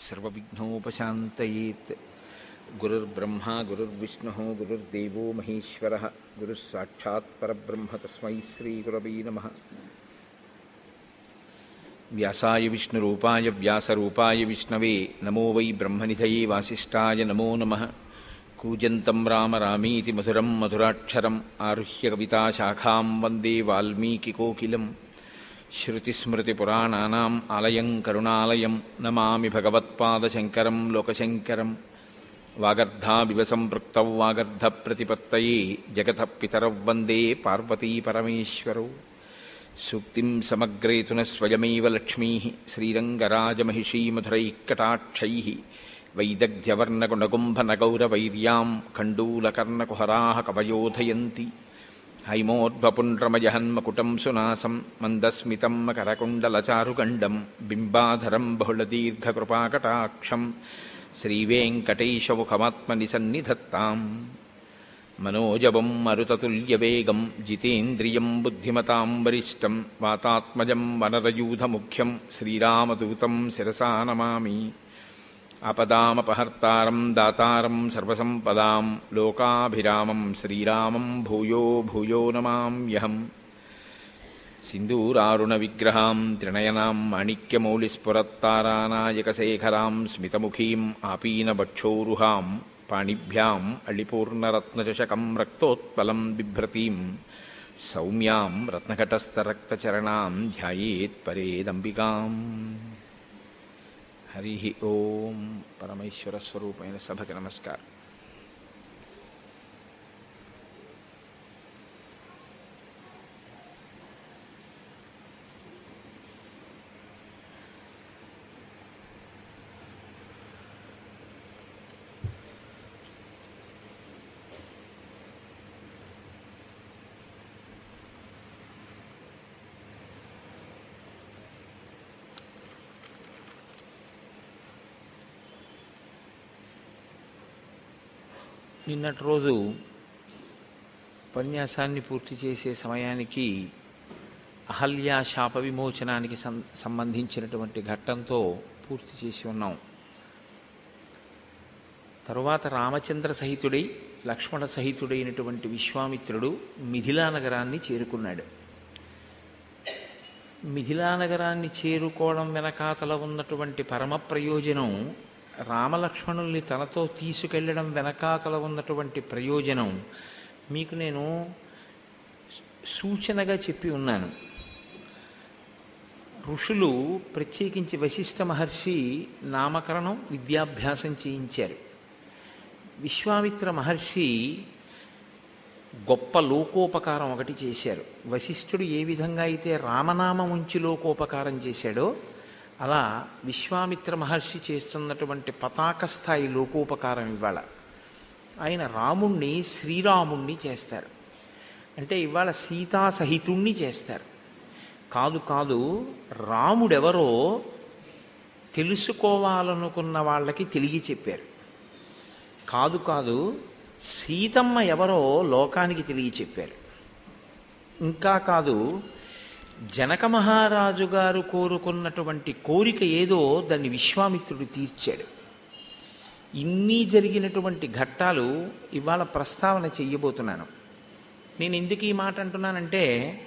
सर्वविघ्नोपशान्तयेत्। गुरुर्ब्रह्मा गुरुर्विष्णुः गुरुर्देवो महेश्वरः गुरुः साक्षात् परब्रह्म तस्मै श्रीगुरवे नमः। व्यासाय विष्णुरूपाय व्यासरूपाय विष्णवे नमो वै ब्रह्मनिधये वासिष्ठाय नमो नमः। कूजन्तं राम रामीति मधुरं मधुराक्षरम् आरुह्य कविताशाखां वन्दे वाल्मीकिकोकिलम् श्रुतिस्मृतिपुराणानाम् आलयं करुणालयं नमामि भगवत्पादशङ्करं लोकशङ्करं वागर्धाविव सम्पृक्तौ वागर्धप्रतिपत्तये जगतः पितरौ वन्दे पार्वतीपरमेश्वरौ सूक्तिं समग्रेतु न स्वयमेव लक्ष्मीः श्रीरङ्गराजमहिषीमधुरैः कटाक्षैः वैदग्ध्यवर्णगुणगुम्भनगौरवैर्यां कण्डूलकर्णकुहराः कवयोधयन्ति हैमोद्भपुण्ड्रमजहन्मकुटं सुनासं मन्दस्मितं मकरकुण्डलचारुगण्डं बिम्बाधरं बहुलदीर्घकृपाकटाक्षं श्रीवेङ्कटेशमुखमात्मनि मनोजवं मरुततुल्यवेगं जितेन्द्रियं बुद्धिमतां वरिष्ठं वातात्मजं वनरयूधमुख्यं श्रीरामदूतं शिरसा नमामि అపదామపహర్తారం దాతారం సర్వసంపదాం లోకాభిరామం శ్రీరామం భూయో భూయో నమామ్యహం సింధూరారుణ విగ్రహాం త్రినయనాం మాణిక్యమౌళిస్ఫురత్తారానాయకశేఖరాం స్మితముఖీం ఆపీనభక్షోరుహాం పాణిభ్యాం అళిపూర్ణరత్నచషకం రక్తోత్పలం బిభ్రతీం సౌమ్యాం రత్నఘటస్థరక్తచరణాం ధ్యాయేత్ పరేదంబికాం हरिः स्वरूप सभा के नमस्कार నిన్నటి రోజు ఉపన్యాసాన్ని పూర్తి చేసే సమయానికి అహల్యా శాప విమోచనానికి సం- సంబంధించినటువంటి ఘట్టంతో పూర్తి చేసి ఉన్నాం. తరువాత రామచంద్ర సహితుడై లక్ష్మణ సహితుడైనటువంటి విశ్వామిత్రుడు మిథిలా నగరాన్ని చేరుకున్నాడు. మిథిలా నగరాన్ని చేరుకోవడం వెనకాతల ఉన్నటువంటి పరమ ప్రయోజనం రామలక్ష్మణుల్ని తనతో తీసుకెళ్ళడం వెనకాతల ఉన్నటువంటి ప్రయోజనం మీకు నేను సూచనగా చెప్పి ఉన్నాను. ఋషులు ప్రత్యేకించి వశిష్ఠ మహర్షి నామకరణం విద్యాభ్యాసం చేయించారు. విశ్వామిత్ర మహర్షి గొప్ప లోకోపకారం ఒకటి చేశారు. వశిష్ఠుడు ఏ విధంగా అయితే రామనామం ఉంచి లోకోపకారం చేశాడో అలా విశ్వామిత్ర మహర్షి చేస్తున్నటువంటి పతాక స్థాయి లోకోపకారం ఇవాళ. ఆయన రాముణ్ణి శ్రీరాముణ్ణి చేస్తారు. అంటే ఇవాళ సీతా సహితుణ్ణి చేస్తారు. కాదు కాదు రాముడెవరో తెలుసుకోవాలనుకున్న వాళ్ళకి తెలియ చెప్పారు. కాదు కాదు సీతమ్మ ఎవరో లోకానికి తెలియ చెప్పారు. ఇంకా కాదు జనక మహారాజు గారు కోరుకున్నటువంటి కోరిక ఏదో దాన్ని విశ్వామిత్రుడు తీర్చాడు. ఇన్ని జరిగినటువంటి ఘట్టాలు ఇవాళ ప్రస్తావన చెయ్యబోతున్నాను. నేను ఎందుకు ఈ మాట అంటున్నానంటే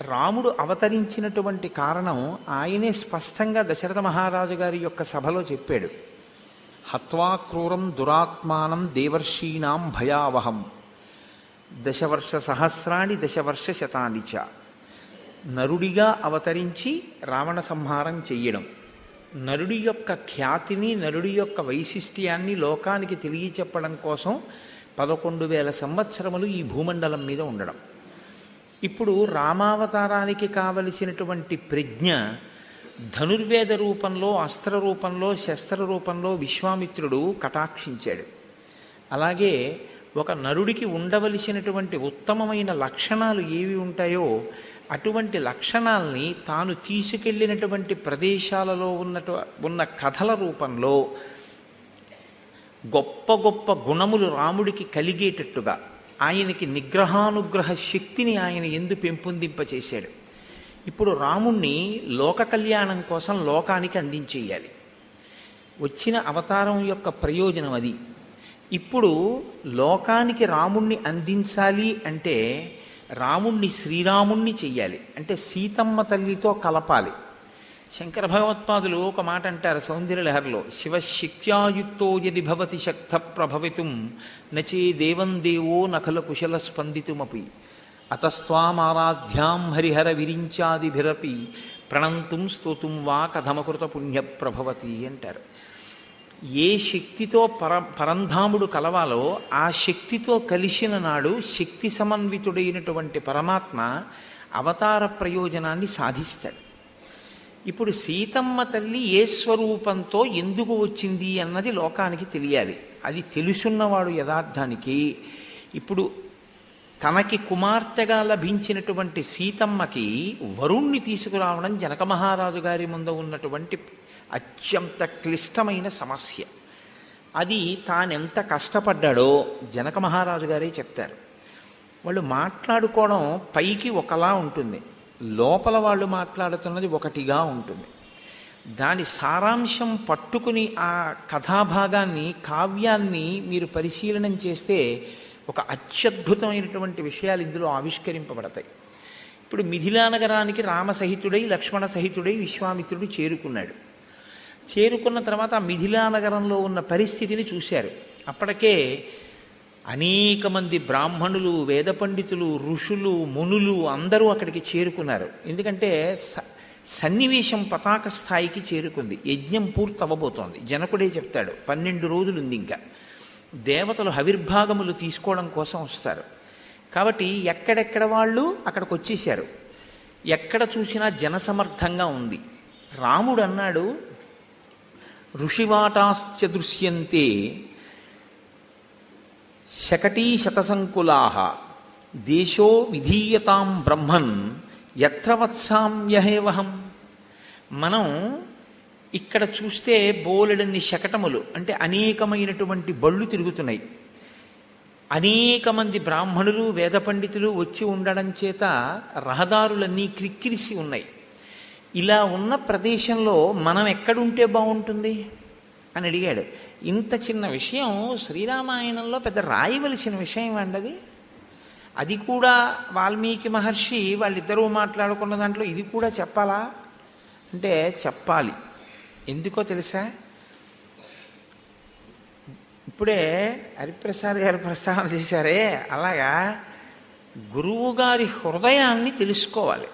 రాముడు అవతరించినటువంటి కారణం ఆయనే స్పష్టంగా దశరథ మహారాజు గారి యొక్క సభలో చెప్పాడు. హత్వాక్రూరం దురాత్మానం దేవర్షీణాం భయావహం. దశవర్ష సహస్రాణి దశవర్ష శతానిచ నరుడిగా అవతరించి రావణ సంహారం చెయ్యడం. నరుడి యొక్క ఖ్యాతిని నరుడి యొక్క వైశిష్ట్యాన్ని లోకానికి తెలియచెప్పడం కోసం పదకొండు వేల సంవత్సరములు ఈ భూమండలం మీద ఉండడం. ఇప్పుడు రామావతారానికి కావలసినటువంటి ప్రజ్ఞ ధనుర్వేద రూపంలో అస్త్ర రూపంలో శస్త్ర రూపంలో విశ్వామిత్రుడు కటాక్షించాడు. అలాగే ఒక నరుడికి ఉండవలసినటువంటి ఉత్తమమైన లక్షణాలు ఏవి ఉంటాయో అటువంటి లక్షణాల్ని తాను తీసుకెళ్ళినటువంటి ప్రదేశాలలో ఉన్నటు ఉన్న కథల రూపంలో గొప్ప గొప్ప గుణములు రాముడికి కలిగేటట్టుగా ఆయనకి నిగ్రహానుగ్రహ శక్తిని ఆయన ఎందు పెంపొందింపచేశాడు. ఇప్పుడు రాముణ్ణి లోక కళ్యాణం కోసం లోకానికి అందించేయాలి. వచ్చిన అవతారం యొక్క ప్రయోజనం అది. ఇప్పుడు లోకానికి రాముణ్ణి అందించాలి అంటే రాముణ్ణి శ్రీరాముణ్ణి చెయ్యాలి. అంటే సీతమ్మ తల్లితో కలపాలి. శంకర భగవత్పాదులు ఒక మాట అంటారు సౌందర్యలహరిలో శివశక్త్యాయుక్తో యది భవతి శక్త ప్రభవితుం నచే దేవం దేవో నఖల కుశల స్పందితుమపి. అతస్వామారాధ్యాం హరిహర విరించాదిభిరపి ప్రణంతుం స్తోతుం వా కథమకృత పుణ్య ప్రభవతి అంటారు. ఏ శక్తితో పర పరంధాముడు కలవాలో ఆ శక్తితో కలిసిన నాడు శక్తి సమన్వితుడైనటువంటి పరమాత్మ అవతార ప్రయోజనాన్ని సాధిస్తాడు. ఇప్పుడు సీతమ్మ తల్లి ఏ స్వరూపంతో ఎందుకు వచ్చింది అన్నది లోకానికి తెలియాలి. అది తెలుసున్నవాడు యథార్థానికి. ఇప్పుడు తనకి కుమార్తెగా లభించినటువంటి సీతమ్మకి వరుణ్ణి తీసుకురావడం జనక మహారాజు గారి ముందు ఉన్నటువంటి అత్యంత క్లిష్టమైన సమస్య. అది తానెంత కష్టపడ్డాడో జనక మహారాజు గారే చెప్తారు. వాళ్ళు మాట్లాడుకోవడం పైకి ఒకలా ఉంటుంది. లోపల వాళ్ళు మాట్లాడుతున్నది ఒకటిగా ఉంటుంది. దాని సారాంశం పట్టుకుని ఆ కథాభాగాన్ని కావ్యాన్ని మీరు పరిశీలనం చేస్తే ఒక అత్యద్భుతమైనటువంటి విషయాలు ఇందులో ఆవిష్కరింపబడతాయి. ఇప్పుడు మిథిలా నగరానికి రామసహితుడై లక్ష్మణ సహితుడై విశ్వామిత్రుడు చేరుకున్నాడు. చేరుకున్న తర్వాత మిథిలా నగరంలో ఉన్న పరిస్థితిని చూశారు. అప్పటికే అనేక మంది బ్రాహ్మణులు వేద పండితులు ఋషులు మునులు అందరూ అక్కడికి చేరుకున్నారు. ఎందుకంటే స సన్నివేశం పతాక స్థాయికి చేరుకుంది. యజ్ఞం పూర్తవ్వబోతోంది జనకుడే చెప్తాడు పన్నెండు రోజులు ఉంది ఇంకా. దేవతలు హవిర్భాగములు తీసుకోవడం కోసం వస్తారు. కాబట్టి ఎక్కడెక్కడ వాళ్ళు అక్కడికి వచ్చేసారు ఎక్కడ చూసినా జనసమర్థంగా ఉంది. రాముడు అన్నాడు ఋషివాటాశ్చ దృశ్యంతే శకటీ శతసంకులా దేశో విధీయతాం బ్రహ్మన్ ఎత్ర వత్సామ్యహేవహం. మనం ఇక్కడ చూస్తే బోలెడన్ని శకటములు అంటే అనేకమైనటువంటి బళ్ళు తిరుగుతున్నాయి. అనేక మంది బ్రాహ్మణులు వేద పండితులు వచ్చి ఉండడం చేత రహదారులన్నీ క్రిక్కిరిసి ఉన్నాయి. ఇలా ఉన్న ప్రదేశంలో మనం ఎక్కడుంటే బాగుంటుంది? అని అడిగాడు. ఇంత చిన్న విషయం శ్రీరామాయణంలో పెద్ద రాయవలసిన విషయం అండి అది. అది కూడా వాల్మీకి మహర్షి వాళ్ళిద్దరూ మాట్లాడుకున్న దాంట్లో ఇది కూడా చెప్పాలా? అంటే చెప్పాలి. ఎందుకో తెలుసా? ఇప్పుడే హరిప్రసాద్ గారు ప్రస్తావన చేశారే అలాగా గురువు గారి హృదయాన్ని తెలుసుకోవాలి.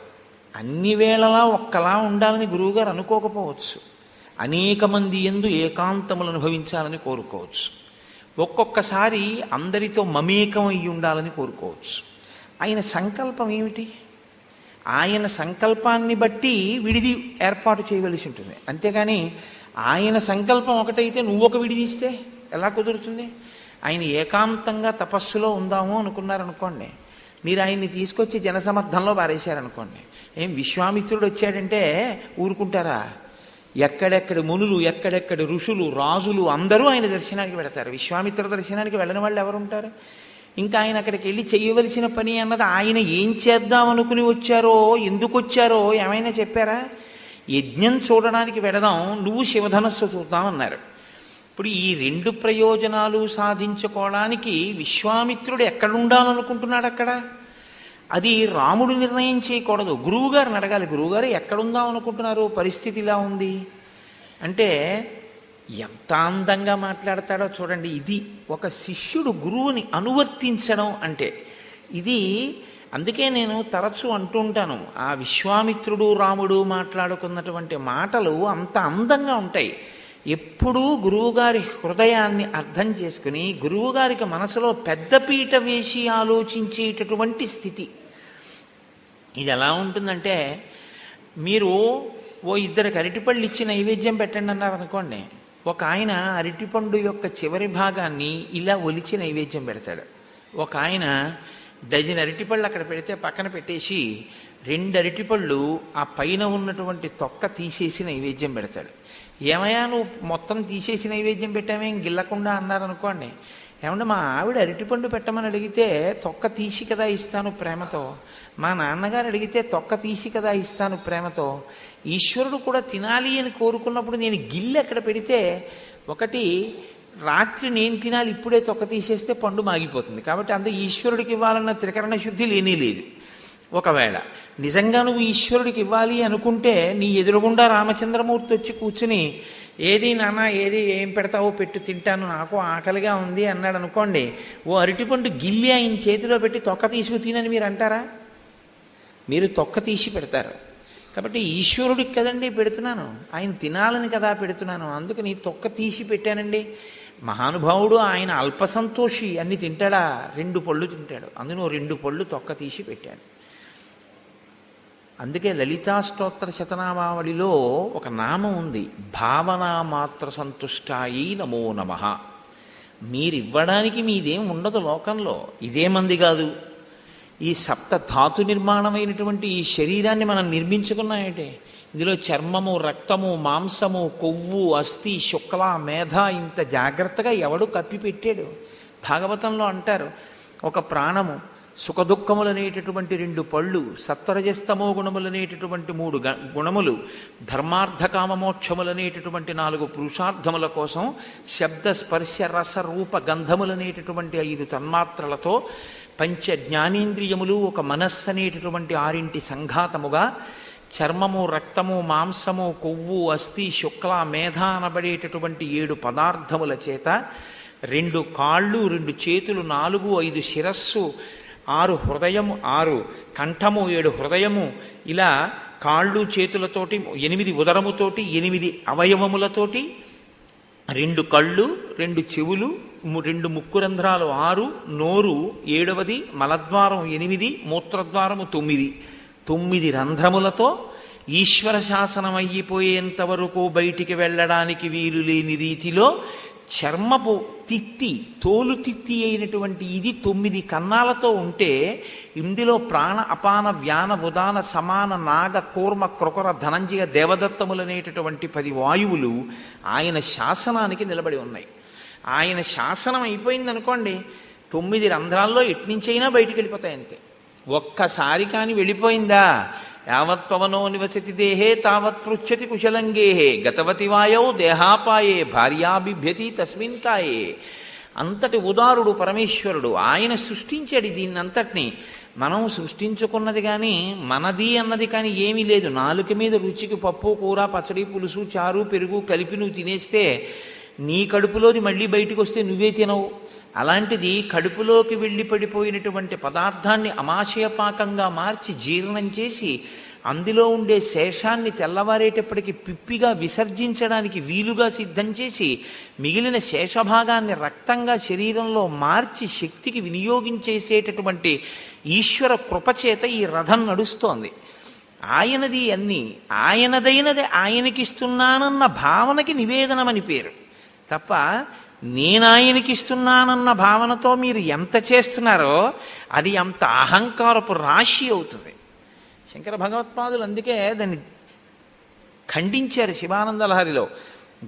అన్ని వేళలా ఒక్కలా ఉండాలని గురువుగారు అనుకోకపోవచ్చు. అనేక మంది ఎందు ఏకాంతములు అనుభవించాలని కోరుకోవచ్చు. ఒక్కొక్కసారి అందరితో మమేకం అయి ఉండాలని కోరుకోవచ్చు. ఆయన సంకల్పం ఏమిటి? ఆయన సంకల్పాన్ని బట్టి విడిది ఏర్పాటు చేయవలసి ఉంటుంది. అంతేగాని ఆయన సంకల్పం ఒకటైతే నువ్వు ఒక విడిదీస్తే ఎలా కుదురుతుంది? ఆయన ఏకాంతంగా తపస్సులో ఉందాము అనుకున్నారనుకోండి. మీరు ఆయన్ని తీసుకొచ్చి జనసమర్థంలో పారేశారనుకోండి. ఏం విశ్వామిత్రుడు వచ్చాడంటే ఊరుకుంటారా? ఎక్కడెక్కడ మునులు ఎక్కడెక్కడ ఋషులు రాజులు అందరూ ఆయన దర్శనానికి వెళతారు. విశ్వామిత్ర దర్శనానికి వెళ్ళని వాళ్ళు ఎవరుంటారు? ఇంకా ఆయన అక్కడికి వెళ్ళి చేయవలసిన పని అన్నది ఆయన ఏం చేద్దాం అనుకుని వచ్చారో ఎందుకు వచ్చారో ఏమైనా చెప్పారా? యజ్ఞం చూడడానికి వెళదాం నువ్వు శివధనస్సు చూద్దామన్నారు ఇప్పుడు ఈ రెండు ప్రయోజనాలు సాధించుకోవడానికి విశ్వామిత్రుడు ఎక్కడ ఉండాలనుకుంటున్నాడు అక్కడ? అది రాముడు నిర్ణయం చేయకూడదు. గురువుగారిని అడగాలి. గురువుగారు ఎక్కడుందాం అనుకుంటున్నారు? పరిస్థితి ఇలా ఉంది. అంటే ఎంత అందంగా మాట్లాడతాడో చూడండి. ఇది ఒక శిష్యుడు గురువుని అనువర్తించడం అంటే. ఇది అందుకే నేను తరచూ అంటుంటాను ఆ విశ్వామిత్రుడు రాముడు మాట్లాడుకున్నటువంటి మాటలు అంత అందంగా ఉంటాయి. ఎప్పుడూ గురువుగారి హృదయాన్ని అర్థం చేసుకుని గురువుగారికి మనసులో పెద్దపీట వేసి ఆలోచించేటటువంటి స్థితి. ఇది ఎలా ఉంటుందంటే మీరు ఓ ఇద్దరికి అరటిపళ్ళు ఇచ్చి నైవేద్యం పెట్టండి అన్నారు అనుకోండి. ఒక ఆయన అరటిపండు యొక్క చివరి భాగాన్ని ఇలా ఒలిచి నైవేద్యం పెడతాడు. ఒక ఆయన డజన్ అరటిపళ్ళు అక్కడ పెడితే పక్కన పెట్టేసి రెండు అరటిపళ్ళు ఆ పైన ఉన్నటువంటి తొక్క తీసేసి నైవేద్యం పెడతాడు. ఏమయ్యా నువ్వు మొత్తం తీసేసి నైవేద్యం పెట్టామేం గిల్లకుండా అన్నారనుకోండి ఏమంటే మా ఆవిడ అరటిపండు పెట్టమని అడిగితే తొక్క తీసి కదా ఇస్తాను ప్రేమతో. మా నాన్నగారు అడిగితే తొక్క తీసి కదా ఇస్తాను ప్రేమతో. ఈశ్వరుడు కూడా తినాలి అని కోరుకున్నప్పుడు నేను గిల్లు ఎక్కడ పెడితే ఒకటి రాత్రి నేను తినాలి ఇప్పుడే తొక్క తీసేస్తే పండు మాగిపోతుంది. కాబట్టి అంత ఈశ్వరుడికి ఇవ్వాలన్న త్రికరణ శుద్ధి లేనే లేదు. ఒకవేళ నిజంగా నువ్వు ఈశ్వరుడికి ఇవ్వాలి అనుకుంటే నీ ఎదురుగుండా రామచంద్రమూర్తి వచ్చి కూర్చుని ఏది నాన్న ఏది ఏం పెడతావో పెట్టు తింటాను నాకు ఆకలిగా ఉంది అన్నాడు అనుకోండి ఓ అరటిపండు గిల్లి ఆయన చేతిలో పెట్టి తొక్క తీసుకు తినని మీరు అంటారా? మీరు తొక్క తీసి పెడతారు. కాబట్టి ఈశ్వరుడికి కదండి పెడుతున్నాను ఆయన తినాలని కదా పెడుతున్నాను అందుకని తొక్క తీసి పెట్టానండి. మహానుభావుడు ఆయన అల్పసంతోషి అన్ని తింటాడా? రెండు పళ్ళు తింటాడు. అందులో రెండు పళ్ళు తొక్క తీసి పెట్టాడు. అందుకే లలితాస్తోత్ర శతనామావళిలో ఒక నామం ఉంది. భావనా మాత్ర సంతుష్టాయి నమో నమ. మీరివ్వడానికి మీదేం ఉండదు లోకంలో. ఇదే మంది కాదు. ఈ సప్త ధాతు నిర్మాణమైనటువంటి ఈ శరీరాన్ని మనం నిర్మించుకున్నాయంటే ఇందులో చర్మము రక్తము మాంసము కొవ్వు అస్థి శుక్ల మేధ ఇంత జాగ్రత్తగా ఎవడు కప్పిపెట్టాడు? భాగవతంలో అంటారు ఒక ప్రాణము సుఖదుఖములనేటటువంటి రెండు పళ్ళు సత్వరజస్తమో గుణములనేటటువంటి మూడు గ- గుణములు ధర్మార్థకామమోక్షములనేటటువంటి నాలుగు పురుషార్థముల కోసం శబ్ద స్పర్శ రస రూప గంధములనేటటువంటి ఐదు తన్మాత్రలతో పంచ జ్ఞానేంద్రియములు ఒక మనస్సు అనేటటువంటి ఆరింటి సంఘాతముగా చర్మము రక్తము మాంసము కొవ్వు అస్థి శుక్ల మేధ అనబడేటటువంటి ఏడు పదార్థముల చేత రెండు కాళ్ళు రెండు చేతులు నాలుగు ఐదు శిరస్సు ఆరు హృదయము ఆరు కంఠము ఏడు హృదయము. ఇలా కాళ్ళు చేతులతోటి ఎనిమిది ఉదరముతోటి ఎనిమిది అవయవములతోటి రెండు కళ్ళు రెండు చెవులు రెండు ముక్కు రంధ్రాలు ఆరు నోరు ఏడవది మలద్వారం ఎనిమిది మూత్రద్వారము తొమ్మిది. తొమ్మిది రంధ్రములతో ఈశ్వర శాసనం అయిపోయేంత వరకు బయటికి వెళ్ళడానికి వీలు లేని రీతిలో చర్మపు తిత్తి తోలు తిత్తి అయినటువంటి ఇది తొమ్మిది కన్నాలతో ఉంటే ఇందులో ప్రాణ అపాన వ్యాన ఉదాన సమాన నాగ కూర్మ క్రొకర ధనంజయ దేవదత్తములనేటటువంటి పది వాయువులు ఆయన శాసనానికి నిలబడి ఉన్నాయి. ఆయన శాసనం అయిపోయింది అనుకోండి తొమ్మిది రంధ్రాల్లో ఎట్నుంచైనా బయటికి వెళ్ళిపోతాయి అంతే ఒక్కసారి కానీ వెళ్ళిపోయిందా? యావత్ పవనో నివసతి దేహే తావత్ పృచ్చతి కుశలంగేహే. గతవతి వాయౌ దేహాపాయే భార్యాబిభ్యతి తస్మిన్ కాయే. అంతటి ఉదారుడు పరమేశ్వరుడు. ఆయన సృష్టించాడు దీన్నంతటిని. మనం సృష్టించుకున్నది కానీ మనది అన్నది కానీ ఏమీ లేదు. నాలుక మీద రుచికి పప్పు కూర పచ్చడి పులుసు చారు పెరుగు కలిపి నువ్వు తినేస్తే నీ కడుపులోని మళ్ళీ బయటకు వస్తే నువ్వే తినవు. అలాంటిది కడుపులోకి వెళ్ళి పడిపోయినటువంటి పదార్థాన్ని అమాశయపాకంగా మార్చి జీర్ణం చేసి అందులో ఉండే శేషాన్ని తెల్లవారేటప్పటికి పిప్పిగా విసర్జించడానికి వీలుగా సిద్ధం చేసి మిగిలిన శేషభాగాన్ని రక్తంగా శరీరంలో మార్చి శక్తికి వినియోగించేసేటటువంటి ఈశ్వర కృపచేత ఈ రథం నడుస్తోంది. ఆయనది అన్ని ఆయనదైనది ఆయనకిస్తున్నానన్న భావనకి నివేదనమని పేరు. తప్ప నేను ఆయనకిస్తున్నానన్న భావనతో మీరు ఎంత చేస్తున్నారో అది అంత అహంకారపు రాశి అవుతుంది. శంకర భగవత్పాదులు అందుకే దాన్ని ఖండించారు శివానందలహరిలో.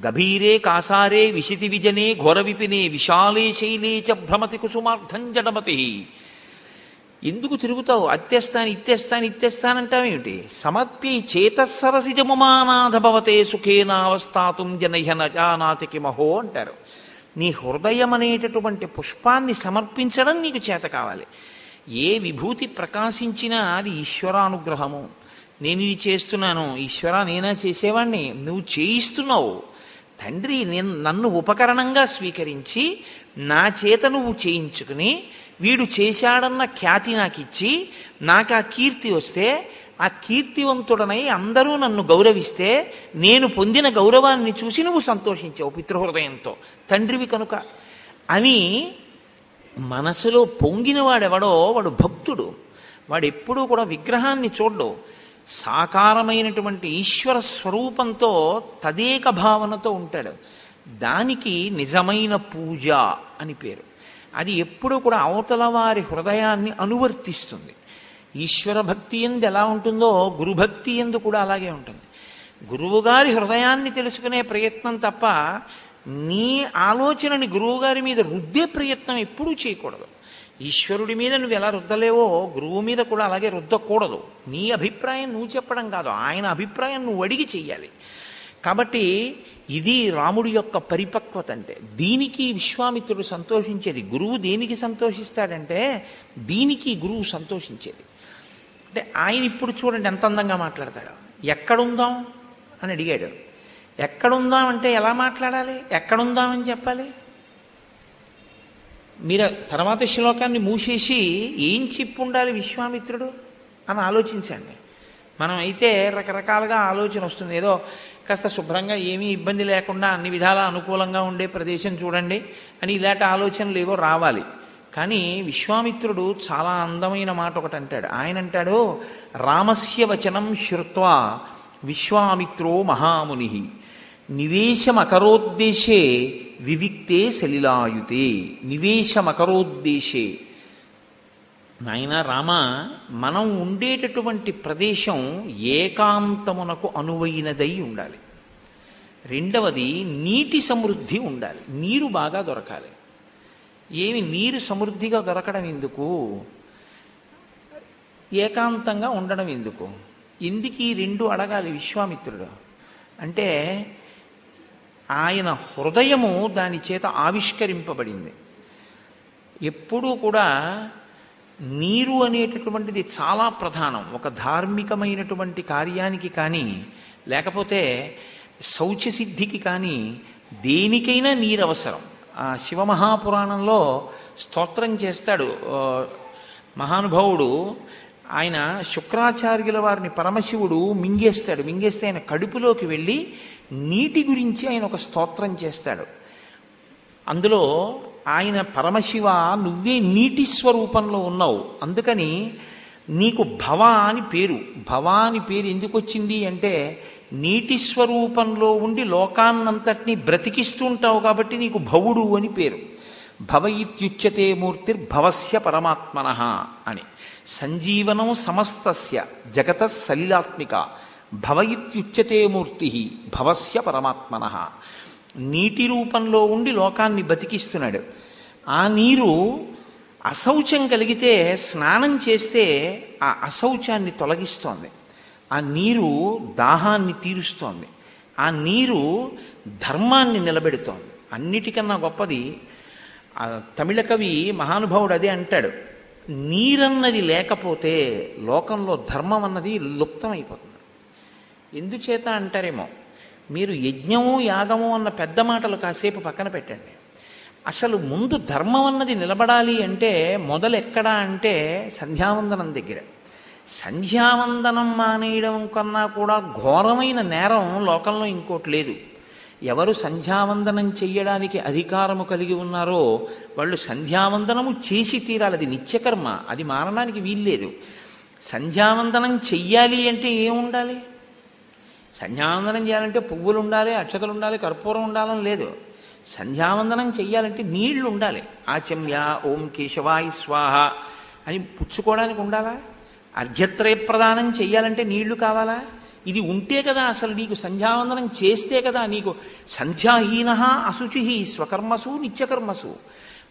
గభీరే కాసారే విశితి విజనే ఘోర విపినే విశాలే శైలే చ భ్రమతి కుసుమార్థం జడమతి ఎందుకు తిరుగుతావు? అత్తేస్తాను ఇత్తేస్తాను ఇత్తేస్తానంటావేమిటి సమర్ప్యై చేతస్సరసిజముమానాథ భవతే సుఖేనావస్థాతుం జనహన జానాతికి మహో అంటారు. నీ హృదయం అనేటటువంటి పుష్పాన్ని సమర్పించడం నీకు చేత కావాలి. ఏ విభూతి ప్రకాశించినా అది ఈశ్వరానుగ్రహము. నేను ఇది చేస్తున్నాను ఈశ్వర నేనా చేసేవాణ్ణి? నువ్వు చేయిస్తున్నావు. తండ్రి నేను నన్ను ఉపకరణంగా స్వీకరించి నా చేత నువ్వు చేయించుకుని వీడు చేశాడన్న ఖ్యాతి నాకు ఇచ్చి నాకు ఆ కీర్తి వస్తే ఆ కీర్తివంతుడనై అందరూ నన్ను గౌరవిస్తే నేను పొందిన గౌరవాన్ని చూసి నువ్వు సంతోషించావు పితృహృదయంతో. తండ్రివి కనుక అని మనసులో పొంగిన వాడెవడో వాడు భక్తుడు. వాడు ఎప్పుడూ కూడా విగ్రహాన్ని చూడ్డు. సాకారమైనటువంటి ఈశ్వర స్వరూపంతో తదేక భావనతో ఉంటాడు. దానికి నిజమైన పూజ అని పేరు. అది ఎప్పుడూ కూడా అవతల వారి హృదయాన్ని అనువర్తిస్తుంది. ఈశ్వర భక్తి ఎందు ఎలా ఉంటుందో గురుభక్తి ఎందు కూడా అలాగే ఉంటుంది. గురువుగారి హృదయాన్ని తెలుసుకునే ప్రయత్నం తప్ప నీ ఆలోచనని గురువుగారి మీద రుద్దే ప్రయత్నం ఎప్పుడూ చేయకూడదు. ఈశ్వరుడి మీద నువ్వు ఎలా రుద్దలేవో గురువు మీద కూడా అలాగే రుద్దకూడదు. నీ అభిప్రాయం నువ్వు చెప్పడం కాదు ఆయన అభిప్రాయం నువ్వు అడిగి చెయ్యాలి. కాబట్టి ఇది రాముడి యొక్క పరిపక్వత అంటే దీనికి విశ్వామిత్రుడు సంతోషించేది. గురువు దేనికి సంతోషిస్తాడంటే దీనికి గురువు సంతోషించేది. అంటే ఆయన ఇప్పుడు చూడండి ఎంత అందంగా మాట్లాడతాడు. ఎక్కడుందాం అని అడిగాడు. ఎక్కడుందాం అంటే ఎలా మాట్లాడాలి? ఎక్కడుందామని చెప్పాలి? మీరు తర్వాత శ్లోకాన్ని మూసేసి ఏం చెప్పు ఉండాలి విశ్వామిత్రుడు? అని ఆలోచించండి. మనం అయితే రకరకాలుగా ఆలోచన వస్తుంది. ఏదో కాస్త శుభ్రంగా ఏమీ ఇబ్బంది లేకుండా అన్ని విధాల అనుకూలంగా ఉండే ప్రదేశం చూడండి అని ఇలాంటి ఆలోచనలు ఏవో రావాలి. కానీ విశ్వామిత్రుడు చాలా అందమైన మాట ఒకటి అంటాడు ఆయన అంటాడు రామస్య వచనం శ్రుత్వా విశ్వామిత్రో మహాముని నివేశమకరోద్దేశే వివిక్తే సలిలాయుతే. నివేశమకరోద్దేశే. నాయన రామ మనం ఉండేటటువంటి ప్రదేశం ఏకాంతమునకు అనువైనదై ఉండాలి. రెండవది నీటి సమృద్ధి ఉండాలి. నీరు బాగా దొరకాలి. ఏమి నీరు సమృద్ధిగా దొరకడం ఎందుకు? ఏకాంతంగా ఉండడం ఎందుకు? ఎందుకు ఈ రెండు అడగాలి విశ్వామిత్రుడు? అంటే ఆయన హృదయము దాని చేత ఆవిష్కరింపబడింది. ఎప్పుడూ కూడా నీరు అనేటటువంటిది చాలా ప్రధానం. ఒక ధార్మికమైనటువంటి కార్యానికి కానీ లేకపోతే శౌచసిద్ధికి కానీ దేనికైనా నీరు అవసరం ఆ శివమహాపురాణంలో స్తోత్రం చేస్తాడు. మహానుభావుడు ఆయన శుక్రాచార్యుల వారిని పరమశివుడు మింగేస్తాడు. మింగేస్తే ఆయన కడుపులోకి వెళ్ళి నీటి గురించి ఆయన ఒక స్తోత్రం చేస్తాడు. అందులో ఆయన పరమశివ నువ్వే నీటి స్వరూపంలో ఉన్నావు. అందుకని నీకు భవ అని పేరు. భవ అని పేరు ఎందుకు వచ్చింది అంటే నీటి స్వరూపంలో ఉండి లోకాన్నంతటినీ బ్రతికిస్తూ ఉంటావు కాబట్టి నీకు భవుడు అని పేరు. భవ ఇత్యుచ్యతే మూర్తిర్భవస్య పరమాత్మన అని. సంజీవనం సమస్తస్య జగత సలిలాత్మిక. భవ ఇత్యుచ్యతే మూర్తి భవస్య పరమాత్మన. నీటి రూపంలో ఉండి లోకాన్ని బతికిస్తున్నాడు ఆ నీరు అశౌచం కలిగితే స్నానం చేస్తే ఆ అశౌచాన్ని తొలగిస్తోంది. ఆ నీరు దాహాన్ని తీరుస్తోంది. ఆ నీరు ధర్మాన్ని నిలబెడుతోంది. అన్నిటికన్నా గొప్పది తమిళ కవి మహానుభావుడు అదే అంటాడు. నీరన్నది లేకపోతే లోకంలో ధర్మం అన్నది లుప్తమైపోతుంది. ఎందుచేత అంటారేమో మీరు యజ్ఞము యాగము అన్న పెద్ద మాటలు కాసేపు పక్కన పెట్టండి. అసలు ముందు ధర్మం అన్నది నిలబడాలి అంటే మొదలు ఎక్కడా అంటే సంధ్యావందనం దగ్గర. సంధ్యావందనం మానేయడం కన్నా కూడా ఘోరమైన నేరం లోకంలో ఇంకోటి లేదు. ఎవరు సంధ్యావందనం చేయడానికి అధికారము కలిగి ఉన్నారో వాళ్ళు సంధ్యావందనము చేసి తీరాలి. అది నిత్యకర్మ. అది మారడానికి వీల్లేదు. సంధ్యావందనం చెయ్యాలి అంటే ఏముండాలి సంధ్యావందనం చేయాలంటే పువ్వులు ఉండాలి అక్షతలు ఉండాలి కర్పూరం ఉండాలని లేదు. సంధ్యావందనం చెయ్యాలంటే నీళ్ళు ఉండాలి. ఆచమ్య ఓం కేశవాయి స్వాహ అని పుచ్చుకోవడానికి ఉండాలా? అర్ఘ్యత్రయ ప్రదానం చెయ్యాలంటే నీళ్ళు కావాలా? ఇది ఉంటే కదా అసలు నీకు సంధ్యావందనం చేస్తే కదా నీకు సంధ్యాహీన అశుచి స్వకర్మసు నిత్యకర్మసు.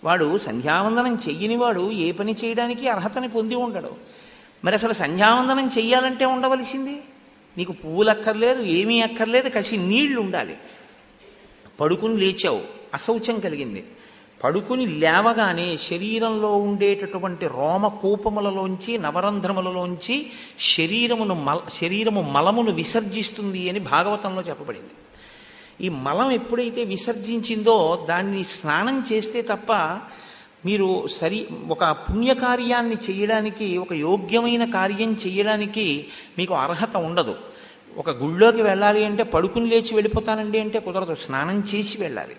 వాడు సంధ్యావందనం చెయ్యనివాడు ఏ పని చేయడానికి అర్హతని పొంది ఉండడు. మరి అసలు సంధ్యావందనం చెయ్యాలంటే ఉండవలసింది? నీకు పువ్వులు అక్కర్లేదు ఏమీ అక్కర్లేదు కసి నీళ్ళు ఉండాలి. పడుకుని లేచావు అశౌచం కలిగింది. పడుకుని లేవగానే శరీరంలో ఉండేటటువంటి రోమ కూపములలోంచి నవరంధ్రములలోంచి శరీరమును మల శరీరము మలమును విసర్జిస్తుంది అని భాగవతంలో చెప్పబడింది. ఈ మలం ఎప్పుడైతే విసర్జించిందో దాన్ని స్నానం చేస్తే తప్ప మీరు సరి ఒక పుణ్యకార్యాన్ని చేయడానికి ఒక యోగ్యమైన కార్యం చేయడానికి మీకు అర్హత ఉండదు. ఒక గుళ్ళోకి వెళ్ళాలి అంటే పడుకుని లేచి వెళ్ళిపోతానండి అంటే కుదరదు. స్నానం చేసి వెళ్ళాలి.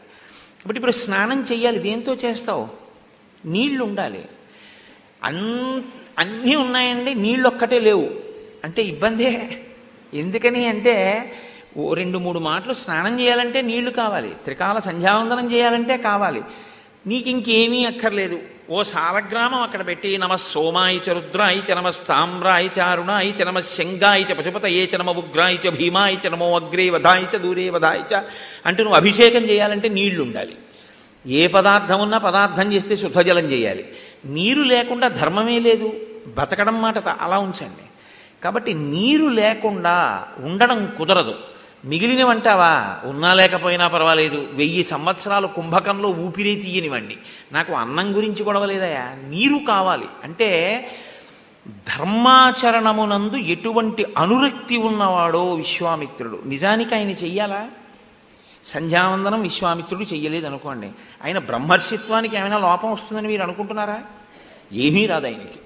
కాబట్టి ఇప్పుడు స్నానం చేయాలి దేంతో చేస్తావు? నీళ్ళు ఉండాలి. అన్ అన్నీ ఉన్నాయండి. నీళ్ళు ఒక్కటే లేవు. అంటే ఇబ్బందే. ఎందుకని అంటే ఓ రెండు మూడు మాటలు స్నానం చేయాలంటే నీళ్ళు కావాలి. త్రికాల సంధ్యావందనం చేయాలంటే కావాలి. నీకు ఇంకేమీ అక్కర్లేదు. ఓ సాలగ్రామం అక్కడ పెట్టి నమ సోమాయి చ రుద్రాయి చ నమ స్తామ్రాయి చ చ నమ శంగాయి చ పశుపతయే చ నమ ఉగ్రాయి చ భీమాయి చ నమో అగ్రే వధాయి చ దూరే వధాయి చ అంటూ నువ్వు అభిషేకం చేయాలంటే నీళ్ళు ఉండాలి ఏ పదార్థం ఉన్నా పదార్థం చేస్తే శుద్ధజలం చేయాలి. నీరు లేకుండా ధర్మమే లేదు. బతకడం మాట అలా ఉంచండి. కాబట్టి నీరు లేకుండా ఉండడం కుదరదు. మిగిలినవంటావా? ఉన్నా లేకపోయినా పర్వాలేదు. వెయ్యి సంవత్సరాలు కుంభకంలో ఊపిరి తీయనివ్వండి. నాకు అన్నం గురించి గొడవలేదయా నీరు కావాలి. అంటే ధర్మాచరణమునందు ఎటువంటి అనురక్తి ఉన్నవాడో విశ్వామిత్రుడు. నిజానికి ఆయన చెయ్యాలా? సంధ్యావందనం విశ్వామిత్రుడు చెయ్యలేదు అనుకోండి ఆయన బ్రహ్మర్షిత్వానికి ఏమైనా లోపం వస్తుందని మీరు అనుకుంటున్నారా? ఏమీ రాదు ఆయనకి.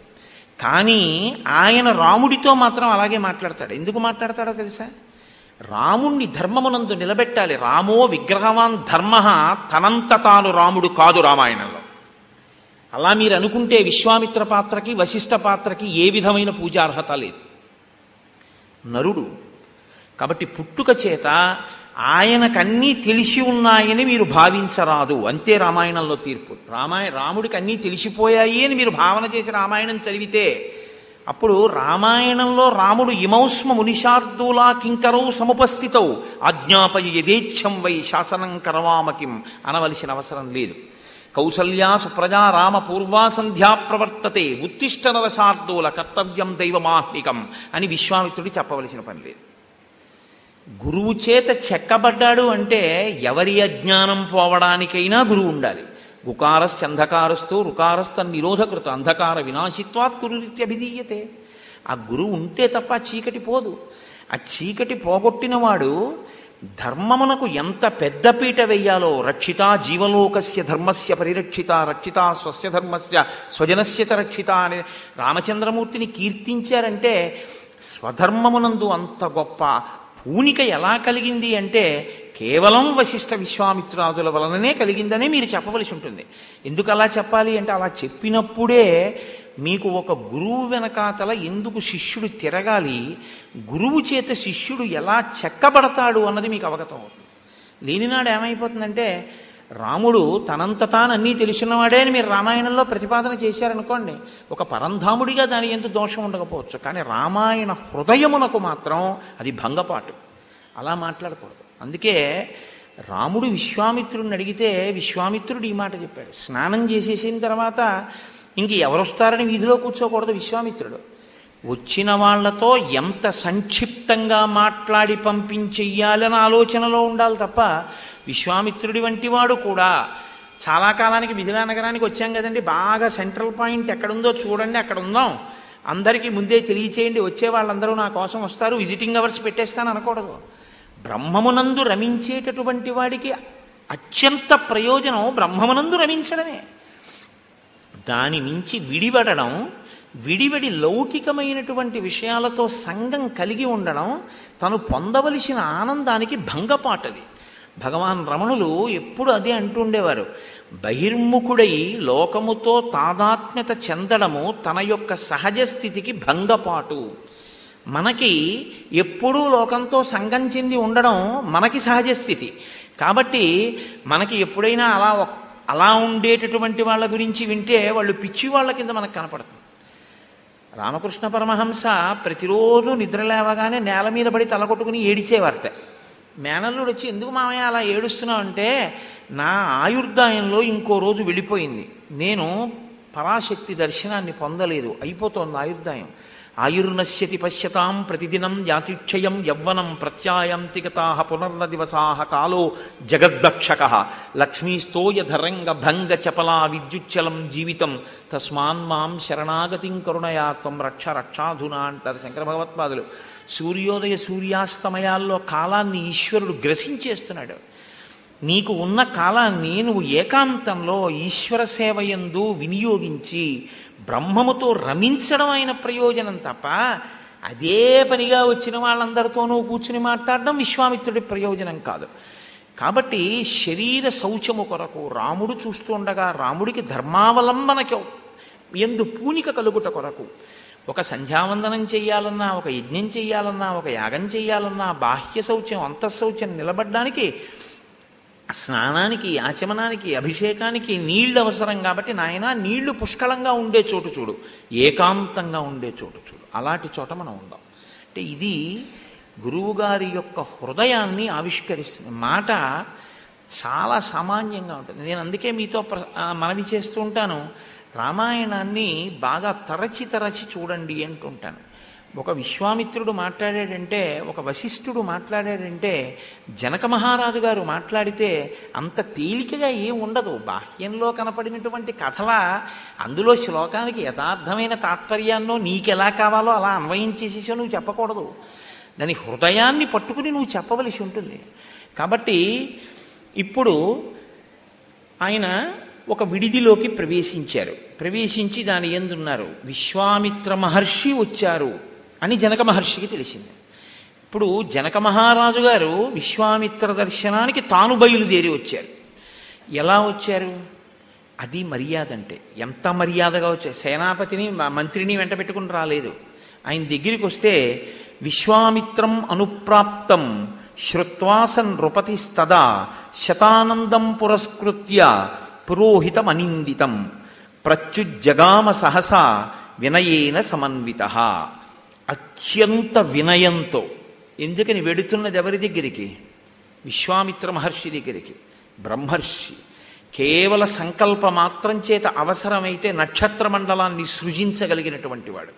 కానీ ఆయన రాముడితో మాత్రం అలాగే మాట్లాడతాడు. ఎందుకు మాట్లాడతాడో తెలుసా? రాముణ్ణి ధర్మమునందు నిలబెట్టాలి. రామో విగ్రహవాన్ ధర్మ తనంత తాను రాముడు కాదు రామాయణంలో. అలా మీరు అనుకుంటే విశ్వామిత్ర పాత్రకి వశిష్ఠ పాత్రకి ఏ విధమైన పూజార్హత లేదు. నరుడు కాబట్టి పుట్టుక చేత ఆయనకన్నీ తెలిసి ఉన్నాయని మీరు భావించరాదు. అంతే రామాయణంలో తీర్పు. రామాయ రాముడికి అన్నీ తెలిసిపోయాయి అని మీరు భావన చేసి రామాయణం చదివితే అప్పుడు రామాయణంలో రాముడు ఇమౌస్మ మునిషార్దూలా కింకరౌ సముపస్థితౌ. ఆజ్ఞాపయ యథేచ్ఛం వై శాసనం కరవామకిం అనవలసిన అవసరం లేదు. కౌసల్యా సుప్రజా రామ పూర్వా సంధ్యా ప్రవర్తతే. ఉత్తిష్ట నరసార్దూల కర్తవ్యం దైవమాహ్నికం అని విశ్వామిత్రుడు చెప్పవలసిన పని లేదు. గురువు చేత చెక్కబడ్డాడు అంటే ఎవరి అజ్ఞానం పోవడానికైనా గురువు ఉండాలి. గుకారస్ అంధకారస్తు నిరోధకృత అంధకార వినాశిత్వాత్ గురురీత్యభిధీయతే ఆ గురువు ఉంటే తప్ప చీకటి పోదు. ఆ చీకటి పోగొట్టినవాడు ధర్మమునకు ఎంత పెద్దపీట వెయ్యాలో రక్షిత జీవలోకస్య ధర్మస్య పరిరక్షిత రక్షిత స్వస్య ధర్మస్య స్వజనస్య చ రక్షిత అని రామచంద్రమూర్తిని కీర్తించారంటే స్వధర్మమునందు అంత గొప్ప పూనిక ఎలా కలిగింది అంటే కేవలం వశిష్ఠ విశ్వామిత్రాదుల వలననే కలిగిందనే మీరు చెప్పవలసి ఉంటుంది. ఎందుకు అలా చెప్పాలి అంటే అలా చెప్పినప్పుడే మీకు ఒక గురువు వెనకాతల ఎందుకు శిష్యుడు తిరగాలి గురువు చేత శిష్యుడు ఎలా చెక్కబడతాడు అన్నది మీకు అవగతం అవుతుంది. లేనినాడు ఏమైపోతుందంటే రాముడు తనంత తాను అన్నీ తెలిసినవాడే అని మీరు రామాయణంలో ప్రతిపాదన చేశారనుకోండి ఒక పరంధాముడిగా దాని ఎంత దోషం ఉండకపోవచ్చు. కానీ రామాయణ హృదయమునకు మాత్రం అది భంగపాటు. అలా మాట్లాడకూడదు. అందుకే రాముడు విశ్వామిత్రుడిని అడిగితే విశ్వామిత్రుడు ఈ మాట చెప్పాడు. స్నానం చేసేసిన తర్వాత ఇంక ఎవరొస్తారని వీధిలో కూర్చోకూడదు విశ్వామిత్రుడు. వచ్చిన వాళ్ళతో ఎంత సంక్షిప్తంగా మాట్లాడి పంపించేయాలని ఆలోచనలో ఉండాలి తప్ప విశ్వామిత్రుడి వంటి వాడు కూడా. చాలా కాలానికి మిథిలా నగరానికి వచ్చాం కదండి. బాగా సెంట్రల్ పాయింట్ ఎక్కడుందో చూడండి అక్కడ ఉందాం అందరికీ ముందే తెలియచేయండి వచ్చే వాళ్ళందరూ నా కోసం వస్తారు విజిటింగ్ అవర్స్ పెట్టేస్తాను అనకూడదు. బ్రహ్మమునందు రమించేటటువంటి వాడికి అత్యంత ప్రయోజనం బ్రహ్మమునందు రమించడమే. దాని నుంచి విడిపడడం విడివడి లౌకికమైనటువంటి విషయాలతో సంఘం కలిగి ఉండడం తను పొందవలసిన ఆనందానికి భంగపాటది. భగవాన్ రమణులు ఎప్పుడు అదే అంటుండేవారు. బహిర్ముఖుడై లోకముతో తాదాత్మ్యత చెందడము తన యొక్క సహజ స్థితికి భంగపాటు. మనకి ఎప్పుడూ లోకంతో సంగం చెంది ఉండడం మనకి సహజ స్థితి. కాబట్టి మనకి ఎప్పుడైనా అలా అలా ఉండేటటువంటి వాళ్ళ గురించి వింటే వాళ్ళు పిచ్చి వాళ్ళ కింద మనకు కనపడుతుంది రామకృష్ణ పరమహంస ప్రతిరోజు నిద్ర లేవగానే నేల మీద పడి తలకొట్టుకుని ఏడిచేవారట. మేనల్లుడు వచ్చి ఎందుకు మామయ్య అలా ఏడుస్తున్నావు? అంటే నా ఆయుర్దాయంలో ఇంకో రోజు వెళ్ళిపోయింది. నేను పరాశక్తి దర్శనాన్ని పొందలేదు. అయిపోతోంది ఆయుర్దాయం. ఆయుర్నశ్యతి పశ్యతాం ప్రతిదినం యాతిక్షయం యవ్వనం ప్రత్యాయంతి గతా పునర్న దివసా కాలో జగద్భక్షక. లక్ష్మీస్తోయధరంగ భంగ చపలా విద్యుచ్చలం జీవితం. తస్మాన్ మాం శరణాగతిం కరుణయా త్వం రక్ష రక్షాధునా అంటారు శంకర భగవత్పాదులు సూర్యోదయ సూర్యాస్తమయాల్లో కాలాన్ని ఈశ్వరుడు గ్రసించేస్తున్నాడు. నీకు ఉన్న కాలాన్ని నువ్వు ఏకాంతంలో ఈశ్వర సేవయందు వినియోగించి బ్రహ్మముతో రమించడం అయిన ప్రయోజనం తప్ప అదే పనిగా వచ్చిన వాళ్ళందరితోనూ కూర్చుని మాట్లాడడం విశ్వామిత్రుడి ప్రయోజనం కాదు. కాబట్టి శరీర శౌచము కొరకు రాముడు చూస్తుండగా రాముడికి ధర్మావలంబనకి ఎందు పూనిక కలుగుట కొరకు ఒక సంధ్యావందనం చేయాలన్నా ఒక యజ్ఞం చేయాలన్నా ఒక యాగం చేయాలన్నా బాహ్య శౌచ్యం అంతఃశౌచ్యం నిలబడ్డానికి స్నానానికి ఆచమనానికి అభిషేకానికి నీళ్ళు అవసరం కాబట్టి నాయన నీళ్ళు పుష్కలంగా ఉండే చోటు చూడు. ఏకాంతంగా ఉండే చోటు చూడు. అలాంటి చోట మనం ఉందాం. అంటే ఇది గురువుగారి యొక్క హృదయాన్ని ఆవిష్కరిస్తుంది. మాట చాలా సామాన్యంగా ఉంటుంది. నేను అందుకే మీతో ప్ర మనవి చేస్తూ ఉంటాను. రామాయణాన్ని బాగా తరచి తరచి చూడండి అంటుంటాను. ఒక విశ్వామిత్రుడు మాట్లాడాడంటే ఒక వశిష్ఠుడు మాట్లాడాడంటే జనక మహారాజు గారు మాట్లాడితే అంత తేలికగా ఏం ఉండదు. బాహ్యంలో కనపడినటువంటి కథల అందులో శ్లోకానికి యథార్థమైన తాత్పర్యాన్నో నీకెలా కావాలో అలా అన్వయం చేసేసో నువ్వు చెప్పకూడదు. దాని హృదయాన్ని పట్టుకుని నువ్వు చెప్పవలసి ఉంటుంది. కాబట్టి ఇప్పుడు ఆయన ఒక విడిదిలోకి ప్రవేశించారు. ప్రవేశించి దాని ఎందున్నారు విశ్వామిత్ర మహర్షి వచ్చారు. అని జనక మహర్షికి తెలిసింది. ఇప్పుడు జనక మహారాజు గారు విశ్వామిత్ర దర్శనానికి తాను బయలుదేరి వచ్చారు. ఎలా వచ్చారు? అది మర్యాద అంటే ఎంత మర్యాదగా వచ్చారు? సేనాపతిని మ- మంత్రిని వెంట పెట్టుకుని రాలేదు. ఆయన దగ్గరికి వస్తే విశ్వామిత్రం అనుప్రాప్తం శ్రుత్వాసన్ నృపతిస్తదా శతానందం పురస్కృత్య పురోహితమనిందితం ప్రత్యుజ్జగామ సహసా వినయేన సమన్విత. అత్యంత వినయంతో ఎందుకని వెడుతున్నది ఎవరి దగ్గరికి? విశ్వామిత్ర మహర్షి దగ్గరికి. బ్రహ్మర్షి. కేవల సంకల్ప మాత్రం చేత అవసరమైతే నక్షత్ర మండలాన్ని సృజించగలిగినటువంటి వాడు.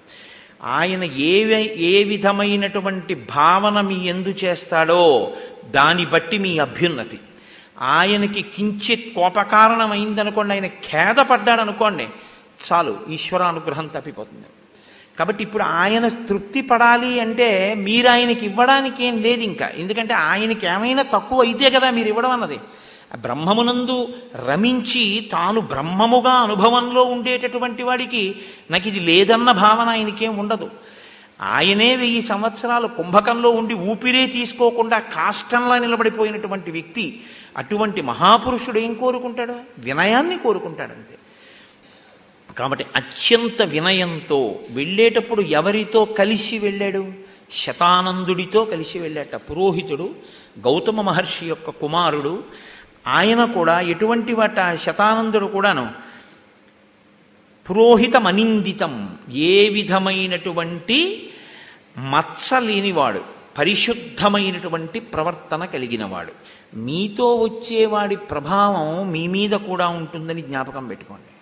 ఆయన ఏ ఏ విధమైనటువంటి భావన మీ ఎందు చేస్తాడో దాన్ని బట్టి మీ అభ్యున్నతి. ఆయనకి కించిత్ కోపకారణమైందనుకోండి ఆయన ఖేదపడ్డాడు అనుకోండి చాలు ఈశ్వరానుగ్రహం తప్పిపోతుంది. కాబట్టి ఇప్పుడు ఆయన తృప్తి పడాలి అంటే మీరు ఆయనకి ఇవ్వడానికి ఏం లేదు ఇంకా. ఎందుకంటే ఆయనకి ఏమైనా తక్కువ అయితే కదా మీరు ఇవ్వడం అన్నది. బ్రహ్మమునందు రమించి తాను బ్రహ్మముగా అనుభవంలో ఉండేటటువంటి వాడికి నాకు ఇది లేదన్న భావన ఆయనకేం ఉండదు. ఆయనే వెయ్యి సంవత్సరాలు కుంభకంలో ఉండి ఊపిరే తీసుకోకుండా కాష్టంలా నిలబడిపోయినటువంటి వ్యక్తి అటువంటి మహాపురుషుడు ఏం కోరుకుంటాడు? వినయాన్ని కోరుకుంటాడు అంతే. కాబట్టి అత్యంత వినయంతో వెళ్ళేటప్పుడు ఎవరితో కలిసి వెళ్ళాడు? శతానందుడితో కలిసి వెళ్ళాట. పురోహితుడు గౌతమ మహర్షి యొక్క కుమారుడు ఆయన కూడా ఎటువంటి వాట శతానందుడు కూడాను పురోహితం అనిందితం ఏ విధమైనటువంటి మచ్చ లేనివాడు పరిశుద్ధమైనటువంటి ప్రవర్తన కలిగినవాడు. మీతో వచ్చేవాడి ప్రభావం మీ మీద కూడా ఉంటుందని జ్ఞాపకం పెట్టుకోండి.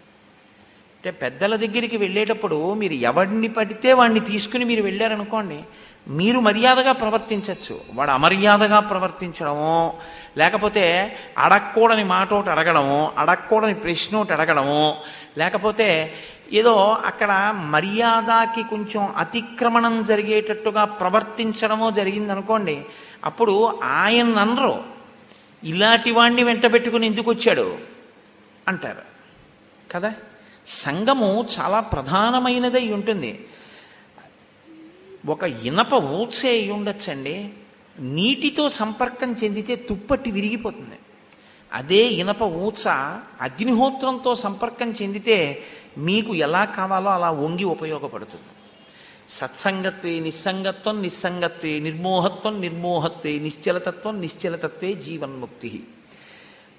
అంటే పెద్దల దగ్గరికి వెళ్ళేటప్పుడు మీరు ఎవడిని పడితే వాడిని తీసుకుని మీరు వెళ్ళారనుకోండి మీరు మర్యాదగా ప్రవర్తించవచ్చు వాడు అమర్యాదగా ప్రవర్తించడము లేకపోతే అడగకూడని మాట ఒకటి అడగడము అడగకూడని ప్రశ్న ఒకటి అడగడము లేకపోతే ఏదో అక్కడ మర్యాదకి కొంచెం అతిక్రమణం జరిగేటట్టుగా ప్రవర్తించడమో జరిగిందనుకోండి అప్పుడు ఆయన అనరు ఇలాంటి వాణ్ణి వెంట పెట్టుకుని ఎందుకు వచ్చాడు? అంటారు. కదా? సంగము చాలా ప్రధానమైనదై ఉంటుంది. ఒక ఇనప ఊచే అయి ఉండొచ్చండి. నీటితో సంపర్కం చెందితే తుప్పట్టి విరిగిపోతుంది. అదే ఇనప ఊచ అగ్నిహోత్రంతో సంపర్కం చెందితే మీకు ఎలా కావాలో అలా వంగి ఉపయోగపడుతుంది. సత్సంగత్వే నిస్సంగత్వం నిస్సంగత్వే నిర్మోహత్వం నిర్మోహత్వే నిశ్చలతత్వం నిశ్చలతత్వే జీవన్ముక్తి.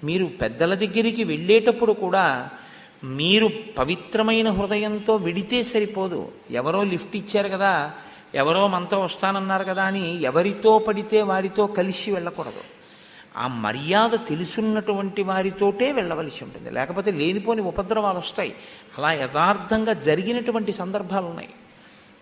మీరు పెద్దల దగ్గరికి వెళ్ళేటప్పుడు కూడా మీరు పవిత్రమైన హృదయంతో విడితే సరిపోదు. ఎవరో లిఫ్ట్ ఇచ్చారు కదా ఎవరో మనతో వస్తానన్నారు కదా అని ఎవరితో పడితే వారితో కలిసి వెళ్ళకూడదు. ఆ మర్యాద తెలుసున్నటువంటి వారితోటే వెళ్ళవలసి ఉంటుంది. లేకపోతే లేనిపోని ఉపద్రవాలు వస్తాయి. అలా యథార్థంగా జరిగినటువంటి సందర్భాలు ఉన్నాయి.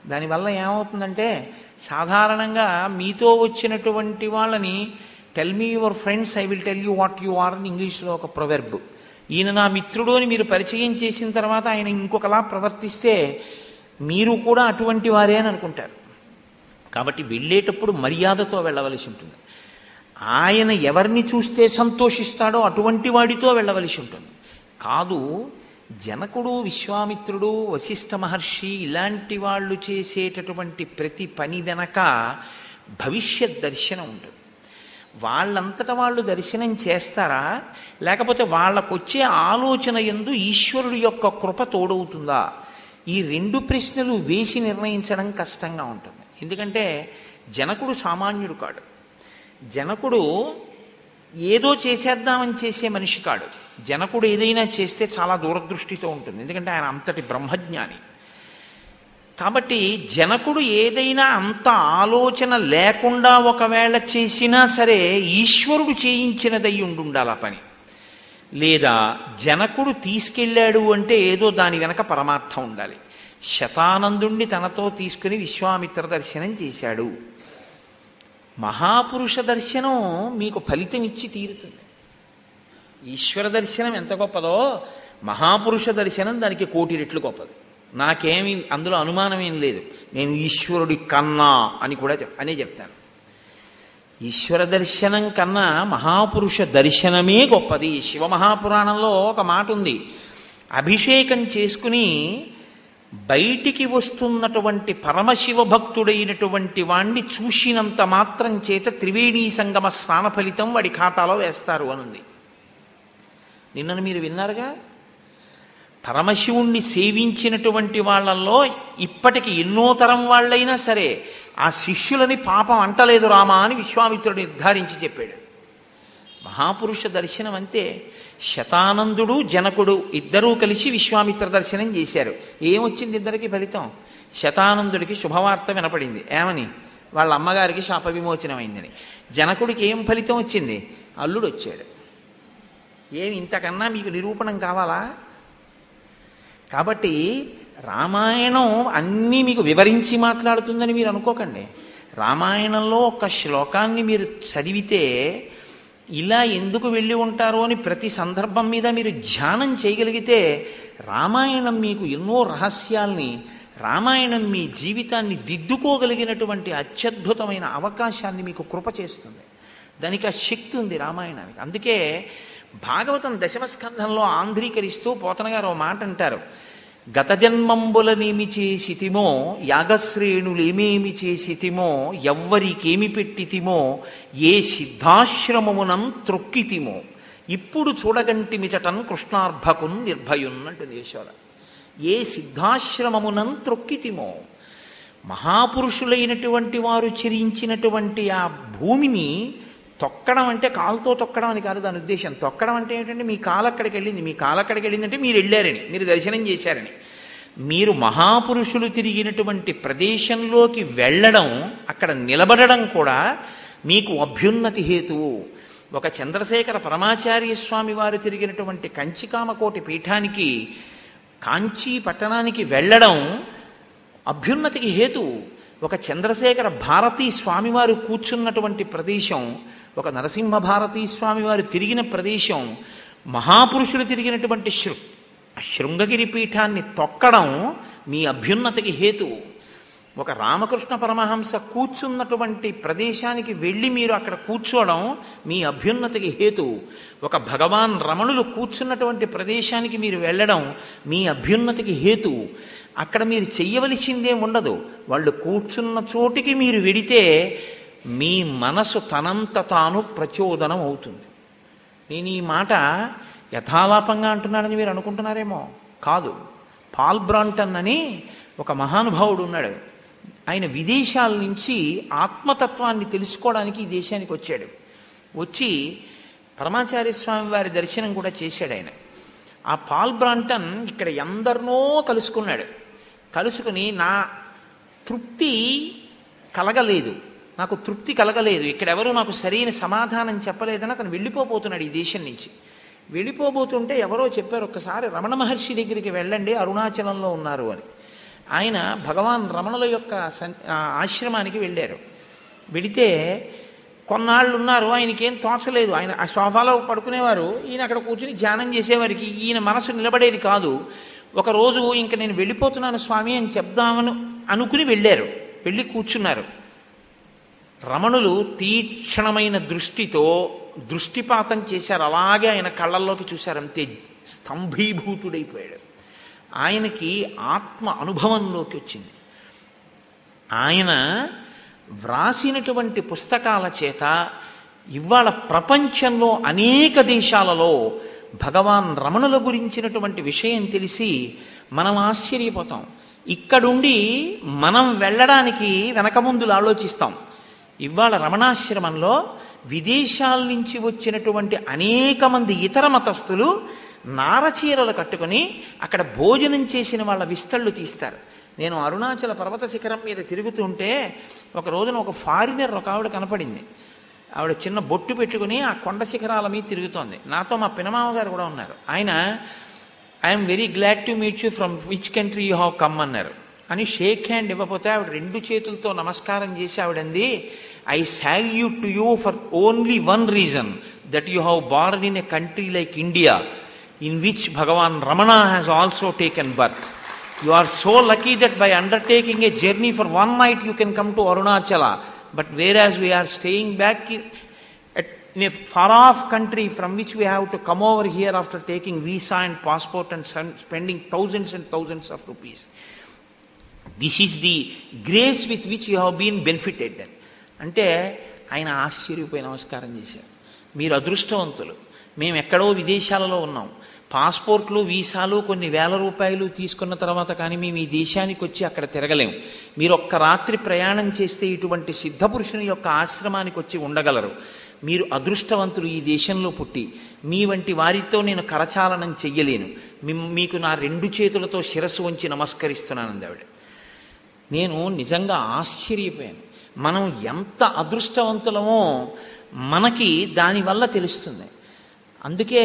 దానివల్ల ఏమవుతుందంటే సాధారణంగా మీతో వచ్చినటువంటి వాళ్ళని tell me your friends I will tell you what you are అని ఇంగ్లీష్లో ఒక ప్రొవెర్బ్. ఈయన నా మిత్రుడు అని మీరు పరిచయం చేసిన తర్వాత ఆయన ఇంకొకలా ప్రవర్తిస్తే మీరు కూడా అటువంటి వారే అని అనుకుంటారు. కాబట్టి వెళ్ళేటప్పుడు మర్యాదతో వెళ్ళవలసి ఉంటుంది. ఆయన ఎవరిని చూస్తే సంతోషిస్తాడో అటువంటి వాడితో వెళ్ళవలసి ఉంటుంది. కాదు జనకుడు విశ్వామిత్రుడు వశిష్ఠ మహర్షి ఇలాంటి వాళ్ళు చేసేటటువంటి ప్రతి పని వెనక భవిష్యత్ దర్శనం ఉంటుంది. వాళ్ళంతట వాళ్ళు దర్శనం చేస్తారా? లేకపోతే వాళ్ళకొచ్చే ఆలోచన ఎందు ఈశ్వరుడి యొక్క కృప తోడవుతుందా? ఈ రెండు ప్రశ్నలు వేసి నిర్ణయించడం కష్టంగా ఉంటుంది. ఎందుకంటే జనకుడు సామాన్యుడు కాడు. జనకుడు ఏదో చేసేద్దామని చేసే మనిషి కాడు. జనకుడు ఏదైనా చేస్తే చాలా దూరదృష్టితో ఉంటుంది. ఎందుకంటే ఆయన అంతటి బ్రహ్మజ్ఞాని. కాబట్టి జనకుడు ఏదైనా అంత ఆలోచన లేకుండా ఒకవేళ చేసినా సరే ఈశ్వరుడు చేయించినదై ఉండుండాలి ఆ పని. లేదా జనకుడు తీసుకెళ్ళాడు అంటే ఏదో దాని వెనక పరమార్థం ఉండాలి. శతానందుణ్ణి తనతో తీసుకుని విశ్వామిత్ర దర్శనం చేశాడు. మహాపురుష దర్శనం మీకు ఫలితం ఇచ్చి తీరుతుంది. ఈశ్వర దర్శనం ఎంత గొప్పదో మహాపురుష దర్శనం దానికి కోటి రెట్లు గొప్పది. నాకేమి అందులో అనుమానం ఏం లేదు. నేను ఈశ్వరుడి కన్నా అని కూడా చెప్ అనే చెప్తాను. ఈశ్వర దర్శనం కన్నా మహాపురుష దర్శనమే గొప్పది. శివ మహాపురాణంలో ఒక మాట ఉంది. అభిషేకం చేసుకుని బయటికి వస్తున్నటువంటి పరమశివ భక్తుడైనటువంటి వాణ్ణి చూసినంత మాత్రం చేత త్రివేణీ సంగమ స్నాన ఫలితం వాడి ఖాతాలో వేస్తారు అనుంది. నిన్నను మీరు విన్నారుగా? పరమశివుణ్ణి సేవించినటువంటి వాళ్ళల్లో ఇప్పటికి ఎన్నో తరం వాళ్ళైనా సరే ఆ శిష్యులని పాపం అంటలేదు రామా అని విశ్వామిత్రుడు నిర్ధారించి చెప్పాడు. మహాపురుష దర్శనం అంతే. శతానందుడు జనకుడు ఇద్దరూ కలిసి విశ్వామిత్ర దర్శనం చేశారు. ఏమొచ్చింది ఇద్దరికి ఫలితం? శతానందుడికి శుభవార్త వినపడింది. ఏమని? వాళ్ళ అమ్మగారికి శాప విమోచనమైందని జనకుడికి ఏం ఫలితం వచ్చింది? అల్లుడు వచ్చాడు ఏమి ఇంతకన్నా మీకు నిరూపణం కావాలా? కాబట్టి రామాయణం అన్నీ మీకు వివరించి మాట్లాడుతుందని మీరు అనుకోకండి. రామాయణంలో ఒక శ్లోకాన్ని మీరు చదివితే ఇలా ఎందుకు వెళ్ళి ఉంటారో అని ప్రతి సందర్భం మీద మీరు ధ్యానం చేయగలిగితే రామాయణం మీకు ఎన్నో రహస్యాల్ని రామాయణం మీ జీవితాన్ని దిద్దుకోగలిగినటువంటి అత్యద్భుతమైన అవకాశాన్ని మీకు కృప చేస్తుంది దానికి ఆ శక్తి ఉంది రామాయణానికి. అందుకే భాగవతం దశమస్కంధంలో ఆంధ్రీకరిస్తూ పోతన గారు ఓ మాట అంటారు. గత జన్మంబులనేమి చేసితిమో యాగశ్రేణులేమేమి చేసితిమో ఎవ్వరికేమి పెట్టితిమో ఏ సిద్ధాశ్రమమునం త్రొక్కితిమో ఇప్పుడు చూడగంటి మిచటన్ కృష్ణార్భకున్ నిర్భయున్ అంటుంది యశోద. ఏ సిద్ధాశ్రమమునం త్రొక్కితిమో మహాపురుషులైనటువంటి వారు చిరించినటువంటి ఆ భూమిని తొక్కడం అంటే కాలుతో తొక్కడం అని కాదు దాని ఉద్దేశం. తొక్కడం అంటే ఏంటంటే మీ కాలు అక్కడికి వెళ్ళింది. మీ కాలు అక్కడికి వెళ్ళిందంటే మీరు వెళ్ళారని మీరు దర్శనం చేశారని. మీరు మహాపురుషులు తిరిగినటువంటి ప్రదేశంలోకి వెళ్ళడం అక్కడ నిలబడడం కూడా మీకు అభ్యున్నతి హేతువు. ఒక చంద్రశేఖర పరమాచార్య స్వామి వారు తిరిగినటువంటి కంచికామకోటి పీఠానికి కాంచీ పట్టణానికి వెళ్ళడం అభ్యున్నతికి హేతు ఒక చంద్రశేఖర భారతీ స్వామివారు కూర్చున్నటువంటి ప్రదేశం ఒక నరసింహ భారతీ స్వామివారు తిరిగిన ప్రదేశం మహాపురుషులు తిరిగినటువంటి శృ శృంగగిరి పీఠాన్ని తొక్కడం మీ అభ్యున్నతికి హేతు. ఒక రామకృష్ణ పరమహంస కూర్చున్నటువంటి ప్రదేశానికి వెళ్ళి మీరు అక్కడ కూర్చోవడం మీ అభ్యున్నతికి హేతు. ఒక భగవాన్ రమణులు కూర్చున్నటువంటి ప్రదేశానికి మీరు వెళ్ళడం మీ అభ్యున్నతికి హేతు. అక్కడ మీరు చెయ్యవలసిందేం ఉండదు. వాళ్ళు కూర్చున్న చోటికి మీరు వెడితే మీ మనసు తనంత తాను ప్రచోదనం అవుతుంది నేను ఈ మాట యథాలాపంగా అంటున్నాడని మీరు అనుకుంటున్నారేమో? కాదు. పాల్ బ్రాంటన్ అని ఒక మహానుభావుడు ఉన్నాడు. ఆయన విదేశాల నుంచి ఆత్మతత్వాన్ని తెలుసుకోవడానికి ఈ దేశానికి వచ్చాడు. వచ్చి పరమాచార్య స్వామి వారి దర్శనం కూడా చేశాడు ఆయన. ఆ పాల్ బ్రాంటన్ ఇక్కడ ఎందరినో కలుసుకున్నాడు. కలుసుకుని నా తృప్తి కలగలేదు. నాకు తృప్తి కలగలేదు. ఇక్కడెవరూ నాకు సరైన సమాధానం చెప్పలేదని అతను వెళ్ళిపోబోతున్నాడు ఈ దేశం నుంచి. వెళ్ళిపోబోతుంటే ఎవరో చెప్పారు ఒక్కసారి రమణ మహర్షి దగ్గరికి వెళ్ళండి అరుణాచలంలో ఉన్నారు అని. ఆయన భగవాన్ రమణుల యొక్క సన్- ఆశ్రమానికి వెళ్ళారు. వెడితే కొన్నాళ్ళు ఉన్నారు ఆయనకేం తోచలేదు. ఆయన ఆ సోఫాలో పడుకునేవారు ఈయన అక్కడ కూర్చుని ధ్యానం చేసేవారికి ఈయన మనసు నిలబడేది కాదు. ఒకరోజు ఇంక నేను వెళ్ళిపోతున్నాను స్వామి అని చెప్దామని అనుకుని వెళ్ళారు. వెళ్ళి కూర్చున్నారు. రమణులు తీక్షణమైన దృష్టితో దృష్టిపాతం చేశారు. అలాగే ఆయన కళ్ళల్లోకి చూశారు. అంతే స్తంభీభూతుడైపోయాడు. ఆయనకి ఆత్మ అనుభవంలోకి వచ్చింది. ఆయన వ్రాసినటువంటి పుస్తకాల చేత ఇవాళ ప్రపంచంలో అనేక దేశాలలో భగవాన్ రమణుల గురించినటువంటి విషయం తెలిసి మనం ఆశ్చర్యపోతాం. ఇక్కడుండి మనం వెళ్ళడానికి వెనక ముందులు ఆలోచిస్తాం. ఇవాళ రమణాశ్రమంలో విదేశాల నుంచి వచ్చినటువంటి అనేక మంది ఇతర మతస్థులు నారచీరలు కట్టుకుని అక్కడ భోజనం చేసిన వాళ్ళ విస్తళ్ళు తీస్తారు. నేను అరుణాచల పర్వత శిఖరం మీద తిరుగుతుంటే ఒక రోజున ఒక ఫారినర్ ఒక ఆవిడ కనపడింది. ఆవిడ చిన్న బొట్టు పెట్టుకుని ఆ కొండ శిఖరాల మీద తిరుగుతోంది. నాతో మా పినమామ గారు కూడా ఉన్నారు. ఆయన I'm very glad to meet you from which country you have come అన్నారు. అని షేక్ హ్యాండ్ ఇవ్వకపోతే ఆవిడ రెండు చేతులతో నమస్కారం చేసి ఆవిడంది I salute to you for only one reason that you have born in a country like India in which Bhagavan Ramana has also taken birth you are so lucky that by undertaking a journey for one night you can come to Arunachala but whereas we're staying back in a far off country from which we have to come over here after taking visa and passport and and spending thousands and thousands of rupees. This is the grace with which you have been benefited అంటే ఆయన ఆశ్చర్యపోయి నమస్కారం చేశారు మీరు అదృష్టవంతులు. మేము ఎక్కడో విదేశాలలో ఉన్నాం. పాస్పోర్ట్లు వీసాలు కొన్ని వేల రూపాయలు తీసుకున్న తర్వాత కానీ మేము ఈ దేశానికి వచ్చి అక్కడ తిరగలేం. మీరు ఒక్క రాత్రి ప్రయాణం చేస్తే ఇటువంటి సిద్ధపురుషుని యొక్క ఆశ్రమానికి వచ్చి ఉండగలరు. మీరు అదృష్టవంతులు ఈ దేశంలో పుట్టి మీ వంటి వారితో నేను కరచాలనం చెయ్యలేను. మీకు నా రెండు చేతులతో శిరస్సు వంచి నమస్కరిస్తున్నానంది ఆవిడ. నేను నిజంగా ఆశ్చర్యపోయాను. మనం ఎంత అదృష్టవంతులమో మనకి దానివల్ల తెలుస్తుంది. అందుకే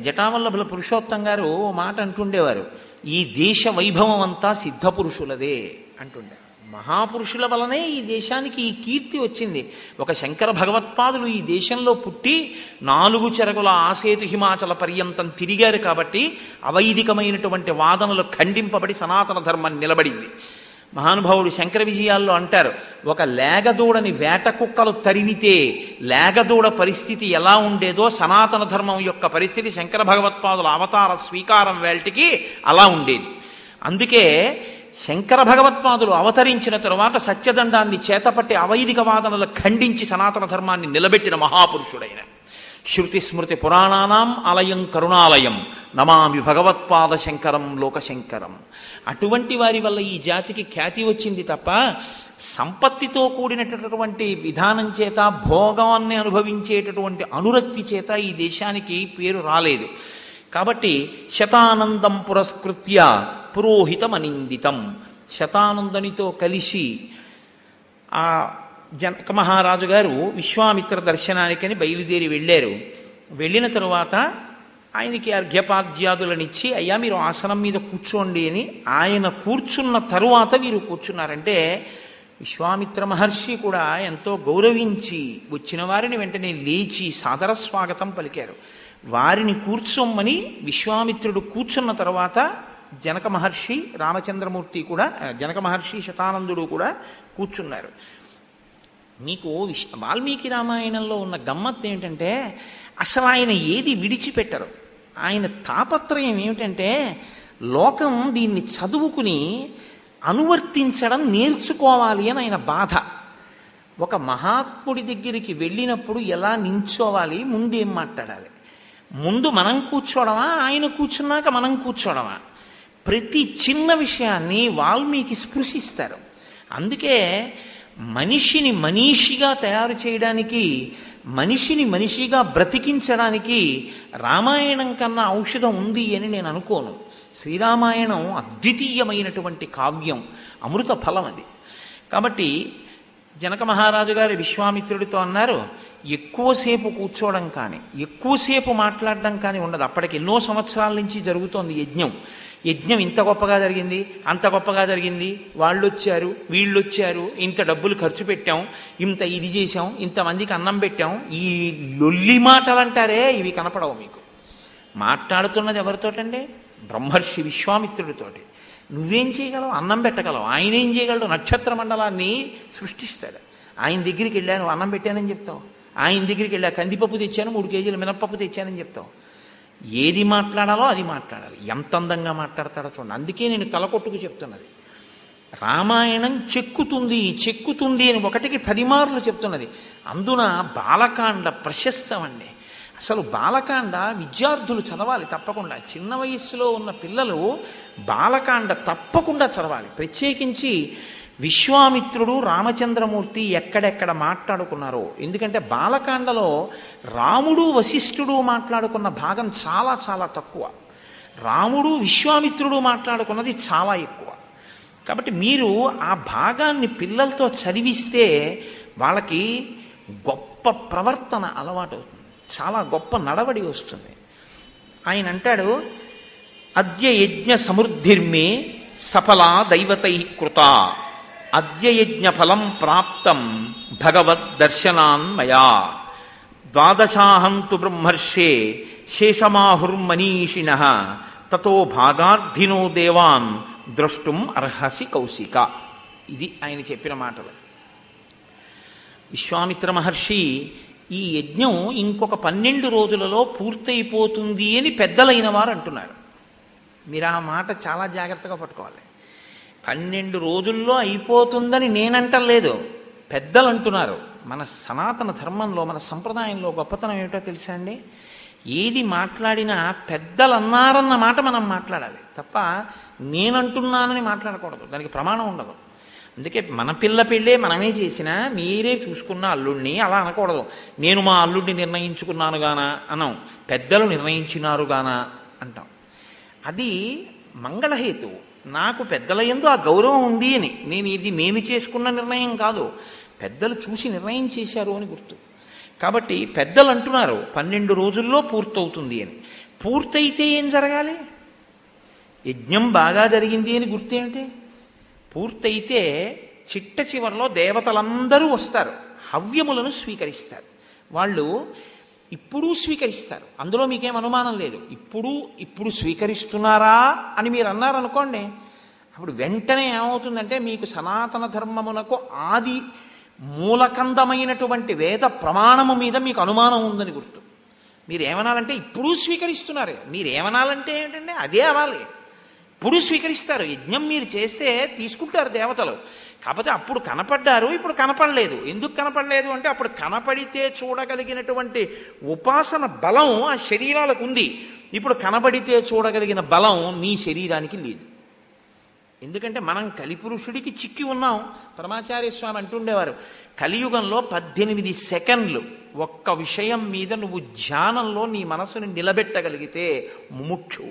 జటావల్లభుల పురుషోత్తం గారు ఓ మాట అంటుండేవారు ఈ దేశ వైభవం అంతా సిద్ధ పురుషులదే అంటుండే. మహాపురుషుల వలనే ఈ దేశానికి ఈ కీర్తి వచ్చింది. ఒక శంకర భగవత్పాదులు ఈ దేశంలో పుట్టి నాలుగు చెరగుల ఆసేతు హిమాచల పర్యంతం తిరిగారు కాబట్టి అవైదికమైనటువంటి వాదనలు ఖండింపబడి సనాతన ధర్మం నిలబడింది. మహానుభావుడు శంకర విజయాల్లో అంటారు ఒక లేగదూడని వేట కుక్కలు తరిమితే లేగదూడ పరిస్థితి ఎలా ఉండేదో సనాతన ధర్మం యొక్క పరిస్థితి శంకర భగవత్పాదుల అవతార స్వీకారం వేల్టికి అలా ఉండేది. అందుకే శంకర భగవత్పాదులు అవతరించిన తరువాత సత్యదండాన్ని చేతపట్టి అవైదిక వాదనలు ఖండించి సనాతన ధర్మాన్ని నిలబెట్టిన మహాపురుషుడైన శృతి స్మృతి పురాణానాం ఆలయం కరుణాలయం. నమామి భగవత్పాద శంకరం లోకశంకరం. అటువంటి వారి వల్ల ఈ జాతికి ఖ్యాతి వచ్చింది తప్ప సంపత్తితో కూడినటువంటి విధానం చేత భోగాన్ని అనుభవించేటటువంటి అనురక్తి చేత ఈ దేశానికి పేరు రాలేదు. కాబట్టి శతానందం పురస్కృత్య పురోహితమనిందితం. శతానందనితో కలిసి ఆ జనక మహారాజు గారు విశ్వామిత్ర దర్శనానికని బయలుదేరి వెళ్ళారు. వెళ్ళిన తరువాత ఆయనకి అర్ఘ్యపాద్యాదులనిచ్చి అయ్యా మీరు ఆసనం మీద కూర్చోండి అని ఆయన కూర్చున్న తరువాత వీరు కూర్చున్నారంటే విశ్వామిత్ర మహర్షి కూడా ఎంతో గౌరవించి వచ్చిన వారిని వెంటనే లేచి సాదర స్వాగతం పలికారు. వారిని కూర్చోమ్మని విశ్వామిత్రుడు కూర్చున్న తర్వాత జనక మహర్షి రామచంద్రమూర్తి కూడా జనక మహర్షి శతానందుడు కూడా కూర్చున్నారు. మీకు విష్ వాల్మీకి రామాయణంలో ఉన్న గమ్మత్తు ఏమిటంటే అసలు ఆయన ఏది విడిచిపెట్టరు. ఆయన తాపత్రయం ఏమిటంటే లోకం దీన్ని చదువుకుని అనువర్తించడం నేర్చుకోవాలి అని ఆయన బాధ. ఒక మహాత్ముడి దగ్గరికి వెళ్ళినప్పుడు ఎలా నించోవాలి ముందేం మాట్లాడాలి? ముందు మనం కూర్చోవడమా ఆయన కూర్చున్నాక మనం కూర్చోవడమా ప్రతి చిన్న విషయాన్ని వాల్మీకి స్పృశిస్తారు. అందుకే మనిషిని మనీషిగా తయారు చేయడానికి మనిషిని మనిషిగా బ్రతికించడానికి రామాయణం కన్నా ఔషధం ఉంది అని నేను అనుకోను. శ్రీరామాయణం అద్వితీయమైనటువంటి కావ్యం అమృత ఫలం అది. కాబట్టి జనక మహారాజు గారు విశ్వామిత్రుడితో అన్నారు ఎక్కువసేపు కూర్చోవడం కానీ ఎక్కువసేపు మాట్లాడడం కానీ ఉండదు. అప్పటికి ఎన్నో సంవత్సరాల నుంచి జరుగుతోంది యజ్ఞం. యజ్ఞం ఇంత గొప్పగా జరిగింది అంత గొప్పగా జరిగింది. వాళ్ళు వచ్చారు వీళ్ళు వచ్చారు ఇంత డబ్బులు ఖర్చు పెట్టాం ఇంత ఇది చేశాం ఇంతమందికి అన్నం పెట్టాం. ఈ లొల్లి మాటలు అంటారే ఇవి కనపడవు మీకు. మాట్లాడుతున్నది ఎవరితోటండి? బ్రహ్మర్షి విశ్వామిత్రుడితోటి. నువ్వేం చేయగలవు? అన్నం పెట్టగలవు. ఆయన ఏం చేయగలడు? నక్షత్ర మండలాన్ని సృష్టిస్తాడు. ఆయన దగ్గరికి వెళ్ళాను అన్నం పెట్టానని చెప్తావు. ఆయన దగ్గరికి వెళ్ళా కందిపప్పు తెచ్చాను మూడు కేజీలు మినప్పప్పు తెచ్చానని చెప్తావు. ఏది మాట్లాడాలో అది మాట్లాడాలి. ఎంత అందంగా మాట్లాడతాడో చూడండి. అందుకే నేను తలకొట్టుకు చెప్తున్నది. రామాయణం చెక్కుతుంది చెక్కుతుంది అని ఒకటికి పది మార్లు చెప్తున్నది. అందున బాలకాండ ప్రశస్తమండి. అసలు బాలకాండ విద్యార్థులు చదవాలి తప్పకుండా. చిన్న వయస్సులో ఉన్న పిల్లలు బాలకాండ తప్పకుండా చదవాలి. ప్రత్యేకించి విశ్వామిత్రుడు రామచంద్రమూర్తి ఎక్కడెక్కడ మాట్లాడుకున్నారో. ఎందుకంటే బాలకాండలో రాముడు వశిష్ఠుడు మాట్లాడుకున్న భాగం చాలా చాలా తక్కువ. రాముడు విశ్వామిత్రుడు మాట్లాడుకున్నది చాలా ఎక్కువ. కాబట్టి మీరు ఆ భాగాన్ని పిల్లలతో చదివిస్తే వాళ్ళకి గొప్ప ప్రవర్తన అలవాటు అవుతుంది. చాలా గొప్ప నడవడి వస్తుంది. ఆయన అంటాడు అద్య యజ్ఞ సమృద్ధిర్మే సఫలా దైవతై కృత. అద్యయజ్ఞ ఫలం ప్రాప్తం భగవద్ దర్శనాన్ మయా ద్వాదశాహంతు బ్రహ్మర్షే శేషమాహుర్మనీషిణ. తతో భాగార్థినో దేవాన్ ద్రష్టుం అర్హసి కౌశిక. ఇది ఆయన చెప్పిన మాటలు. విశ్వామిత్ర మహర్షి ఈ యజ్ఞం ఇంకొక పన్నెండు రోజులలో పూర్తయిపోతుంది అని పెద్దలైన వారు అంటున్నారు. మీరు ఆ మాట చాలా జాగ్రత్తగా పట్టుకోవాలి. పన్నెండు రోజుల్లో అయిపోతుందని నేనంటలేదు. పెద్దలు అంటున్నారు మన సనాతన ధర్మంలో మన సంప్రదాయంలో గొప్పతనం ఏమిటో తెలుసా అండి? ఏది మాట్లాడినా పెద్దలు అన్నారన్న మాట మనం మాట్లాడాలి. తప్ప నేనంటున్నానని మాట్లాడకూడదు. దానికి ప్రమాణం ఉండదు. అందుకే మన పిల్ల పెళ్ళే మనమే చేసినా మీరే చూసుకున్న అల్లుడిని అలా అనకూడదు. నేను మా అల్లుడిని నిర్ణయించుకున్నాను గానా అనం. పెద్దలు నిర్ణయించినారు గానా అంటాం. అది మంగళహేతువు. నాకు పెద్దల ఎందు ఆ గౌరవం ఉంది అని. నేను ఇది నేను చేసుకున్న నిర్ణయం కాదు. పెద్దలు చూసి నిర్ణయం చేశారు అని గుర్తు. కాబట్టి పెద్దలు అంటున్నారు పన్నెండు రోజుల్లో పూర్తవుతుంది అని. పూర్తయితే ఏం జరగాలి? యజ్ఞం బాగా జరిగింది అని గుర్తేమిటి పూర్తయితే చిట్ట చివరిలో దేవతలందరూ వస్తారు. హవ్యములను స్వీకరిస్తారు. వాళ్ళు ఇప్పుడు స్వీకరిస్తారు. అందులో మీకేం అనుమానం లేదు. ఇప్పుడు ఇప్పుడు స్వీకరిస్తున్నారా అని మీరు అన్నారనుకోండి అప్పుడు వెంటనే ఏమవుతుందంటే మీకు సనాతన ధర్మమునకు ఆది మూలకందమైనటువంటి వేద ప్రమాణము మీద మీకు అనుమానం ఉందని గుర్తు. మీరు ఏమనాలంటే ఇప్పుడు స్వీకరిస్తున్నారు. మీరు ఏమనాలంటే ఏంటంటే అదే అనాలి. ఇప్పుడు స్వీకరిస్తారు. యజ్ఞం మీరు చేస్తే తీసుకుంటారు దేవతలు. కాకపోతే అప్పుడు కనపడ్డారు ఇప్పుడు కనపడలేదు. ఎందుకు కనపడలేదు అంటే అప్పుడు కనపడితే చూడగలిగినటువంటి ఉపాసన బలం ఆ శరీరాలకు ఉంది. ఇప్పుడు కనబడితే చూడగలిగిన బలం నీ శరీరానికి లేదు. ఎందుకంటే మనం కలిపురుషుడికి చిక్కి ఉన్నాం. పరమాచార్య స్వామి అంటుండేవారు కలియుగంలో పద్దెనిమిది సెకండ్లు ఒక్క విషయం మీద నువ్వు ధ్యానంలో నీ మనసుని నిలబెట్టగలిగితే ముముక్షు.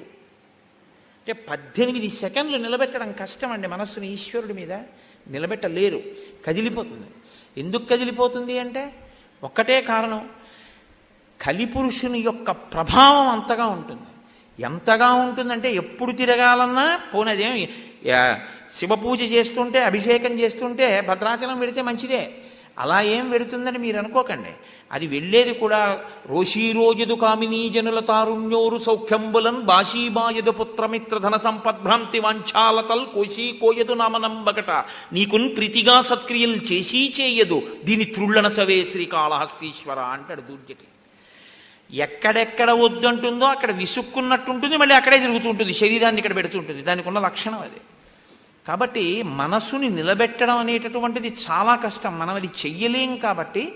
అంటే పద్దెనిమిది సెకండ్లు నిలబెట్టడం కష్టం అండి మనస్సుని ఈశ్వరుడి మీద. నిలబెట్టలేరు. కదిలిపోతుంది. ఎందుకు కదిలిపోతుంది అంటే ఒక్కటే కారణం. కలిపురుషుని యొక్క ప్రభావం అంతగా ఉంటుంది. ఎంతగా ఉంటుందంటే ఎప్పుడు తిరగాలన్నా పోనదేం శివ పూజ చేస్తుంటే అభిషేకం చేస్తుంటే భద్రాచలం పెడితే మంచిదే. అలా ఏం పెడుతుందని మీరు అనుకోకండి. అది వెళ్ళేది కూడా రోషీరోజదు కామినీ జనుల తారుణ్యోరు సౌఖ్యంబులన్ బాషీబాయదు పుత్రమిత్ర ధన సంపద్భ్రాంతి వాంఛాలతల్ కోశీ కోయదు నామనంబకట. నీకున్ ప్రీతిగా సత్క్రియలు చేసి చేయదు. దీని త్రుళ్ళన చవే శ్రీకాళహస్తీశ్వర అంటాడు దూర్జటి. ఎక్కడెక్కడ వద్దంటుందో అక్కడ విసుక్కున్నట్టుంటుంది మళ్ళీ అక్కడే తిరుగుతుంటుంది శరీరాన్ని ఇక్కడ పెడుతుంటుంది. దానికి ఉన్న లక్షణం అది. కాబట్టి మనసుని నిలబెట్టడం అనేటటువంటిది చాలా కష్టం. మనం అది చెయ్యలేం కాబట్టి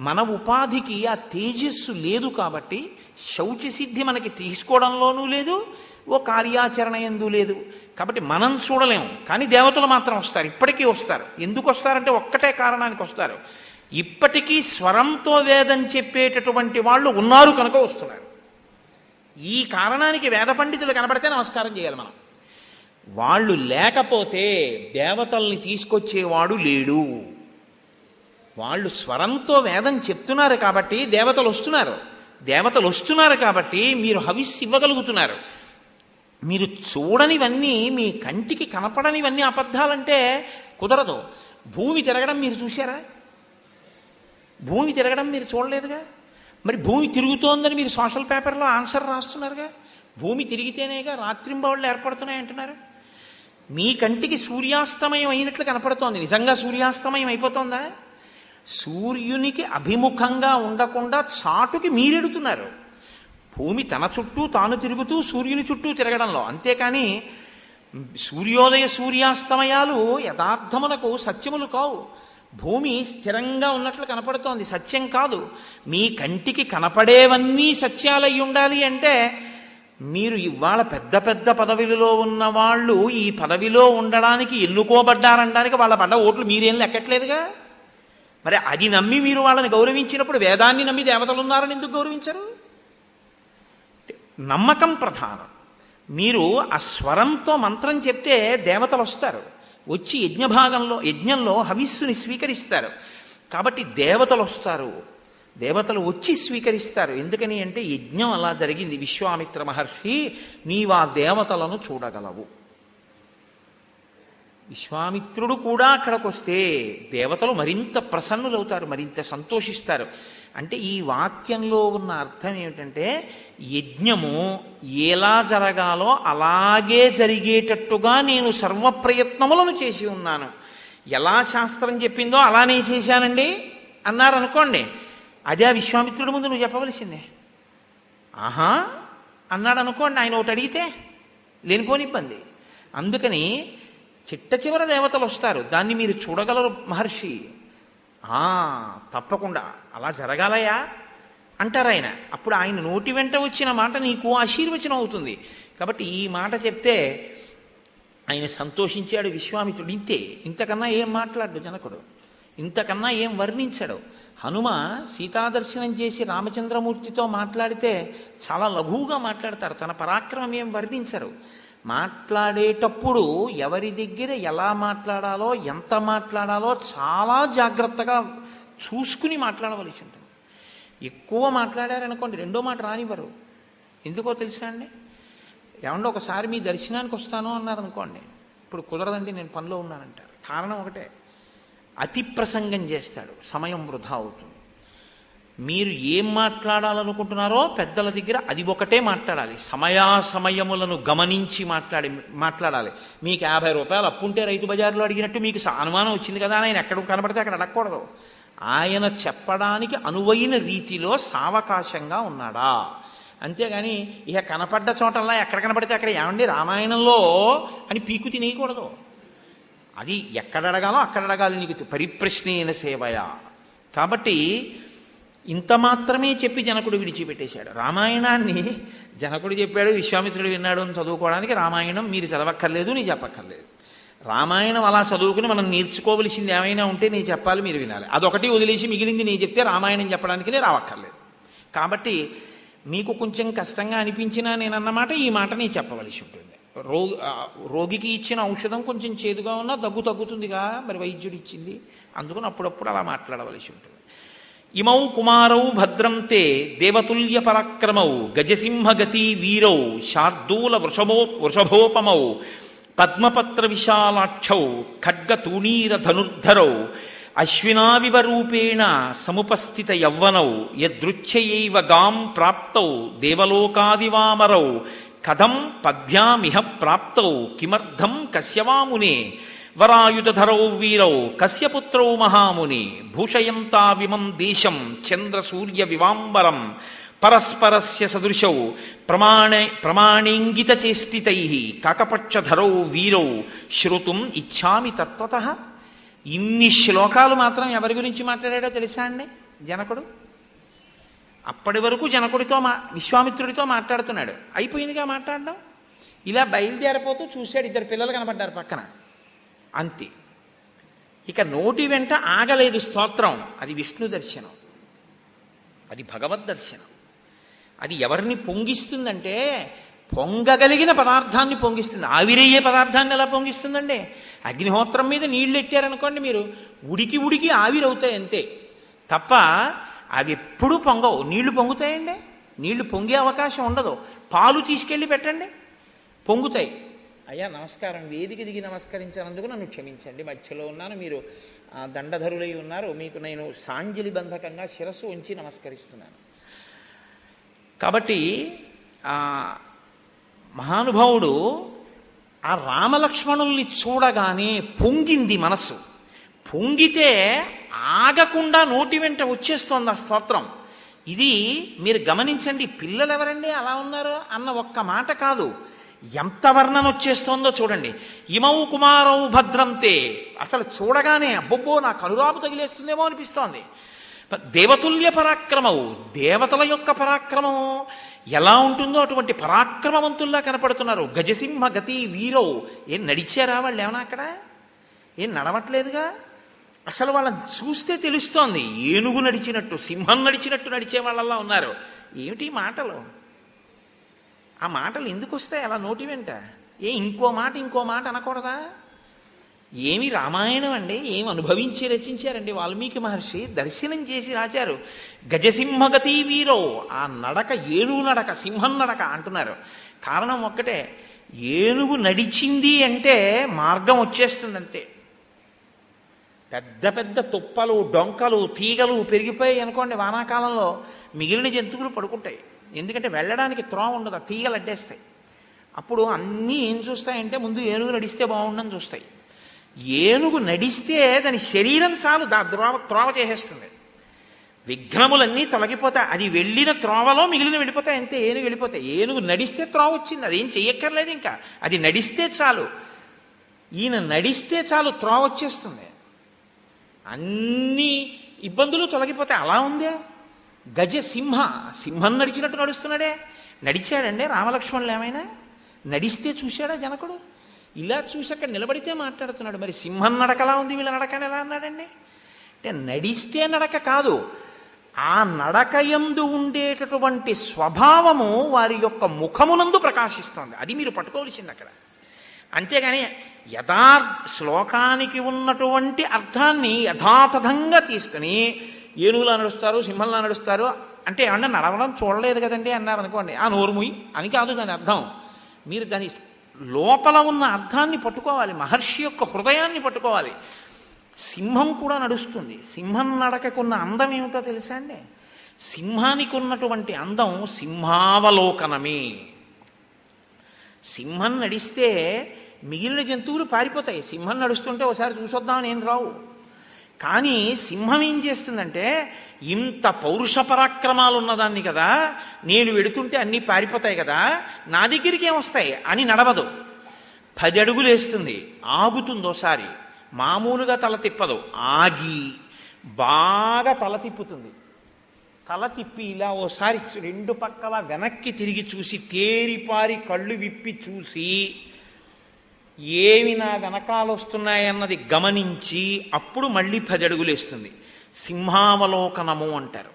మన ఉపాధికి ఆ తేజస్సు లేదు కాబట్టి శౌచ సిద్ధి మనకి తీసుకోవడంలోనూ లేదు ఓ కార్యాచరణ ఎందు లేదు. కాబట్టి మనం చూడలేము కానీ దేవతలు మాత్రం వస్తారు ఇప్పటికీ వస్తారు. ఎందుకు వస్తారంటే ఒక్కటే కారణానికి వస్తారు. ఇప్పటికీ స్వరంతో వేదం చెప్పేటటువంటి వాళ్ళు ఉన్నారు కనుక వస్తున్నారు. ఈ కారణానికి వేద పండితులు కనబడితే నమస్కారం చేయాలి మనం. వాళ్ళు లేకపోతే దేవతల్ని తీసుకొచ్చేవాడు లేడు. వాళ్ళు స్వరంతో వేదం చెప్తున్నారు కాబట్టి దేవతలు వస్తున్నారు. దేవతలు వస్తున్నారు కాబట్టి మీరు హవిస్ ఇవ్వగలుగుతున్నారు. మీరు చూడనివన్నీ మీ కంటికి కనపడనివన్నీ అబద్ధాలంటే కుదరదు. భూమి తిరగడం మీరు చూశారా? భూమి తిరగడం మీరు చూడలేదుగా? మరి భూమి తిరుగుతోందని మీరు సోషల్ పేపర్లో ఆన్సర్ రాస్తున్నారుగా? భూమి తిరిగితేనేగా రాత్రింబవళ్ళు ఏర్పడుతున్నాయి అంటున్నారు మీ కంటికి సూర్యాస్తమయం అయినట్లు కనపడుతోంది. నిజంగా సూర్యాస్తమయం అయిపోతుందా? సూర్యునికి అభిముఖంగా ఉండకుండా చాటుకి మీరెడుతున్నారు. భూమి తన చుట్టూ తాను తిరుగుతూ సూర్యుని చుట్టూ తిరగడంలో. అంతేకాని సూర్యోదయ సూర్యాస్తమయాలు యథార్థమునకు సత్యములు కావు. భూమి స్థిరంగా ఉన్నట్లు కనపడుతోంది. సత్యం కాదు. మీ కంటికి కనపడేవన్నీ సత్యాలై ఉండాలి అంటే మీరు ఇవాళ పెద్ద పెద్ద పదవిలో ఉన్న వాళ్ళు ఈ పదవిలో ఉండడానికి ఎన్నుకోబడ్డారనడానికి వాళ్ళ పడ్డ ఓట్లు మీరేం లెక్కట్లేదుగా? మరి అది నమ్మి మీరు వాళ్ళని గౌరవించినప్పుడు వేదాన్ని నమ్మి దేవతలు ఉన్నారని ఎందుకు గౌరవించరు? నమ్మకం ప్రధానం. మీరు ఆ స్వరంతో మంత్రం చెప్తే దేవతలు వస్తారు. వచ్చి యజ్ఞభాగంలో యజ్ఞంలో హవిస్సుని స్వీకరిస్తారు. కాబట్టి దేవతలు వస్తారు. దేవతలు వచ్చి స్వీకరిస్తారు. ఎందుకని అంటే యజ్ఞం అలా జరిగింది. విశ్వామిత్ర మహర్షి నీవా ఆ దేవతలను చూడగలవు. విశ్వామిత్రుడు కూడా అక్కడికి వస్తే దేవతలు మరింత ప్రసన్నులవుతారు మరింత సంతోషిస్తారు. అంటే ఈ వాక్యంలో ఉన్న అర్థం ఏమిటంటే యజ్ఞము ఎలా జరగాలో అలాగే జరిగేటట్టుగా నేను సర్వ ప్రయత్నములను చేసి ఉన్నాను. ఎలా శాస్త్రం చెప్పిందో అలానే చేశానండి అన్నారనుకోండి అదే ఆ విశ్వామిత్రుడి ముందు నువ్వు చెప్పవలసిందే. ఆహా అన్నాడు అనుకోండి ఆయన ఒకటి అడిగితే లేనిపోని ఇబ్బంది అందుకని చిట్ట చివర దేవతలు వస్తారు. దాన్ని మీరు చూడగలరు మహర్షి. ఆ తప్పకుండా. అలా జరగాలయా? అంటారు ఆయన. అప్పుడు ఆయన నోటి వెంట వచ్చిన మాట నీకు ఆశీర్వచనం అవుతుంది. కాబట్టి ఈ మాట చెప్తే ఆయన సంతోషించాడు విశ్వామిత్రుడు. ఇంతే. ఇంతకన్నా ఏం మాట్లాడు జనకుడు? ఇంతకన్నా ఏం వర్ణించాడు? హనుమ సీతాదర్శనం చేసి రామచంద్రమూర్తితో మాట్లాడితే చాలా లఘువుగా మాట్లాడతారు. తన పరాక్రమం ఏం వర్ణించరు. మాట్లాడేటప్పుడు ఎవరి దగ్గర ఎలా మాట్లాడాలో ఎంత మాట్లాడాలో చాలా జాగ్రత్తగా చూసుకుని మాట్లాడవలసి ఉంటుంది. ఎక్కువ మాట్లాడారనుకోండి రెండో మాట రానివ్వరు. ఎందుకో తెలుసా అండి? ఏమంటే ఒకసారి మీ దర్శనానికి వస్తాను అన్నారు అనుకోండి ఇప్పుడు కుదరదండి నేను పనిలో ఉన్నానంటారు. కారణం ఒకటే అతి ప్రసంగం చేస్తాడు సమయం వృధా అవుతుంది. మీరు ఏం మాట్లాడాలనుకుంటున్నారో పెద్దల దగ్గర అది ఒకటే మాట్లాడాలి. సమయాసమయములను గమనించి మాట్లాడి మాట్లాడాలి. మీకు యాభై రూపాయలు అప్పుంటే రైతు బజార్లో అడిగినట్టు మీకు అనుమానం వచ్చింది కదా ఆయన ఎక్కడ కనబడితే అక్కడ అడగకూడదు. ఆయన చెప్పడానికి అనువైన రీతిలో సావకాశంగా ఉన్నాడా? అంతేగాని ఇక కనపడ్డ చోటల్లా ఎక్కడ కనపడితే అక్కడ ఏమండి రామాయణంలో అని పీకు తినేయకూడదు. అది ఎక్కడ అడగాలో అక్కడ అడగాలి. నీకు పరిప్రశ్నైన సేవయా. కాబట్టి ఇంత మాత్రమే చెప్పి జనకుడు విడిచిపెట్టేశాడు. రామాయణాన్ని జనకుడు చెప్పాడు విశ్వామిత్రుడు విన్నాడు అని చదువుకోవడానికి రామాయణం మీరు చదవక్కర్లేదు నీ చెప్పక్కర్లేదు. రామాయణం అలా చదువుకుని మనం నేర్చుకోవలసింది ఏమైనా ఉంటే నేను చెప్పాలి మీరు వినాలి. అదొకటి వదిలేసి మిగిలింది నేను చెప్తే రామాయణం చెప్పడానికి నేను రావక్కర్లేదు. కాబట్టి మీకు కొంచెం కష్టంగా అనిపించినా నేను అన్నమాట ఈ మాట నేను చెప్పవలసి ఉంటుంది. రో రోగికి ఇచ్చిన ఔషధం కొంచెం చేదుగా ఉన్నా దగ్గు తగ్గుతుందిగా మరి వైద్యుడు ఇచ్చింది. అందుకని అప్పుడప్పుడు అలా మాట్లాడవలసి ఉంటుంది. ఇమౌ కుమారౌ భద్రంతే దేవతుల్య పరాక్రమౌ గజసింహగతి వీరౌ శార్దూల వృషభో వృషభోపమౌ పద్మపత్ర విశాలాక్షౌ ఖడ్గ తూణీర ధనుర్ధరౌ అశ్వినావివ రూపేణ సముపస్థిత యవ్వనౌ యదృచ్ఛయైవ గాం ప్రాప్తౌ దేవలోకాదివామరౌ కథం పద్భ్యామిహ ప్రాప్తౌ కిమర్థం కశ్యవామునే వరాయుధరౌ వీరౌ కశ్యపుత్రౌ మహాముని భూషయంతావిమం దేశం చంద్రసూర్య వివాంబరం పరస్పరస్య సదృశౌ ప్రమాణ ప్రమాణింగిత చేష్టితై కాకపక్షధరౌ వీరౌ శ్రుతుం ఇచ్చామి తత్వత. ఇన్ని శ్లోకాలు మాత్రం ఎవరి గురించి మాట్లాడాడో తెలుసా అండి? జనకుడు? అప్పటి వరకు జనకుడితో మా విశ్వామిత్రుడితో మాట్లాడుతున్నాడు. అయిపోయిందిగా మాట్లాడడం? ఇలా బయలుదేరిపోతూ చూశాడు ఇద్దరు పిల్లలు కనపడ్డారు పక్కన. అంతే. ఇక నోటి వెంట ఆగలేదు స్తోత్రం. అది విష్ణు దర్శనం. అది భగవద్ దర్శనం. అది ఎవరిని పొంగిస్తుందంటే పొంగగలిగిన పదార్థాన్ని పొంగిస్తుంది. ఆవిరయ్యే పదార్థాన్ని ఎలా పొంగిస్తుందండి? అగ్నిహోత్రం మీద నీళ్ళు ఎట్టారనుకోండి మీరు. ఉడికి ఉడికి ఆవిరవుతాయి అంతే. తప్ప అవి ఎప్పుడూ పొంగవు. నీళ్ళు పొంగుతాయండి? నీళ్ళు పొంగే అవకాశం ఉండదు. పాలు తీసుకెళ్ళి పెట్టండి. పొంగుతాయి. అయ్యా నమస్కారం. వేదిక దిగి నమస్కరించినందుకు నన్ను క్షమించండి. మధ్యలో ఉన్నాను. మీరు దండధరులై ఉన్నారు. మీకు నేను సాంజలి బంధకంగా శిరస్సు ఉంచి నమస్కరిస్తున్నాను. కాబట్టి మహానుభావుడు ఆ రామలక్ష్మణుల్ని చూడగానే పొంగింది మనసు పొంగితే ఆగకుండా నోటి వెంట వచ్చేస్తోంది ఆ స్తోత్రం. ఇది మీరు గమనించండి పిల్లలు ఎవరండి అలా ఉన్నారు అన్న ఒక్క మాట కాదు. ఎంత వర్ణన వచ్చేస్తోందో చూడండి. ఇమౌ కుమారౌ భద్రంతే. అసలు చూడగానే అబ్బబ్బో నా కనురాపు తగిలేస్తుందేమో అనిపిస్తోంది. దేవతుల్య పరాక్రమవు. దేవతల యొక్క పరాక్రమం. ఎలా ఉంటుందో అటువంటి పరాక్రమవంతుల్లా కనపడుతున్నారు. గజసింహ గతి వీరవు ఏం నడిచారా వాళ్ళు ఏమన్నా అక్కడ? ఏం నడవట్లేదుగా? అసలు వాళ్ళని చూస్తే తెలుస్తోంది. ఏనుగు నడిచినట్టు సింహం నడిచినట్టు నడిచే వాళ్ళలా ఉన్నారు. ఏమిటి మాటలు? ఆ మాటలు ఎందుకు వస్తాయి? అలా నోటి వెంట. ఏ ఇంకో మాట ఇంకో మాట అనకూడదా? ఏమి రామాయణం అండి? ఏం అనుభవించి రచించారండి వాల్మీకి మహర్షి? దర్శనం చేసి రాచారు. గజసింహగతి వీరో ఆ నడక ఏనుగు నడక సింహం నడక అంటున్నారు. కారణం ఒక్కటే ఏనుగు నడిచింది అంటే మార్గం వచ్చేస్తుంది అంతే పెద్ద పెద్ద తుప్పలు డొంకలు తీగలు పెరిగిపోయాయి అనుకోండి వానాకాలంలో. మిగిలిన జంతువులు పడుకుంటాయి. ఎందుకంటే వెళ్ళడానికి త్రోవ ఉండదు ఆ తీగలు అడ్డేస్తాయి. అప్పుడు అన్నీ ఏం చూస్తాయంటే ముందు ఏనుగు నడిస్తే బాగుండని చూస్తాయి. ఏనుగు నడిస్తే దాని శరీరం చాలు దా త్రోవ త్రోవ చేసేస్తుంది. విఘ్నములన్నీ తొలగిపోతాయి. అది వెళ్ళిన త్రోవలో మిగిలిన వెళ్ళిపోతాయి అంతే ఏనుగు వెళ్ళిపోతాయి. ఏనుగు నడిస్తే త్రోవ వచ్చింది అదేం చెయ్యక్కర్లేదు ఇంకా. అది నడిస్తే చాలు. ఈయన నడిస్తే చాలు త్రోవ వచ్చేస్తుంది. అన్ని ఇబ్బందులు తొలగిపోతాయి. అలా ఉందే? గజ సింహ సింహం నడిచినట్టు నడుస్తున్నాడే. నడిచాడండి రామలక్ష్మణులు ఏమైనా? నడిస్తే చూశాడా జనకుడు? ఇలా చూసి అక్కడ నిలబడితే మాట్లాడుతున్నాడు. మరి సింహం నడకలా ఉంది వీళ్ళ నడకని ఎలా అన్నాడండి? అంటే నడిస్తే నడక కాదు ఆ నడకయందు ఉండేటటువంటి స్వభావము వారి యొక్క ముఖమునందు ప్రకాశిస్తోంది. అది మీరు పట్టుకోవలసింది అక్కడ. అంతేగాని యథా శ్లోకానికి ఉన్నటువంటి అర్థాన్ని యథాతథంగా తీసుకుని ఏనుగులా నడుస్తారు సింహంలా నడుస్తారు. అంటే ఏమన్నా నడవడం చూడలేదు కదండి అన్నారు అనుకోండి. ఆ నోరుముయి అని కాదు దాని అర్థం. మీరు దాని లోపల ఉన్న అర్థాన్ని పట్టుకోవాలి. మహర్షి యొక్క హృదయాన్ని పట్టుకోవాలి. సింహం కూడా నడుస్తుంది. సింహం నడకకున్న అందం ఏమిటో తెలుసా అండి? సింహానికి ఉన్నటువంటి అందం సింహావలోకనమే. సింహం నడిస్తే మిగిలిన జంతువులు పారిపోతాయి. సింహం నడుస్తుంటే ఒకసారి చూసొద్దామని ఏం రావు. కానీ సింహం ఏం చేస్తుందంటే ఇంత పౌరుష పరాక్రమాలు ఉన్నదాన్ని కదా నేను వెడుతుంటే అన్నీ పారిపోతాయి కదా నా దగ్గరికి ఏమొస్తాయి అని నడవదు. పది అడుగులు వేస్తుంది. ఆగుతుంది ఒకసారి మామూలుగా తల తిప్పదు. ఆగి బాగా తల తిప్పుతుంది. తల తిప్పి ఇలా ఓసారి రెండు పక్కల వెనక్కి తిరిగి చూసి తేరిపారి కళ్ళు విప్పి చూసి ఏమి నా వెనకాలొస్తున్నాయన్నది గమనించి అప్పుడు మళ్ళీ పదడుగులేస్తుంది. సింహావలోకనము అంటారు.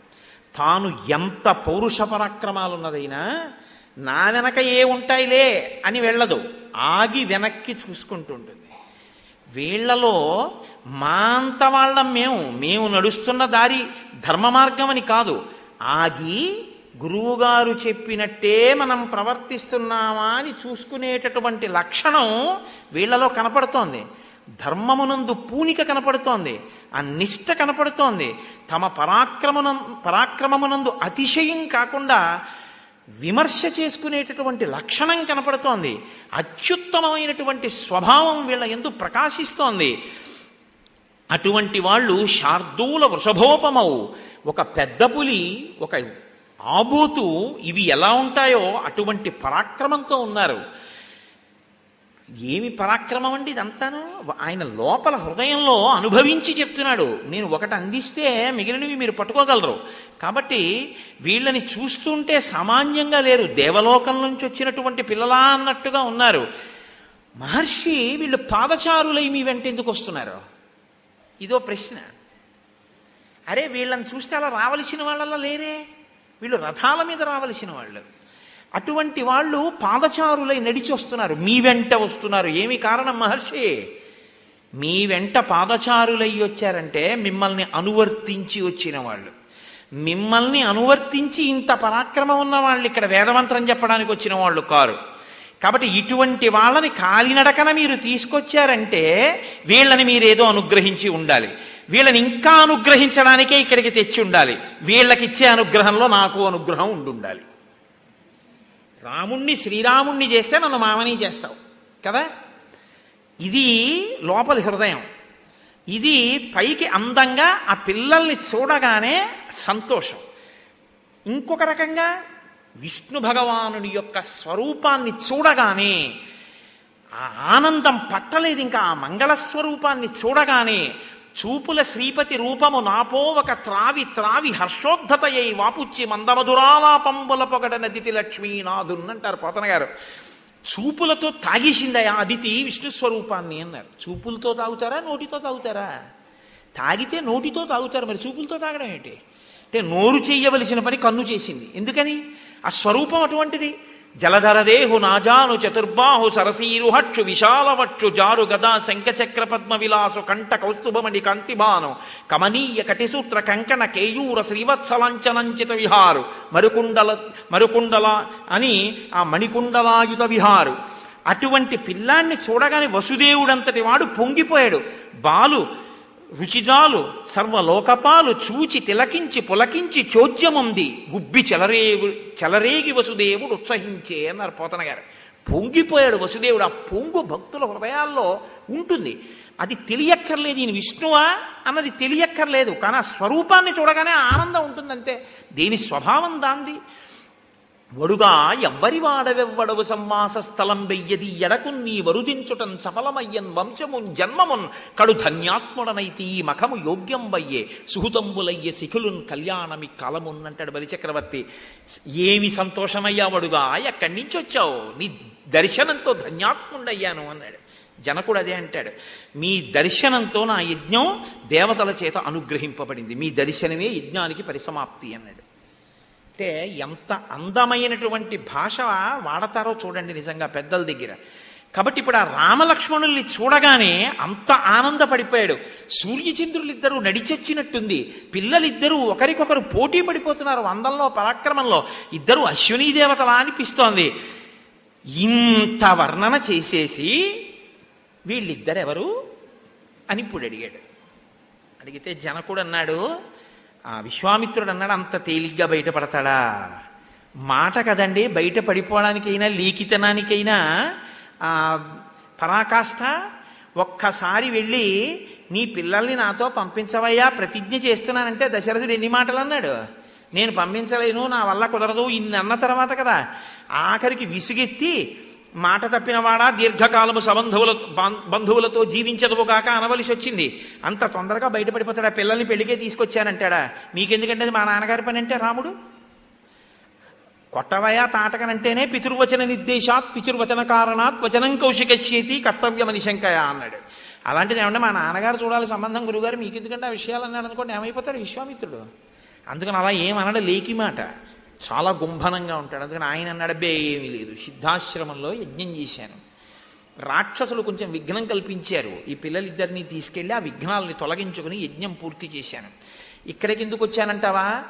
తాను ఎంత పౌరుష పరాక్రమాలున్నదైనా నా వెనక ఏ ఉంటాయిలే అని వెళ్ళదు. ఆగి వెనక్కి చూసుకుంటుంటుంది. వీళ్ళలో మా అంత వాళ్ళం మేము. మేము నడుస్తున్న దారి ధర్మ మార్గం అని కాదు. ఆగి గురువుగారు చెప్పినట్టే మనం ప్రవర్తిస్తున్నామా అని చూసుకునేటటువంటి లక్షణం వీళ్ళలో కనపడుతోంది. ధర్మమునందు పూనిక కనపడుతోంది. ఆ నిష్ట కనపడుతోంది. తమ పరాక్రమన పరాక్రమమునందు అతిశయం కాకుండా విమర్శ చేసుకునేటటువంటి లక్షణం కనపడుతోంది. అత్యుత్తమమైనటువంటి స్వభావం వీళ్ళ ఎందు ప్రకాశిస్తోంది. అటువంటి వాళ్ళు శార్దూల వృషభోపమవు. ఒక పెద్ద పులి ఒక ఆబోతు ఇవి ఎలా ఉంటాయో అటువంటి పరాక్రమంతో ఉన్నారు. ఏమి పరాక్రమం అండి ఇదంతాను? ఆయన లోపల హృదయంలో అనుభవించి చెప్తున్నాడు. నేను ఒకటి అందిస్తే మిగిలినవి మీరు పట్టుకోగలరు. కాబట్టి వీళ్ళని చూస్తుంటే సామాన్యంగా లేరు. దేవలోకం నుంచి వచ్చినటువంటి పిల్లలా అన్నట్టుగా ఉన్నారు. మహర్షి వీళ్ళు పాదచారులై మీ వెంట ఎందుకు వస్తున్నారు? ఇదో ప్రశ్న. అరే వీళ్ళని చూస్తే అలా రావలసిన వాళ్ళలా లేరే? వీళ్ళు రథాల మీద రావలసిన వాళ్ళు. అటువంటి వాళ్ళు పాదచారులై నడిచి వస్తున్నారు. మీ వెంట వస్తున్నారు. ఏమి కారణం మహర్షి? మీ వెంట పాదచారులై వచ్చారంటే మిమ్మల్ని అనువర్తించి వచ్చిన వాళ్ళు. మిమ్మల్ని అనువర్తించి ఇంత పరాక్రమం ఉన్న వాళ్ళు ఇక్కడ వేదమంత్రం చెప్పడానికి వచ్చిన వాళ్ళు కారు. కాబట్టి ఇటువంటి వాళ్ళని కాలినడకన మీరు తీసుకొచ్చారంటే వీళ్ళని మీరేదో అనుగ్రహించి ఉండాలి. వీళ్ళని ఇంకా అనుగ్రహించడానికే ఇక్కడికి తెచ్చి ఉండాలి వీళ్ళకిచ్చే అనుగ్రహంలో నాకు అనుగ్రహం ఉండుండాలి. రాముణ్ణి శ్రీరాముణ్ణి చేస్తే నన్ను మామని చేస్తావు. కదా? ఇది లోపలి హృదయం. ఇది పైకి అందంగా ఆ పిల్లల్ని చూడగానే సంతోషం. ఇంకొక రకంగా విష్ణు భగవానుడి యొక్క స్వరూపాన్ని చూడగానే ఆ ఆనందం పట్టలేదు. ఇంకా ఆ మంగళ స్వరూపాన్ని చూడగానే చూపుల శ్రీపతి రూపము నాపో ఒక త్రావి త్రావి హర్షోద్ధతయై వాపుచ్చి మందమధురాలాపంబుల పొగడ నదితి లక్ష్మీనాథున్ అంటారు పోతన గారు. చూపులతో తాగేసిందయా అదితి విష్ణు స్వరూపాన్ని అన్నారు. చూపులతో తాగుతారా నోటితో తాగుతారా? తాగితే నోటితో తాగుతారు మరి చూపులతో తాగడం ఏంటి? అంటే నోరు చేయవలసిన పని కన్ను చేసింది. ఎందుకని? ఆ స్వరూపం అటువంటిది. జలధరదేహు నాజాను చతుర్బాహు సరసీరుహక్షు విశాలవక్షు జారు గదా శంఖచక్ర పద్మ విలాసు కంఠ కౌస్తుభమణి కాంతిబాను కమనీయ కటిసూత్ర కంకణ కేయూర శ్రీవత్సలాంచనంచిత విహారు మరుకుండల మరుకుండల అని ఆ మణికుండలాయుత విహారు. అటువంటి పిల్లాన్ని చూడగానే వసుదేవుడంతటి వాడు పొంగిపోయాడు. బాలు రుచిజాలు సర్వలోకపాలు చూచి తిలకించి పులకించి చోద్యముంది గుబ్బి చెలరేవు చెలరేగి వసుదేవుడు ఉత్సహించే అన్నారు పోతన గారు. పొంగిపోయాడు వసుదేవుడు. ఆ పొంగు భక్తుల హృదయాల్లో ఉంటుంది. అది తెలియక్కర్లేదు. ఈయన విష్ణువా? అన్నది తెలియక్కర్లేదు. కానీ ఆ స్వరూపాన్ని చూడగానే ఆనందం ఉంటుందంతే. దీని స్వభావం దాంది? వడుగా ఎవ్వరి వాడవెవ్వడవు సంవాస స్థలం వెయ్యది ఎడకు నీ వరుదించుటన్ సఫలమయ్యన్ వంశమున్ జన్మమున్ కడు ధన్యాత్ముడనైతి ఈ మఖము యోగ్యం వయ్యే సుహృతంబులయ్యే శిఖులున్ కళ్యాణమి కాలమున్ అంటాడు బలిచక్రవర్తి. ఏమి సంతోషమయ్యా వడుగా? ఎక్కడి నుంచి వచ్చావు నీ దర్శనంతో ధన్యాత్ముడయ్యాను అన్నాడు. జనకుడు అదే అంటాడు. మీ దర్శనంతో నా యజ్ఞం దేవతల చేత అనుగ్రహింపబడింది. మీ దర్శనమే యజ్ఞానికి పరిసమాప్తి అన్నాడు. అంటే ఎంత అందమైనటువంటి భాష వాడతారో చూడండి నిజంగా పెద్దల దగ్గర. కాబట్టి ఇప్పుడు ఆ రామలక్ష్మణుల్ని చూడగానే అంత ఆనందపడిపోయాడు. సూర్యచంద్రులిద్దరూ నడిచొచ్చినట్టుంది. పిల్లలిద్దరూ ఒకరికొకరు పోటీ పడిపోతున్నారు అందంలో పరాక్రమంలో. ఇద్దరు అశ్వినీ దేవతలా అనిపిస్తోంది. ఇంత వర్ణన చేసేసి వీళ్ళిద్దరెవరు అని ఇప్పుడు అడిగాడు. అడిగితే జనకుడు అన్నాడు ఆ విశ్వామిత్రుడు అన్నాడు అంత తేలిగ్గా బయటపడతాడా? మాట కదండి బయట పడిపోవడానికైనా లీకితనానికైనా ఆ పరాకాష్ఠ ఒక్కసారి వెళ్ళి నీ పిల్లల్ని నాతో పంపించవయ్యా ప్రతిజ్ఞ చేస్తున్నానంటే దశరథుడు ఎన్ని మాటలు అన్నాడు? నేను పంపించలేను నా వల్ల కుదరదు ఇన్ని అన్న తర్వాత కదా ఆఖరికి విసుగెత్తి మాట తప్పినవాడా? దీర్ఘకాలము సబంధువుల బంధువులతో జీవించదువు కాక అనవలసి వచ్చింది అంత తొందరగా బయటపడిపోతాడా? పిల్లల్ని పెళ్ళికే తీసుకొచ్చానంటాడా? మీకెందుకంటే అది మా నాన్నగారి పని అంటే రాముడు? కొట్టవయ తాటకనంటేనే పితుర్వచన నిర్దేశాత్ పితుర్వచన కారణాత్ వచనం కౌశికశ్యేతి కర్తవ్యమని శంకయ అన్నాడు. అలాంటిది ఏమంటే మా నాన్నగారు చూడాలి సంబంధం గురుగారు మీకు ఎందుకంటే ఆ విషయాలు అన్నాడు అనుకోండి ఏమైపోతాడు విశ్వామిత్రుడు? అందుకని అలా ఏమనడు లేకి మాట. చాలా గుంభనంగా ఉంటాడు. అందుకని ఆయన నడబే ఏమీ లేదు. సిద్ధాశ్రమంలో యజ్ఞం చేశాను. రాక్షసులు కొంచెం విఘ్నం కల్పించారు. ఈ పిల్లలిద్దరినీ తీసుకెళ్ళి ఆ విఘ్నాలని తొలగించుకుని యజ్ఞం పూర్తి చేశాను. ఇక్కడికి ఎందుకు వచ్చానంటావా?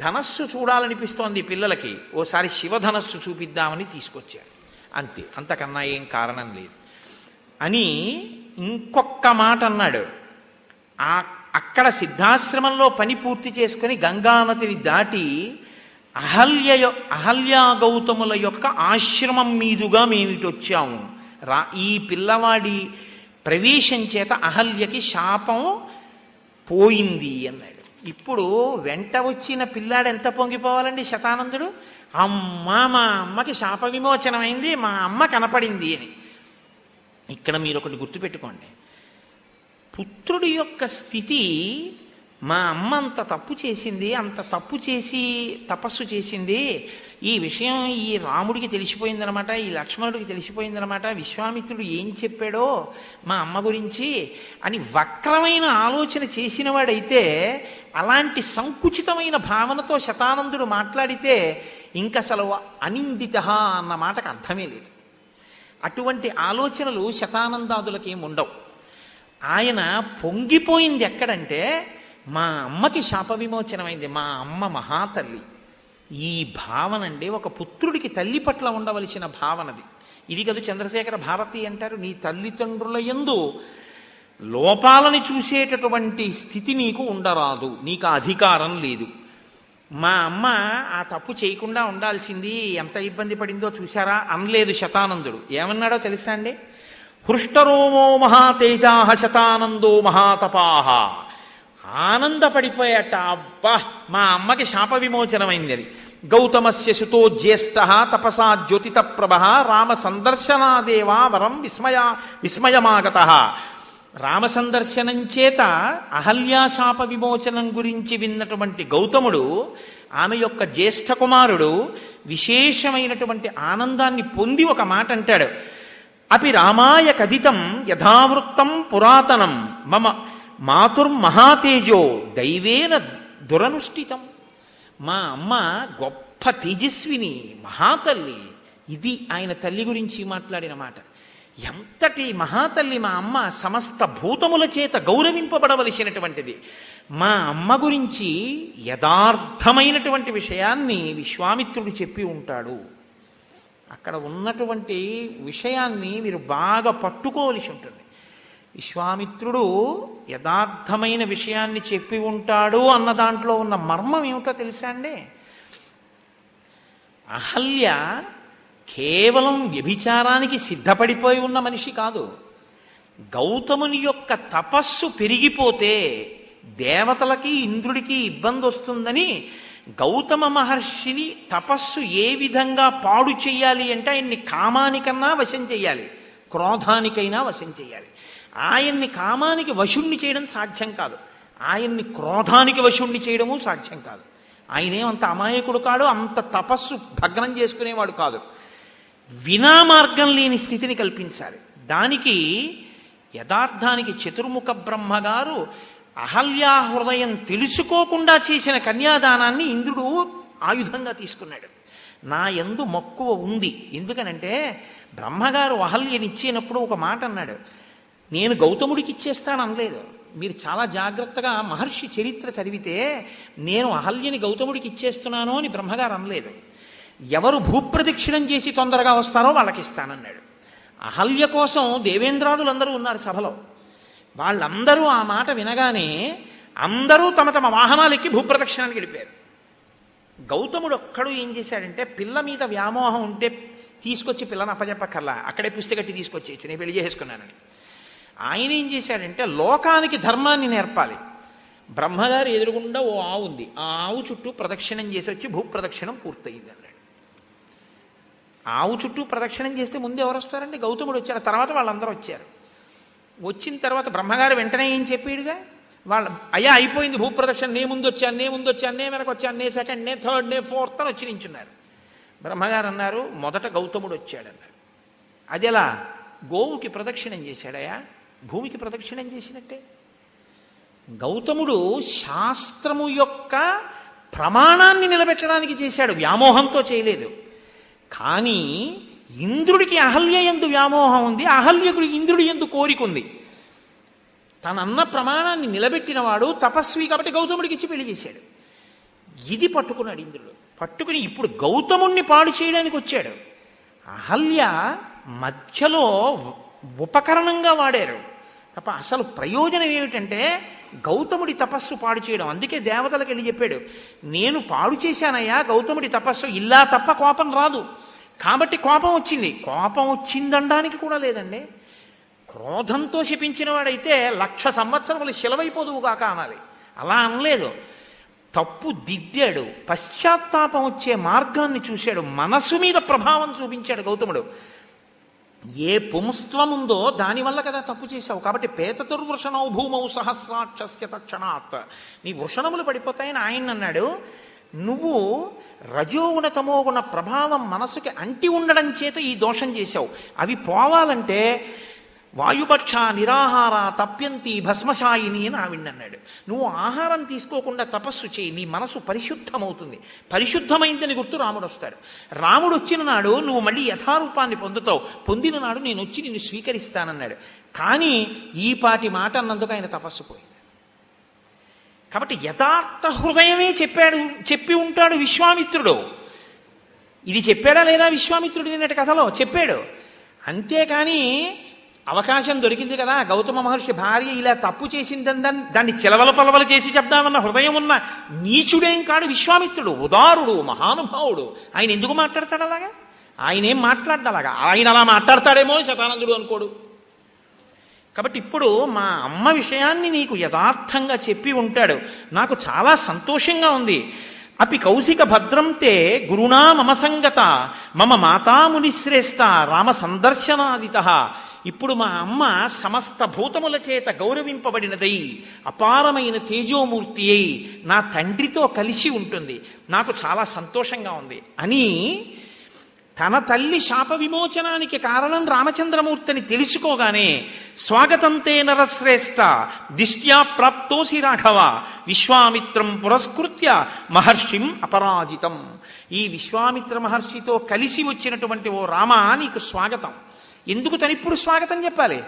ధనస్సు చూడాలనిపిస్తోంది పిల్లలకి. ఓసారి శివధనస్సు చూపిద్దామని తీసుకొచ్చారు అంతే. అంతకన్నా ఏం కారణం లేదు. అని ఇంకొక్క మాట అన్నాడు. ఆ అక్కడ సిద్ధాశ్రమంలో పని పూర్తి చేసుకుని గంగానదిని దాటి అహల్య అహల్యా గౌతముల యొక్క ఆశ్రమం మీదుగా మేమిటి వచ్చాము రా ఈ పిల్లవాడి ప్రవేశం చేత అహల్యకి శాపం పోయింది అన్నాడు. ఇప్పుడు వెంట వచ్చిన పిల్లాడు ఎంత పొంగిపోవాలండి శతానందుడు? అమ్మ మా అమ్మకి శాప విమోచనమైంది మా అమ్మ కనపడింది అని. ఇక్కడ మీరు ఒకటి గుర్తుపెట్టుకోండి. పుత్రుడి యొక్క స్థితి మా అమ్మ అంత తప్పు చేసింది అంత తప్పు చేసి తపస్సు చేసింది. ఈ విషయం ఈ రాముడికి తెలిసిపోయిందనమాట ఈ లక్ష్మణుడికి తెలిసిపోయిందనమాట. విశ్వామిత్రుడు ఏం చెప్పాడో మా అమ్మ గురించి అని వక్రమైన ఆలోచన చేసినవాడైతే అలాంటి సంకుచితమైన భావనతో శతానందుడు మాట్లాడితే ఇంకసలు అనిందిత అన్న మాటకు అర్థమే లేదు. అటువంటి ఆలోచనలు శతానందాదులకేం ఉండవు. ఆయన పొంగిపోయింది ఎక్కడంటే మా అమ్మకి శాప విమోచనమైంది మా అమ్మ మహాతల్లి. ఈ భావన అండి ఒక పుత్రుడికి తల్లి పట్ల ఉండవలసిన భావనది. ఇది కదా చంద్రశేఖర భారతి అంటారు నీ తల్లిదండ్రుల ఎందు లోపాలని చూసేటటువంటి స్థితి నీకు ఉండరాదు నీకు అధికారం లేదు. మా అమ్మ ఆ తప్పు చేయకుండా ఉండాల్సింది ఎంత ఇబ్బంది పడిందో చూశారా? అనలేదు శతానందుడు. ఏమన్నాడో తెలుసా అండి? హృష్టరోమో మహాతేజాహ శతానందో మహాతపాహ ఆనందపడిపోయాట. అబ్బా మా అమ్మకి శాప విమోచనమైంది అది. గౌతమస్య సుతో జ్యేష్ఠ తపసా జ్యోతిత ప్రభ రామ సందర్శనాదేవా వరం విస్మయ విస్మయమాగత. రామ సందర్శనం చేత అహల్యాశాప విమోచనం గురించి విన్నటువంటి గౌతముడు ఆమె యొక్క జ్యేష్ఠ కుమారుడు విశేషమైనటువంటి ఆనందాన్ని పొంది ఒక మాట అంటాడు. అపి రామాయ కథితం యథావృత్తం పురాతనం మమ మాతుర్మహాతేజో దైవేన దురనుష్ఠితం. మా అమ్మ గొప్ప తేజస్విని మహాతల్లి. ఇది ఆయన తల్లి గురించి మాట్లాడిన మాట. ఎంతటి మహాతల్లి మా అమ్మ సమస్త భూతముల చేత గౌరవింపబడవలసినటువంటిది. మా అమ్మ గురించి యథార్థమైనటువంటి విషయాన్ని విశ్వామిత్రుడు చెప్పి ఉంటాడు. అక్కడ ఉన్నటువంటి విషయాన్ని మీరు బాగా పట్టుకోవలసి ఉంటుంది. విశ్వామిత్రుడు యథార్థమైన విషయాన్ని చెప్పి ఉంటాడు అన్న దాంట్లో ఉన్న మర్మం ఏమిటో తెలుసా అండి? అహల్య కేవలం వ్యభిచారానికి సిద్ధపడిపోయి ఉన్న మనిషి కాదు. గౌతముని యొక్క తపస్సు పెరిగిపోతే దేవతలకి ఇంద్రుడికి ఇబ్బంది వస్తుందని గౌతమ మహర్షిని తపస్సు ఏ విధంగా పాడు చేయాలి అంటే ఆయన్ని కామానికన్నా వశం చేయాలి క్రోధానికైనా వశం చేయాలి. ఆయన్ని కామానికి వశుణ్ణి చేయడం సాధ్యం కాదు. ఆయన్ని క్రోధానికి వశుణ్ణి చేయడము సాధ్యం కాదు. ఆయనేమంత అమాయకుడు కాడు అంత తపస్సు భగ్నం చేసుకునేవాడు కాదు. వినా మార్గం లేని స్థితిని కల్పించాలి. దానికి యథార్థానికి చతుర్ముఖ బ్రహ్మగారు అహల్యా హృదయం తెలుసుకోకుండా చేసిన కన్యాదానాన్ని ఇంద్రుడు ఆయుధంగా తీసుకున్నాడు. నా ఎందు మక్కువ ఉంది. ఎందుకనంటే బ్రహ్మగారు అహల్యనిచ్చేనప్పుడు ఒక మాట అన్నాడు. నేను గౌతముడికి ఇచ్చేస్తాను అనలేదు మీరు చాలా జాగ్రత్తగా మహర్షి చరిత్ర చదివితే నేను అహల్యని గౌతముడికి ఇచ్చేస్తున్నాను అని బ్రహ్మగారు అనలేదు. ఎవరు భూప్రదక్షిణం చేసి తొందరగా వస్తారో వాళ్ళకి ఇస్తానన్నాడు అహల్య కోసం దేవేంద్రాదులందరూ ఉన్నారు సభలో. వాళ్ళందరూ ఆ మాట వినగానే అందరూ తమ తమ వాహనాలిక్కి భూప్రదక్షిణానికి వెళ్ళిపోయారు. గౌతముడు ఒక్కడు ఏం చేశాడంటే పిల్ల మీద వ్యామోహం ఉంటే తీసుకొచ్చి పిల్లని అప్పచెప్పక్కర్లా అక్కడే పుస్తకట్టి తీసుకొచ్చేయచ్చు. నేను పెళ్ళి చేసుకున్నానని ఆయన ఏం చేశాడంటే లోకానికి ధర్మాన్ని నేర్పాలి. బ్రహ్మగారి ఎదురుగుండా ఓ ఆవు ఉంది. ఆ ఆవు చుట్టూ ప్రదక్షిణం చేసి వచ్చి భూప్రదక్షిణం పూర్తయింది అన్నాడు. ఆవు చుట్టూ ప్రదక్షిణం చేస్తే ముందు ఎవరు వస్తారండి? గౌతముడు వచ్చారు తర్వాత వాళ్ళందరూ వచ్చారు. వచ్చిన తర్వాత బ్రహ్మగారు వెంటనే ఏం చెప్పాడుగా? వాళ్ళ అయ్యా అయిపోయింది భూప్రదక్షిణ నే ముందు వచ్చాను నే ముందు వచ్చాను నే వెనక వచ్చాను నే సెకండ్ నే థర్డ్ నే ఫోర్త్ అని వచ్చి నించున్నారు. బ్రహ్మగారు అన్నారు మొదట గౌతముడు వచ్చాడన్నారు. అది ఎలా గోవుకి ప్రదక్షిణం చేశాడయా భూమికి ప్రదక్షిణం చేసినట్టే. గౌతముడు శాస్త్రము యొక్క ప్రమాణాన్ని నిలబెట్టడానికి చేశాడు. వ్యామోహంతో చేయలేదు. కానీ ఇంద్రుడికి అహల్య ఎందు వ్యామోహం ఉంది. అహల్యకుడి ఇంద్రుడి ఎందు కోరిక ఉంది. తనన్న ప్రమాణాన్ని నిలబెట్టినవాడు తపస్వి కాబట్టి గౌతముడికి ఇచ్చి పెళ్ళి చేశాడు. ఇది పట్టుకున్నాడు ఇంద్రుడు. పట్టుకుని ఇప్పుడు గౌతముణ్ణి పాడు చేయడానికి వచ్చాడు. అహల్య మధ్యలో ఉపకరణంగా వాడారు. తప్ప అసలు ప్రయోజనం ఏమిటంటే గౌతముడి తపస్సు పాడు చేయడం. అందుకే దేవతలకు వెళ్ళి చెప్పాడు నేను పాడు చేశానయ్యా గౌతముడి తపస్సు. ఇలా తప్ప కోపం రాదు. కాబట్టి కోపం వచ్చింది. కోపం వచ్చిందనడానికి కూడా లేదండి. క్రోధంతో శపించిన వాడైతే లక్ష సంవత్సరములు శిలవైపోదువుగాక అనాలి. అలా అనలేదు. తప్పు దిద్దాడు. పశ్చాత్తాపం వచ్చే మార్గాన్ని చూశాడు. మనసు మీద ప్రభావం చూపించాడు గౌతముడు. ఏ పుంస్త్వం ఉందో దానివల్ల కదా తప్పు చేశావు. కాబట్టి పేతతుర్వృషణౌ భూమౌ సహస్రాక్షస్య తక్షణాత్. నీ వృషణములు పడిపోతాయని ఆయన అన్నాడు. నువ్వు రజోగుణ తమోగుణ ప్రభావం మనసుకి అంటి ఉండడం చేత ఈ దోషం చేశావు. అవి పోవాలంటే వాయుపక్ష నిరాహార తప్యంతి భస్మశాయిని అని ఆవిడన్నాడు నువ్వు ఆహారం తీసుకోకుండా తపస్సు చేయి నీ మనసు పరిశుద్ధమవుతుంది. పరిశుద్ధమైందని గుర్తు రాముడు వస్తాడు. రాముడు వచ్చిన నాడు నువ్వు మళ్ళీ యథారూపాన్ని పొందుతావు. పొందిన నాడు నేను వచ్చి నిన్ను స్వీకరిస్తానన్నాడు. కానీ ఈ పాటి మాట అన్నందుకు ఆయన తపస్సు పోయింది. కాబట్టి యథార్థ హృదయమే చెప్పాడు చెప్పి ఉంటాడు విశ్వామిత్రుడు. ఇది చెప్పాడా లేదా విశ్వామిత్రుడు నిన్నటి కథలో? చెప్పాడు. అంతేకాని అవకాశం దొరికింది కదా. గౌతమ మహర్షి భార్య ఇలా తప్పు చేసిందని దాన్ని చిలవల పలవలు చేసి చెప్దామన్న హృదయం ఉన్న నీచుడేం కాడు విశ్వామిత్రుడు. ఉదారుడు మహానుభావుడు. ఆయన ఎందుకు మాట్లాడతాడు అలాగా? ఆయన ఏం మాట్లాడ్డా అలాగా? ఆయన అలా మాట్లాడతాడేమో శతానందుడు అనుకోడు. కాబట్టి ఇప్పుడు మా అమ్మ విషయాన్ని నీకు యథార్థంగా చెప్పి ఉంటాడు. నాకు చాలా సంతోషంగా ఉంది. అపి కౌశిక భద్రంతే గురుణా మమ సంగత. మమ మాతామునిశ్రేష్ట రామ సందర్శనాదిత. ఇప్పుడు మా అమ్మ సమస్త భూతముల చేత గౌరవింపబడినదై అపారమైన తేజోమూర్తి అయి నా తండ్రితో కలిసి ఉంటుంది. నాకు చాలా సంతోషంగా ఉంది. అని తన తల్లి శాప విమోచనానికి కారణం రామచంద్రమూర్తిని తెలుసుకోగానే స్వాగతంతే నరశ్రేష్ట దిష్ట్యా ప్రాప్తోసి రాఘవ విశ్వామిత్రం పురస్కృత్య మహర్షిం అపరాజితం. ఈ విశ్వామిత్ర మహర్షితో కలిసి వచ్చినటువంటి ఓ రామ నీకు స్వాగతం. ఎందుకు తనిప్పుడు స్వాగతం చెప్పాలి?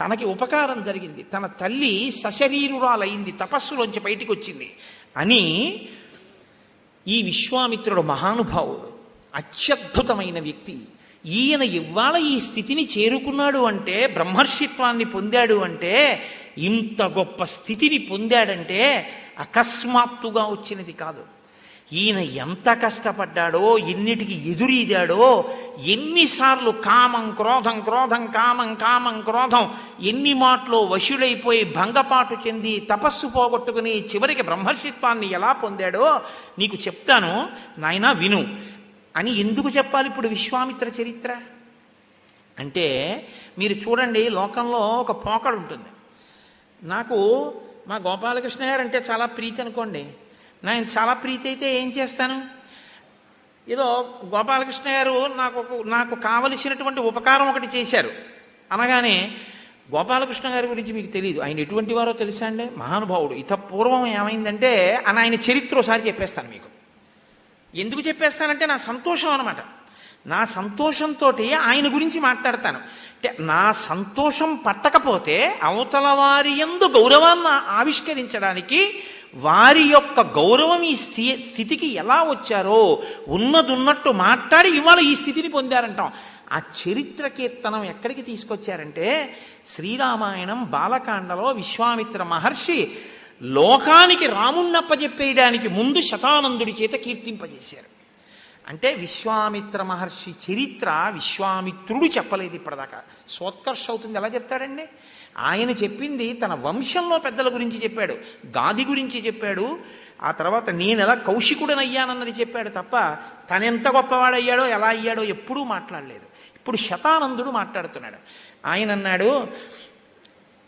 తనకి ఉపకారం జరిగింది. తన తల్లి సశరీరురాలైంది తపస్సులోంచి బయటికి వచ్చింది అని ఈ విశ్వామిత్రుడు మహానుభావుడు అత్యద్భుతమైన వ్యక్తి ఈయన ఇవాళ ఈ స్థితిని చేరుకున్నాడు అంటే బ్రహ్మర్షిత్వాన్ని పొందాడు అంటే ఇంత గొప్ప స్థితిని పొందాడంటే అకస్మాత్తుగా వచ్చినది కాదు. ఈయన ఎంత కష్టపడ్డాడో ఎన్నిటికి ఎదురీదాడో ఎన్నిసార్లు కామం క్రోధం క్రోధం కామం కామం క్రోధం ఎన్ని మాటలో వశులైపోయి భంగపాటు చెంది తపస్సు పోగొట్టుకుని చివరికి బ్రహ్మర్షిత్వాన్ని ఎలా పొందాడో నీకు చెప్తాను. నాయనా విను. అని ఎందుకు చెప్పాలి ఇప్పుడు విశ్వామిత్ర చరిత్ర? అంటే మీరు చూడండి లోకంలో ఒక పోకడు ఉంటుంది నాకు మా గోపాలకృష్ణ గారు అంటే చాలా ప్రీతి అనుకోండి. నేను చాలా ప్రీతి అయితే ఏం చేస్తాను? ఏదో గోపాలకృష్ణ గారు నాకు నాకు కావలసినటువంటి ఉపకారం ఒకటి చేశారు. అనగానే గోపాలకృష్ణ గారి గురించి మీకు తెలియదు ఆయన ఎటువంటి వారో తెలుసా అండి? మహానుభావుడు. ఇత పూర్వం ఏమైందంటే అని ఆయన చరిత్ర ఒకసారి చెప్పేస్తాను మీకు. ఎందుకు చెప్పేస్తానంటే నా సంతోషం అనమాట నా సంతోషంతో ఆయన గురించి మాట్లాడతాను. అంటే నా సంతోషం పట్టకపోతే అవతల వారి ఎందు గౌరవాన్ని ఆవిష్కరించడానికి వారి యొక్క గౌరవం ఈ స్థి స్థితికి ఎలా వచ్చారో ఉన్నదున్నట్టు మాట్లాడి ఇవాళ ఈ స్థితిని పొందారంటాం. ఆ చరిత్ర కీర్తనం ఎక్కడికి తీసుకొచ్చారంటే శ్రీరామాయణం బాలకాండలో విశ్వామిత్ర మహర్షి లోకానికి రాముణ్ణప్పజెప్పేయడానికి ముందు శతానందుడి చేత కీర్తింపజేశారు. అంటే విశ్వామిత్ర మహర్షి చరిత్ర విశ్వామిత్రుడు చెప్పలేదు ఇప్పటిదాకా. సోత్కర్ష అవుతుంది ఎలా చెప్తాడండి? ఆయన చెప్పింది తన వంశంలో పెద్దల గురించి చెప్పాడు గాది గురించి చెప్పాడు ఆ తర్వాత నేను ఎలా కౌశికుడనయ్యానన్నది చెప్పాడు తప్ప తనెంత గొప్పవాడయ్యాడో ఎలా అయ్యాడో ఎప్పుడూ మాట్లాడలేదు. ఇప్పుడు శతానందుడు మాట్లాడుతున్నాడు. ఆయన అన్నాడు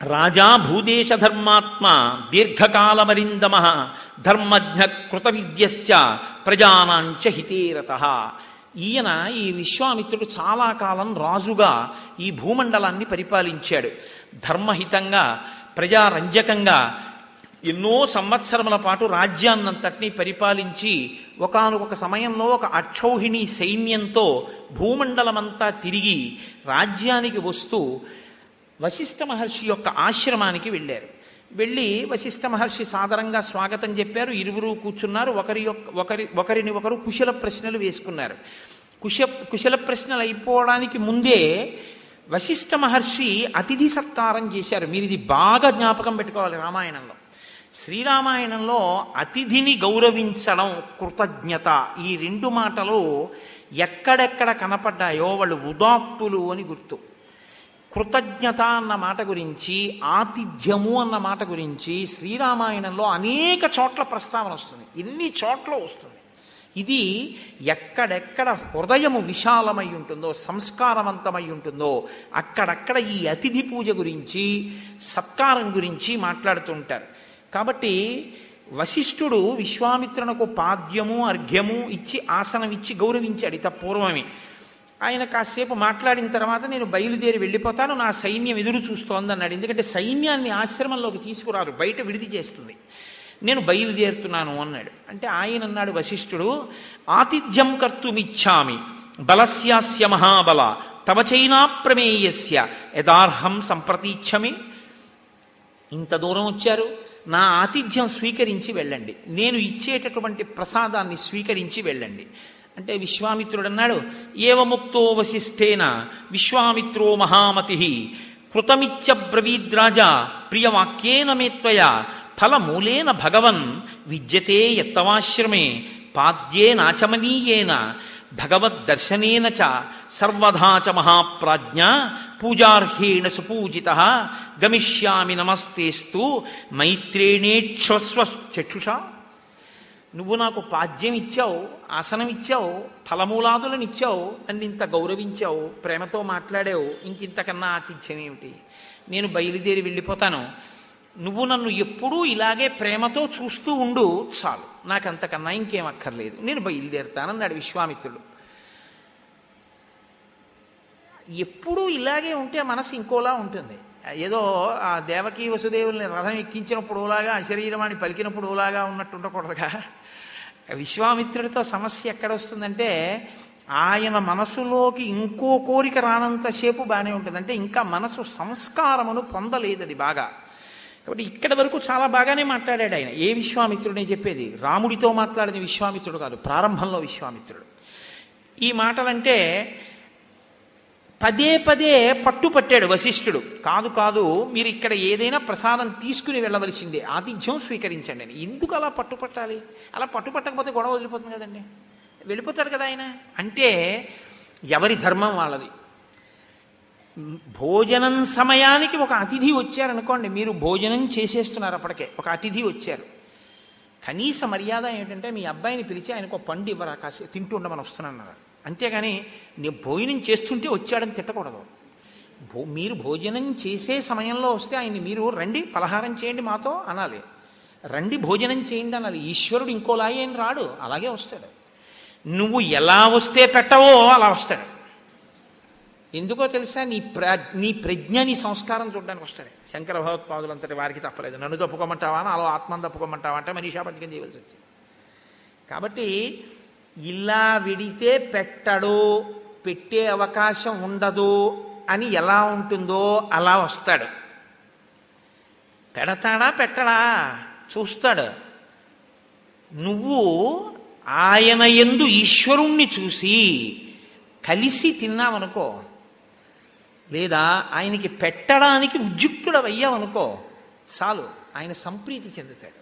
రాజా భూదేశ ధర్మాత్మ దీర్ఘకాలమరిందమ ధర్మజ్ఞ కృత విద్యశ్చ ప్రజానాంచ హితేరత. ఈయన ఈ విశ్వామిత్రుడు చాలా కాలం రాజుగా ఈ భూమండలాన్ని పరిపాలించాడు. ధర్మహితంగా ప్రజారంజకంగా ఎన్నో సంవత్సరముల పాటు రాజ్యాన్నంతటినీ పరిపాలించి ఒకనొక సమయంలో ఒక అక్షౌహిణి సైన్యంతో భూమండలమంతా తిరిగి రాజ్యానికి వస్తూ వశిష్ఠ మహర్షి యొక్క ఆశ్రమానికి వెళ్ళారు. వెళ్ళి వశిష్ఠ మహర్షి సాదరంగా స్వాగతం చెప్పారు. ఇరువురు కూర్చున్నారు. ఒకరి యొక్క ఒకరి ఒకరిని ఒకరు కుశల ప్రశ్నలు వేసుకున్నారు. కుశ కుశల ప్రశ్నలు అయిపోవడానికి ముందే వశిష్ఠ మహర్షి అతిథి సత్కారం చేశారు. మీరు ఇది బాగా జ్ఞాపకం పెట్టుకోవాలి రామాయణంలో. శ్రీరామాయణంలో అతిథిని గౌరవించడం కృతజ్ఞత. ఈ రెండు మాటలు ఎక్కడెక్కడ కనపడ్డాయో వాళ్ళు ఉదాత్తులు అని గుర్తు. కృతజ్ఞత అన్న మాట గురించి ఆతిథ్యము అన్న మాట గురించి శ్రీరామాయణంలో అనేక చోట్ల ప్రస్తావన వస్తుంది. ఎన్ని చోట్ల వస్తుంది? ఇది ఎక్కడెక్కడ హృదయము విశాలమై ఉంటుందో సంస్కారవంతమై ఉంటుందో అక్కడక్కడ ఈ అతిథి పూజ గురించి సత్కారం గురించి మాట్లాడుతుంటారు. కాబట్టి వశిష్ఠుడు విశ్వామిత్రునకు పాద్యము అర్ఘ్యము ఇచ్చి ఆసనం ఇచ్చి గౌరవించాడు ఇత పూర్వమే. ఆయన కాసేపు మాట్లాడిన తర్వాత నేను బయలుదేరి వెళ్ళిపోతాను నా సైన్యం ఎదురు చూస్తోందన్నాడు. ఎందుకంటే సైన్యాన్ని ఆశ్రమంలోకి తీసుకురారు బయట విడిది చేస్తుంది. నేను బయలుదేరుతున్నాను అన్నాడు. అంటే ఆయన అన్నాడు వశిష్ఠుడు ఆతిథ్యం కర్తుమిచ్చామి. బలస్యాస్య మహాబల. తవ చైనా ప్రమేయస్య. యథార్హం సంప్రతీచ్ఛమి. ఇంత దూరం వచ్చారు? నా ఆతిథ్యం స్వీకరించి వెళ్ళండి. నేను ఇచ్చేటటువంటి ప్రసాదాన్ని స్వీకరించి వెళ్ళండి. అంటే విశ్వామిత్రుడు అన్నాడు ఏవముక్తో వశిష్ఠేన? విశ్వామిత్రో మహామతి. కృతమిచ్చ బ్రవీద్రాజా ప్రియవాక్యేన మేత్వయ ఫలమూలేన భగవన్ విద్యతే యత్తమాశ్రమే పాద్యేనాచమనీయేన భగవద్దర్శనేన చ సర్వధా చ మహాప్రాజ్ఞ పూజార్హేణ సుపూజిత గమిష్యామి నమస్తేస్తు మైత్రేణేక్షస్వ చక్షుషా నువ్వు నాకు పాద్యం ఇచ్చావు ఆసనం ఇచ్చావు ఫలమూలాదులను ఇచ్చావు నన్ను ఇంత గౌరవించావు ప్రేమతో మాట్లాడావు ఇంకింతకన్నా ఆతిథ్యం ఏమిటి నేను బయలుదేరి వెళ్ళిపోతాను. నువ్వు నన్ను ఎప్పుడూ ఇలాగే ప్రేమతో చూస్తూ ఉండు చాలు. నాకు అంతకన్నా ఇంకేం అక్కర్లేదు. నేను బయలుదేరుతానన్నాడు విశ్వామిత్రుడు. ఎప్పుడూ ఇలాగే ఉంటే మనసు ఇంకోలా ఉంటుంది. ఏదో ఆ దేవకీ వసుదేవుల్ని రథం ఎక్కించినప్పుడు ఓలాగా అశరీరమాన్ని పలికినప్పుడు ఓలాగా ఉన్నట్టు ఉండకూడదుగా విశ్వామిత్రుడితో సమస్య ఎక్కడ వస్తుందంటే ఆయన మనసులోకి ఇంకో కోరిక రానంతసేపు బాగానే ఉంటుంది అంటే ఇంకా మనసు సంస్కారమును పొందలేదు అది బాగా. కాబట్టి ఇక్కడ వరకు చాలా బాగానే మాట్లాడాడు ఆయన. ఏ విశ్వామిత్రుడే? చెప్పేది రాముడితో మాట్లాడిన విశ్వామిత్రుడు కాదు ప్రారంభంలో విశ్వామిత్రుడు. ఈ మాటలంటే పదే పదే పట్టుపట్టాడు వశిష్ఠుడు. కాదు కాదు మీరు ఇక్కడ ఏదైనా ప్రసాదం తీసుకుని వెళ్ళవలసిందే. ఆతిథ్యం స్వీకరించండి అని. ఎందుకు అలా పట్టుపట్టాలి అలా పట్టుపట్టకపోతే గొడవ వదిలిపోతుంది కదండి. వెళ్ళిపోతాడు కదా ఆయన. అంటే ఎవరి ధర్మం వాళ్ళది? భోజనం సమయానికి ఒక అతిథి వచ్చారనుకోండి మీరు భోజనం చేసేస్తున్నారు అప్పటికే ఒక అతిథి వచ్చారు. కనీస మర్యాద ఏంటంటే మీ అబ్బాయిని పిలిచి ఆయనకు ఒక పండు ఇవ్వరా కాసే తింటూ ఉండమని వస్తున్నాను అంతేగాని నేను భోజనం చేస్తుంటే వచ్చాడని తిట్టకూడదు. భో మీరు భోజనం చేసే సమయంలో వస్తే ఆయన్ని మీరు రండి పలహారం చేయండి మాతో అనాలి. రండి భోజనం చేయండి అనాలి. ఈశ్వరుడు ఇంకోలాగే ఆయన రాడు అలాగే వస్తాడు. నువ్వు ఎలా వస్తే పెట్టవో అలా వస్తాడు. ఎందుకో తెలుసా? నీ ప్రా నీ ప్రజ్ఞ నీ సంస్కారం చూడడానికి వస్తాడు శంకర భగవత్పాదులంతటి వారికి తప్పలేదు. నన్ను తప్పుకోమంటావా? అని అలా ఆత్మను తప్పుకోమంటావా? అంటే మనీషా చేయవలసి వచ్చింది కాబట్టి ఇలా విడితే పెట్టడు పెట్టే అవకాశం ఉండదు అని ఎలా ఉంటుందో అలా వస్తాడు. పెడతాడా? పెట్టడా? చూస్తాడు. నువ్వు ఆయన ఎందు ఈశ్వరుణ్ణి చూసి కలిసి తిన్నావనుకో లేదా ఆయనకి పెట్టడానికి ఉద్యుక్తుడవయ్యావనుకో చాలు ఆయన సంప్రీతి చెందుతాడు.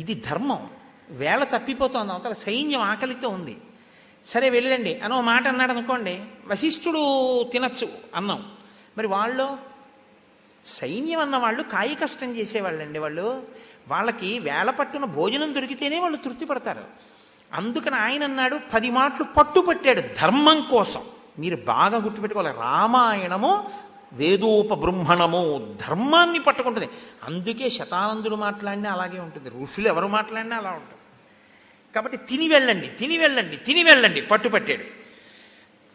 ఇది ధర్మం. వేళ తప్పిపోతోంది అవతల సైన్యం ఆకలితో ఉంది. సరే వెళ్ళండి. అని ఓ మాట అన్నాడు అనుకోండి వశిష్ఠుడు తినచ్చు అన్నం. మరి వాళ్ళు? సైన్యం అన్న వాళ్ళు కాయ కష్టం చేసేవాళ్ళండి వాళ్ళు. వాళ్ళకి వేళ పట్టున భోజనం దొరికితేనే వాళ్ళు తృప్తి పడతారు అందుకని ఆయన అన్నాడు పది మాటలు పట్టుపట్టాడు ధర్మం కోసం. మీరు బాగా గుర్తుపెట్టుకోవాలి. రామాయణము వేదోపబృంహణము ధర్మాన్ని పట్టుకుంటుంది. అందుకే శతానందుడు మాట్లాడినా అలాగే ఉంటుంది. ఋషులు ఎవరు మాట్లాడినా అలా ఉంటుంది. కాబట్టి తిని వెళ్ళండి తిని వెళ్ళండి తిని వెళ్ళండి. పట్టుపట్టాడు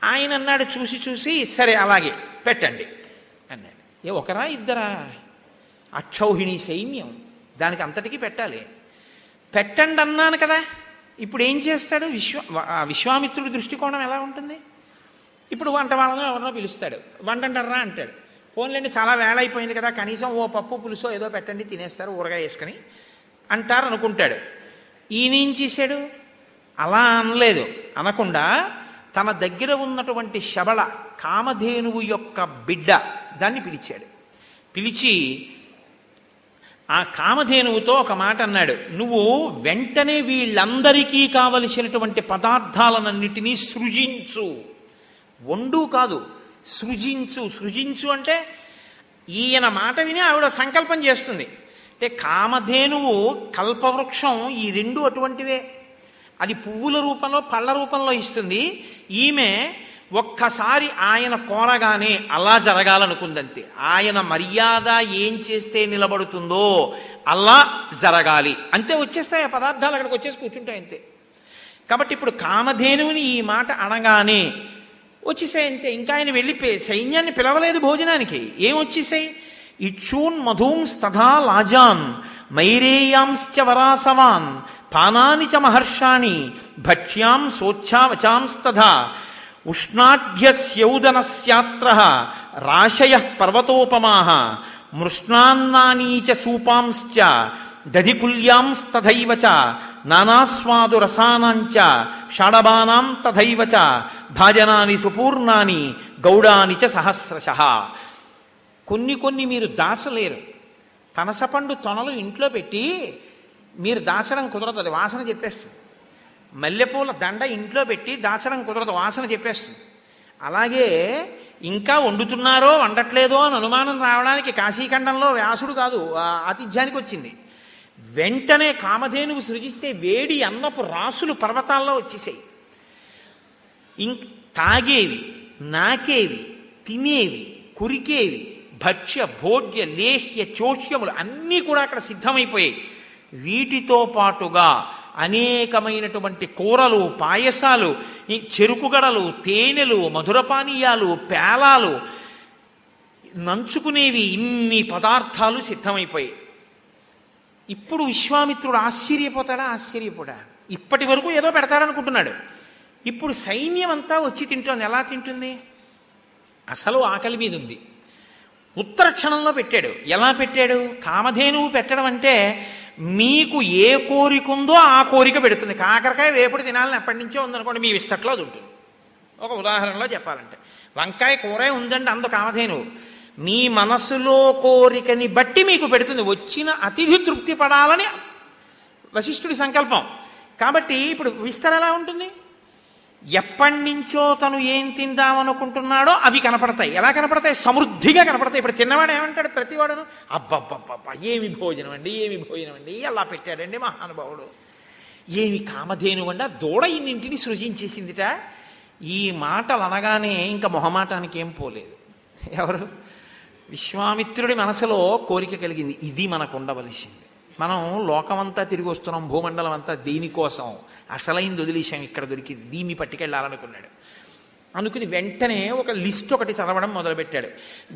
ఆయన అన్నాడు చూసి చూసి సరే అలాగే పెట్టండి అన్నాడు. ఏ ఒకరా ఇద్దరా? అక్షౌహిణి సైన్యం. దానికి అంతటికీ పెట్టాలి. పెట్టండి అన్నాను కదా. ఇప్పుడు ఏం చేస్తాడు? విశ్వ విశ్వామిత్రుడి దృష్టికోణం ఎలా ఉంటుంది? ఇప్పుడు వంట వాళ్ళని ఎవరినో పిలుస్తాడు. వంటంటారా అంటాడు. ఫోన్లేండి చాలా వేళ అయిపోయింది కదా కనీసం ఓ పప్పు పులుసో ఏదో పెట్టండి తినేస్తారు ఊరగా వేసుకొని అంటారు అనుకుంటాడు. ఈయనేం చేశాడు? అలా అనలేదు. అనకుండా తన దగ్గర ఉన్నటువంటి శబళ కామధేనువు యొక్క బిడ్డ దాన్ని పిలిచాడు. పిలిచి ఆ కామధేనువుతో ఒక మాట అన్నాడు. నువ్వు వెంటనే వీళ్ళందరికీ కావలసినటువంటి పదార్థాలనన్నిటినీ సృజించు. వండు కాదు. సృజించు. సృజించు అంటే ఈయన మాట విని ఆవిడ సంకల్పం చేస్తుంది. అంటే కామధేనువు కల్పవృక్షం ఈ రెండు అటువంటివే. అది పువ్వుల రూపంలో పళ్ళ రూపంలో ఇస్తుంది. ఈమె ఒక్కసారి ఆయన కోరగానే అలా జరగాలనుకుందంతే. ఆయన మర్యాద ఏం చేస్తే నిలబడుతుందో అలా జరగాలి. అంతే వచ్చేస్తాయి ఆ పదార్థాలు అక్కడికి వచ్చేసి కూర్చుంటాయి అంతే. కాబట్టి ఇప్పుడు కామధేనువుని ఈ మాట అనగానే వచ్చేసాయి అంతే ఇంకా ఆయన వెళ్ళిపోయి సైన్యాన్ని పిలవలేదు భోజనానికి. ఏం వచ్చేసాయి? ఇక్షూన్ మధూంస్తథా లాజాన్ మైరేయాంశ్చ వరాసవాన్ పానాని చ మహర్షాణి భక్ష్యాం సోచ్ఛావచాంస్తథా ఉష్ణాఢ్యస్యౌదనస్యాత్ర రాశయ పర్వతోపమా మృష్ణాన్నానీ చ సూపాంశ్చ దధికుల్యాంస్తథైవ చ నానాస్వాదు రసానాంచ షాడబానాం తథైవచ భాజనాని సుపూర్ణాని గౌడాని చ సహస్రశ. కొన్ని కొన్ని మీరు దాచలేరు. పనసపండు తొనలు ఇంట్లో పెట్టి మీరు దాచడం కుదరదు అది వాసన చెప్పేస్తుంది. మల్లెపూల దండ ఇంట్లో పెట్టి దాచడం కుదరదు వాసన చెప్పేస్తుంది. అలాగే ఇంకా వండుతున్నారో వండట్లేదో అని అనుమానం రావడానికి కాశీఖండంలో వ్యాసుడు కాదు ఆతిథ్యానికి వచ్చింది. వెంటనే కామధేనువు సృజిస్తే వేడి అన్నపు రాసులు పర్వతాల్లో వచ్చేసాయి. ఇం తాగేవి నాకేవి తినేవి కురికేవి భక్ష్య భోజ్య లేహ్య చోష్యములు అన్నీ కూడా అక్కడ సిద్ధమైపోయాయి. వీటితో పాటుగా అనేకమైనటువంటి కూరలు పాయసాలు చెరుకుగడలు తేనెలు మధురపానీయాలు పేలాలు నంచుకునేవి ఇన్ని పదార్థాలు సిద్ధమైపోయాయి. ఇప్పుడు విశ్వామిత్రుడు ఆశ్చర్యపోతాడా? ఆశ్చర్యపోడా? ఇప్పటి వరకు ఏదో పెడతాడనుకుంటున్నాడు. ఇప్పుడు సైన్యం అంతా వచ్చి తింటోంది. ఎలా తింటుంది? అసలు ఆకలి మీద ఉంది. ఉత్తర క్షణంలో పెట్టాడు. ఎలా పెట్టాడు? కామధేనువు పెట్టడం అంటే మీకు ఏ కోరిక ఉందో ఆ కోరిక పెడుతుంది. కాకరకాయ వేపుడు తినాలని ఎప్పటి నుంచో ఉందనుకోండి మీ విస్తట్లో అది ఉంటుంది. ఒక ఉదాహరణలో చెప్పాలంటే. వంకాయ కూరే ఉందండి అందు కామధేనువు. మీ మనసులో కోరికని బట్టి మీకు పెడుతుంది. వచ్చిన అతిథి తృప్తి పడాలని వశిష్ఠుడి సంకల్పం. కాబట్టి ఇప్పుడు విస్తర ఎలా ఉంటుంది? ఎప్పటి నుంచో తను ఏం తిందామనుకుంటున్నాడో అవి కనపడతాయి. ఎలా కనపడతాయి? సమృద్ధిగా కనపడతాయి. ఇప్పుడు తిన్నవాడు ఏమంటాడు ప్రతివాడును? అబ్బబ్బబ్బబ్బ ఏమి భోజనం అండి ఏమి భోజనం అండి ఎలా పెట్టాడండి మహానుభావుడు. ఏమి కామధేను అండి? దూడ ఇన్నింటిని సృజించేసిందిట. ఈ మాటలు అనగానే ఇంకా మొహమాటానికి ఏం పోలేదు. ఎవరు? విశ్వామిత్రుడి మనసులో కోరిక కలిగింది. ఇది మనకు ఉండవలసింది. మనం లోకమంతా తిరిగి వస్తున్నాం భూమండలం అంతా దీనికోసం అసలైంది వదిలేశాం ఇక్కడ దొరికింది. దీన్ని పట్టుకెళ్ళాలనుకున్నాడు. అనుకుని వెంటనే ఒక లిస్ట్ ఒకటి చదవడం మొదలుపెట్టాడు.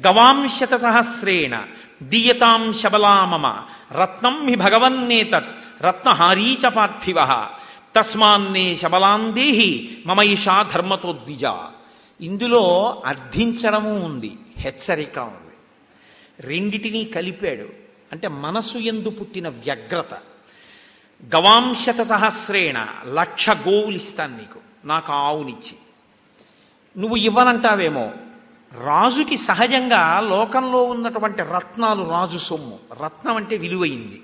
గవాంశత సహస్రేణ దీయతాం శబలామమ రత్నం హి భగవన్నేతత్ రత్నహారీచ పార్థివ తస్మాన్నే శబలాందేహి మమైషా ధర్మతోద్విజ. ఇందులో అర్థించడము ఉంది హెచ్చరిక ఉంది. రెండిటినీ కలిపాడు. అంటే మనసు ఎందు పుట్టిన వ్యగ్రత. గవాంశత సహస్రేణ లక్ష గోవులు ఇస్తాను నీకు. నాకు ఆవునిచ్చి. నువ్వు ఇవ్వనంటావేమో? రాజుకి సహజంగా లోకంలో ఉన్నటువంటి రత్నాలు రాజు సొమ్ము. రత్నం అంటే విలువైంది.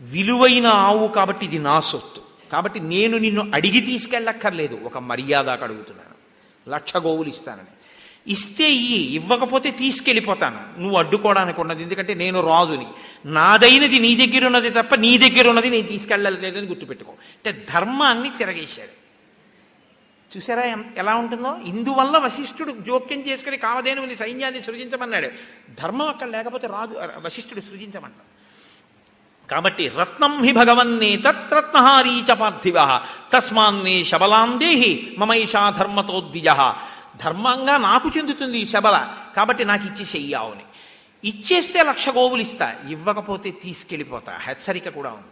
విలువైన ఆవు కాబట్టి ఇది నా సొత్తు. కాబట్టి నేను నిన్ను అడిగి తీసుకెళ్ళక్కర్లేదు. ఒక మర్యాదకు అడుగుతున్నాను. లక్ష గోవులు ఇస్తానని. ఇస్తే ఇయ్యి ఇవ్వకపోతే తీసుకెళ్ళిపోతాను. నువ్వు అడ్డుకోవడానికి ఉన్నది ఎందుకంటే నేను రాజుని. నాదైనది నీ దగ్గర ఉన్నది తప్ప నీ దగ్గర ఉన్నది నేను తీసుకెళ్ళలేదని గుర్తుపెట్టుకో. అంటే ధర్మాన్ని తిరగేశాడు. చూసారా ఎలా ఉంటుందో? ఇందువల్ల వశిష్ఠుడు జోక్యం చేసుకుని కామధేనువుని సైన్యాన్ని సృజించమన్నాడు. ధర్మం అక్కడ లేకపోతే రాజు వశిష్ఠుడు సృజించమన్నాడు కాబట్టి రత్నం హి భగవన్నే తత్రత్నహారీచ పార్థివ. తస్మాన్నే శబలాందేహి మమైషా ధర్మతోద్విజ. ధర్మంగా నాకు చెందుతుంది ఈ శబల. కాబట్టి నాకు ఇచ్చి చెయ్యావుని. ఇచ్చేస్తే లక్ష గోవులు ఇస్తా. ఇవ్వకపోతే తీసుకెళ్ళిపోతా. హెచ్చరిక కూడా ఉంది.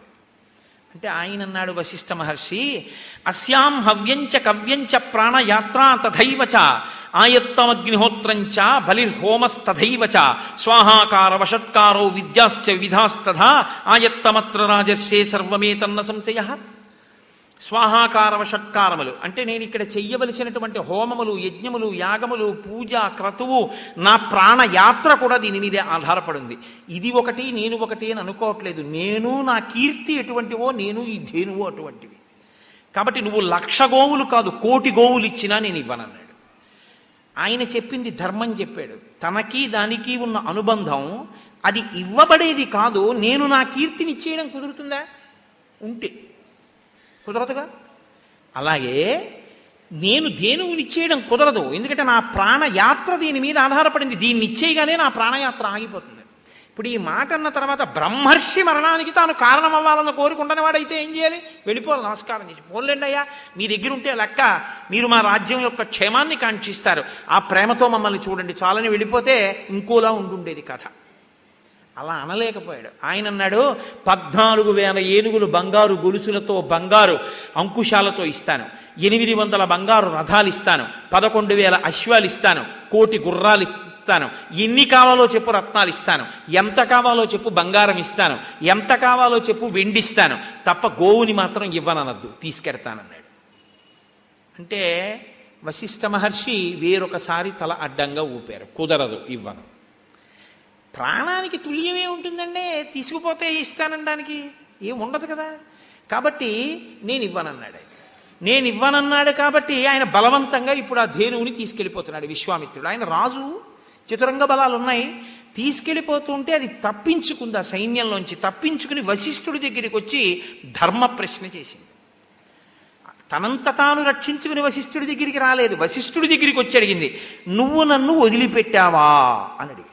అంటే ఆయన అన్నాడు వశిష్ఠ మహర్షి అస్యాం హవ్యంచ కవ్యంచ ప్రాణయాత్రా తథైవ చ ఆయత్తమగ్నిహోత్రంచ బలిర్హోమస్తథైవ స్వాహాకార వషత్కారో విద్యాశ్చ విధాస్తథా ఆయత్తమత్ర రాజర్షే సర్వమేతన్న సంశయ. స్వాహాకార షట్కారములు అంటే నేను ఇక్కడ చెయ్యవలసినటువంటి హోమములు యజ్ఞములు యాగములు పూజ క్రతువు నా ప్రాణయాత్ర కూడా దీని మీదే ఆధారపడింది. ఇది ఒకటి నేను ఒకటి అని అనుకోవట్లేదు. నేను నా కీర్తి ఎటువంటివో నేను ఈ ధేనువు అటువంటివి. కాబట్టి నువ్వు లక్ష గోవులు కాదు కోటి గోవులు ఇచ్చినా నేను ఇవ్వనన్నాడు. ఆయన చెప్పింది ధర్మం చెప్పాడు. తనకి దానికి ఉన్న అనుబంధం అది ఇవ్వబడేది కాదు నేను నా కీర్తిని ఇచ్చేయడం కుదురుతుందా? ఉంటే. కుదరదుగా? అలాగే నేను దేనిని ఇచ్చేయడం కుదరదు. ఎందుకంటే నా ప్రాణయాత్ర దీని మీద ఆధారపడింది. దీన్ని ఇచ్చేయగానే నా ప్రాణయాత్ర ఆగిపోతుంది. ఇప్పుడు ఈ మాట అన్న తర్వాత బ్రహ్మర్షి మరణానికి తాను కారణం అవ్వాలని కోరుకుంటున్న వాడైతే ఏం చేయాలి? వెళ్ళిపోవాలి నమస్కారం చేసి పోన్లేండి అయ్యా మీ దగ్గర ఉంటే లెక్క మీరు మా రాజ్యం యొక్క క్షేమాన్ని కాంక్షిస్తారు. ఆ ప్రేమతో మమ్మల్ని చూడండి. చాలని వెళ్ళిపోతే ఇంకోలా ఉండుండేది కథ. అలా అనలేకపోయాడు. ఆయన అన్నాడు పద్నాలుగు వేల ఏనుగులు బంగారు గొలుసులతో బంగారు అంకుశాలతో ఇస్తాను. ఎనిమిది వందల బంగారు రథాలు ఇస్తాను. పదకొండు వేల అశ్వాలు ఇస్తాను. కోటి గుర్రాలు ఇస్తాను. ఎన్ని కావాలో చెప్పు రత్నాలు ఇస్తాను. ఎంత కావాలో చెప్పు బంగారం ఇస్తాను. ఎంత కావాలో చెప్పు వెండిస్తాను తప్ప గోవుని మాత్రం ఇవ్వననద్దు. తీసుకెడతానన్నాడు. అంటే వశిష్ఠ మహర్షి వేరొకసారి తల అడ్డంగా ఊపారు. కుదరదు ఇవ్వను. ప్రాణానికి తుల్యమే ఉంటుందండి తీసుకుపోతే ఇస్తానడానికి ఏముండదు కదా. కాబట్టి నేను ఇవ్వనన్నాడు నేను ఇవ్వనన్నాడు కాబట్టి ఆయన బలవంతంగా ఇప్పుడు ఆ ధేనువుని తీసుకెళ్ళిపోతున్నాడు విశ్వామిత్రుడు. ఆయన రాజు చతురంగ బలాలు ఉన్నాయి తీసుకెళ్ళిపోతుంటే అది తప్పించుకుంది ఆ సైన్యంలోంచి. తప్పించుకుని వశిష్ఠుడి దగ్గరికి వచ్చి ధర్మ ప్రశ్న చేసింది. తనంత తాను రక్షించుకుని వశిష్ఠుడి దగ్గరికి రాలేదు. వశిష్ఠుడి దగ్గరికి వచ్చి అడిగింది నువ్వు నన్ను వదిలిపెట్టావా? అని అడిగింది.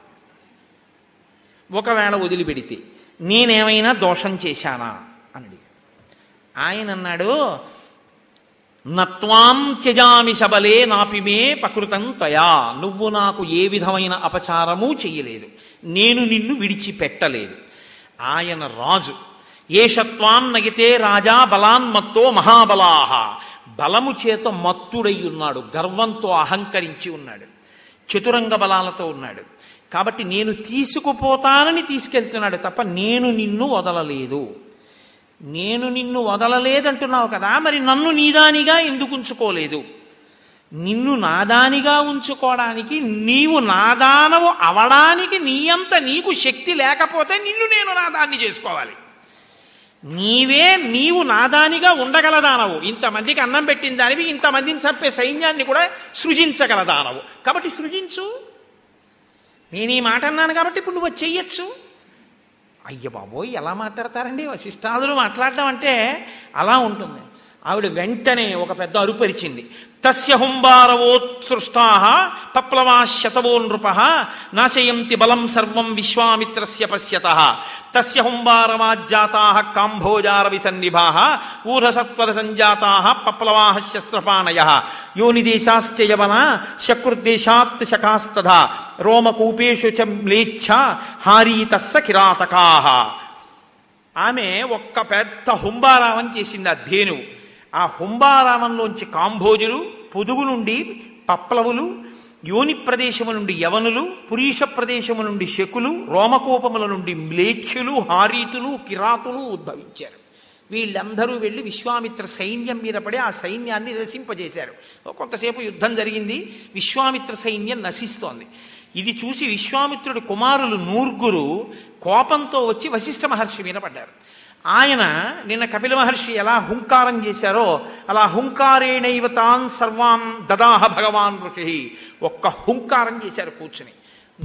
ఒకవేళ వదిలిపెడితే నేనేమైనా దోషం చేశానా? అని అడిగాడు ఆయన అన్నాడు నత్వాం త్యజామి శబలే నాపిమే పకృతం తయా. నువ్వు నాకు ఏ విధమైన అపచారము చెయ్యలేదు. నేను నిన్ను విడిచిపెట్టలేదు. ఆయన రాజు ఏషత్వాం నగితే రాజా బలాన్మత్తో మహాబలాహ. బలము చేత మత్తుడై ఉన్నాడు గర్వంతో అహంకరించి ఉన్నాడు. చతురంగ బలాలతో ఉన్నాడు. కాబట్టి నేను తీసుకుపోతానని తీసుకెళ్తున్నాడు తప్ప నేను నిన్ను వదలలేదు. నేను నిన్ను వదలలేదంటున్నావు కదా మరి నన్ను నీదానిగా ఎందుకు ఉంచుకోలేదు? నిన్ను నాదానిగా ఉంచుకోవడానికి నీవు నాదానవు అవడానికి నీ అంత నీకు శక్తి లేకపోతే నిన్ను నేను నాదాన్ని చేసుకోవాలి. నీవే నీవు నాదానిగా ఉండగలదానవు. ఇంతమందికి అన్నం పెట్టిన దానివి ఇంతమందిని చంపే సైన్యాన్ని కూడా సృజించగలదానవు. కాబట్టి సృజించు. నేను ఈ మాట అన్నాను కాబట్టి ఇప్పుడు నువ్వు చెయ్యొచ్చు. అయ్య బాబోయ్ ఎలా మాట్లాడతారండి? వశిష్టాదులు మాట్లాడడం అంటే అలా ఉంటుంది. ఆవిడ వెంటనే ఒక పెద్ద అరుపరిచింది తస్య హుంబారవోత్సృష్టా పప్లవా శతవో నృప నాశయంతి బలం సర్వం విశ్వామిత్రస్య పశ్యత. తస్య హుంబారవాజ్జాతా కాంభోజార విసన్నిభా ఊర్హసత్వర సంజాతా పప్లవా శస్త్రపాణయ. యోనిదేశాశ్చ యవన శకృర్దేశాత్ శకాస్తథా రోమకూపేషు చ మ్లేచ్ఛ హారీతస్స కిరాతకా. ఆమె ఒక్క పెద్ద హుంబారావం చేసింది ఆ ధేనువు. ఆ హుంబారావంలోంచి కాంభోజులు పొదుగు నుండి పప్లవులు యోని ప్రదేశము నుండి యవనులు పురీష ప్రదేశము నుండి శకులు రోమకోపముల నుండి మ్లేచ్చులు హారీతులు కిరాతులు ఉద్భవించారు. వీళ్ళందరూ వెళ్ళి విశ్వామిత్ర సైన్యం మీద పడి ఆ సైన్యాన్ని నశింపజేశారు. కొంతసేపు యుద్ధం జరిగింది. విశ్వామిత్ర సైన్యం నశిస్తోంది. ఇది చూసి విశ్వామిత్రుడి కుమారులు నూర్గురు కోపంతో వచ్చి వశిష్ఠ మహర్షి మీద పడ్డారు. ఆయన నిన్న కపిల మహర్షి ఎలా హుంకారం చేశారో అలా హుంకారేణైవ తాన్ సర్వాం దదాహ భగవాన్ ఋషి. ఒక్క హుంకారం చేశారు కూర్చుని.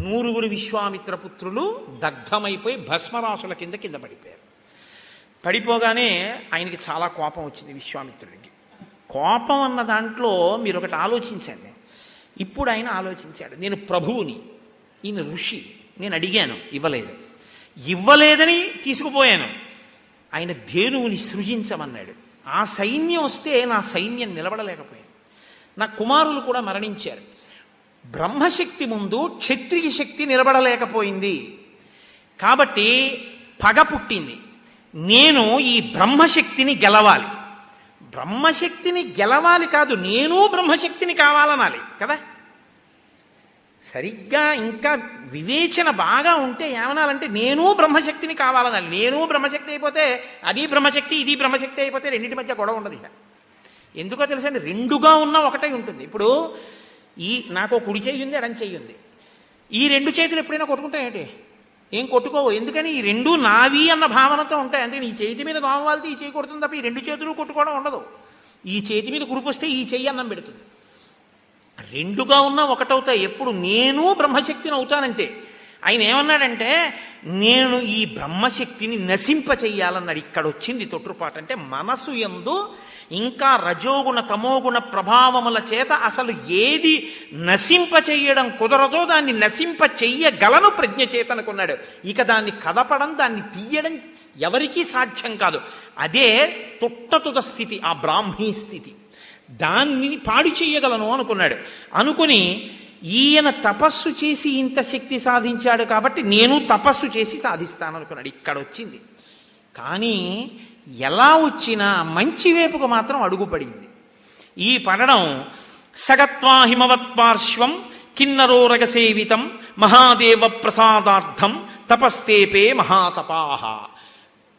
నూరుగురు విశ్వామిత్ర పుత్రులు దగ్ధమైపోయి భస్మరాసుల కింద కింద పడిపోయారు. పడిపోగానే ఆయనకి చాలా కోపం వచ్చింది విశ్వామిత్రుడికి. కోపం అన్న దాంట్లో మీరు ఒకటి ఆలోచించండి. ఇప్పుడు ఆయన ఆలోచించాడు నేను ప్రభువుని ఈయన ఋషి నేను అడిగాను ఇవ్వలేదు. ఇవ్వలేదని తీసుకుపోయాను. ఆయన ధేనువుని సృజించమన్నాడు. ఆ సైన్యం వస్తే నా సైన్యం నిలబడలేకపోయింది. నా కుమారులు కూడా మరణించారు. బ్రహ్మశక్తి ముందు క్షత్రియ శక్తి నిలబడలేకపోయింది. కాబట్టి పగ పుట్టింది. నేను ఈ బ్రహ్మశక్తిని గెలవాలి. బ్రహ్మశక్తిని గెలవాలి కాదు నేను బ్రహ్మశక్తిని కావాలనాలి కదా? సరిగ్గా ఇంకా వివేచన బాగా ఉంటే ఏమనాలంటే నేను బ్రహ్మశక్తిని కావాలనాలి. నేను బ్రహ్మశక్తి అయిపోతే అది బ్రహ్మశక్తి ఇది బ్రహ్మశక్తి అయిపోతే రెండింటి మధ్య గొడవ ఉండదు ఇక. ఎందుకో తెలుసండి రెండుగా ఉన్న ఒకటే ఉంటుంది. ఇప్పుడు ఈ నాకు ఒక కుడి చేయి ఉంది ఎడం చేయి ఉంది. ఈ రెండు చేతులు ఎప్పుడైనా కొట్టుకుంటాయేంటి ఏం కొట్టుకోవు. ఎందుకని? ఈ రెండు నావి అన్న భావనతో ఉంటాయి. అందుకని ఈ చేతి మీద దోమవాలితే ఈ చేయి కొడుతుంది తప్ప ఈ రెండు చేతులు కొట్టుకోవడం ఉండదు. ఈ చేతి మీద కురిపొస్తే ఈ చెయ్యి అన్నం పెడుతుంది. రెండుగా ఉన్న ఒకటవుతాయి ఎప్పుడు నేను బ్రహ్మశక్తిని అవుతానంటే. ఆయన ఏమన్నాడంటే నేను ఈ బ్రహ్మశక్తిని నశింప చెయ్యాలన్నాడు. ఇక్కడ వచ్చింది తొట్టుపాట అంటే మనసు ఎందు ఇంకా రజోగుణ తమోగుణ ప్రభావముల చేత అసలు ఏది నశింప చెయ్యడం కుదరదో దాన్ని నశింప చెయ్యగలను ప్రజ్ఞ చేతనుకున్నాడు. ఇక దాన్ని కదపడం దాన్ని తీయడం ఎవరికీ సాధ్యం కాదు. అదే తొట్టతుద స్థితి ఆ బ్రాహ్మీ స్థితి. దాన్ని పాడు చెయ్యగలను అనుకున్నాడు. అనుకుని ఈయన తపస్సు చేసి ఇంత శక్తి సాధించాడు కాబట్టి నేను తపస్సు చేసి సాధిస్తాను అనుకున్నాడు. ఇక్కడ వచ్చింది కానీ ఎలా వచ్చినా మంచి వైపుకు మాత్రం అడుగుపడింది. ఈ పడడం సగత్వా హిమవత్పార్శ్వం కిన్నరోరగసేవితం మహాదేవ ప్రసాదార్థం తపస్తేపే మహాతపాహ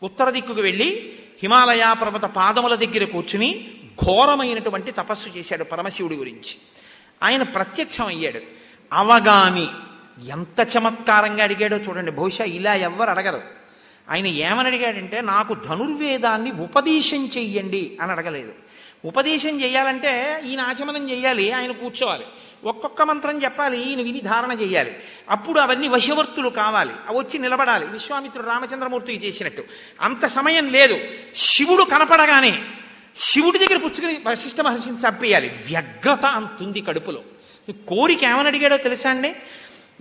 ఉత్తర దిక్కుకు వెళ్ళి హిమాలయ పర్వత పాదముల దగ్గర కూర్చుని ఘోరమైనటువంటి తపస్సు చేశాడు పరమశివుడి గురించి. ఆయన ప్రత్యక్షం అయ్యాడు అవగాని ఎంత చమత్కారంగా అడిగాడో చూడండి. బహుశా ఇలా ఎవ్వరు అడగరు. ఆయన ఏమని అడిగాడంటే నాకు ధనుర్వేదాన్ని ఉపదేశం చెయ్యండి అని అడగలేదు. ఉపదేశం చేయాలంటే ఈయన ఆచమనం చేయాలి ఆయన కూర్చోవాలి. ఒక్కొక్క మంత్రం చెప్పాలి ఈయన విని ధారణ చేయాలి అప్పుడు అవన్నీ వశవర్తులు కావాలి. అవి వచ్చి నిలబడాలి. విశ్వామిత్రుడు రామచంద్రమూర్తికి చేసినట్టు. అంత సమయం లేదు. శివుడు కనపడగానే శివుడి దగ్గర పుచ్చుకుని వశిష్ఠ మహర్షిని చంపేయాలి. వ్యగ్రత అంతుంది కడుపులో. కోరిక ఏమని అడిగాడో తెలుసా అండి?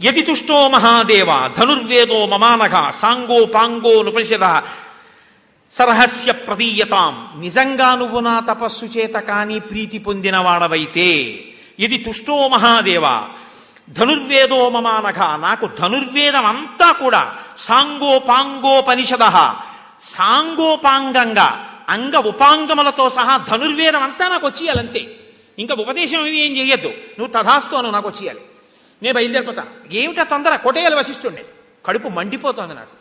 యది తుష్టో మహాదేవ ధనుర్వేదో మమానఘ సాంగో పాంగో నుపనిషద సరహస్య ప్రదీయతాం. నిజంగా నువ్వు నా తపస్సు చేత కానీ ప్రీతి పొందిన వాడవైతే ఇది తుష్టో మహాదేవ ధనుర్వేదో మమానఘ నాకు ధనుర్వేదం అంతా కూడా సాంగోపాంగోపనిషద సాంగోపాంగంగా అంగ ఉపాంగములతో సహా ధనుర్వేదం అంతా నాకు వచ్చేయాలంతే ఇంకా ఉపదేశం ఏమి ఏం చేయొద్దు నువ్వు తథాస్తు అను నాకు వచ్చేయాలి. నేను బయలుదేరిపోతాను ఏమిటా తొందర? కొట్టేయాలి వశిష్ఠుండే కడుపు మండిపోతోంది నాకు.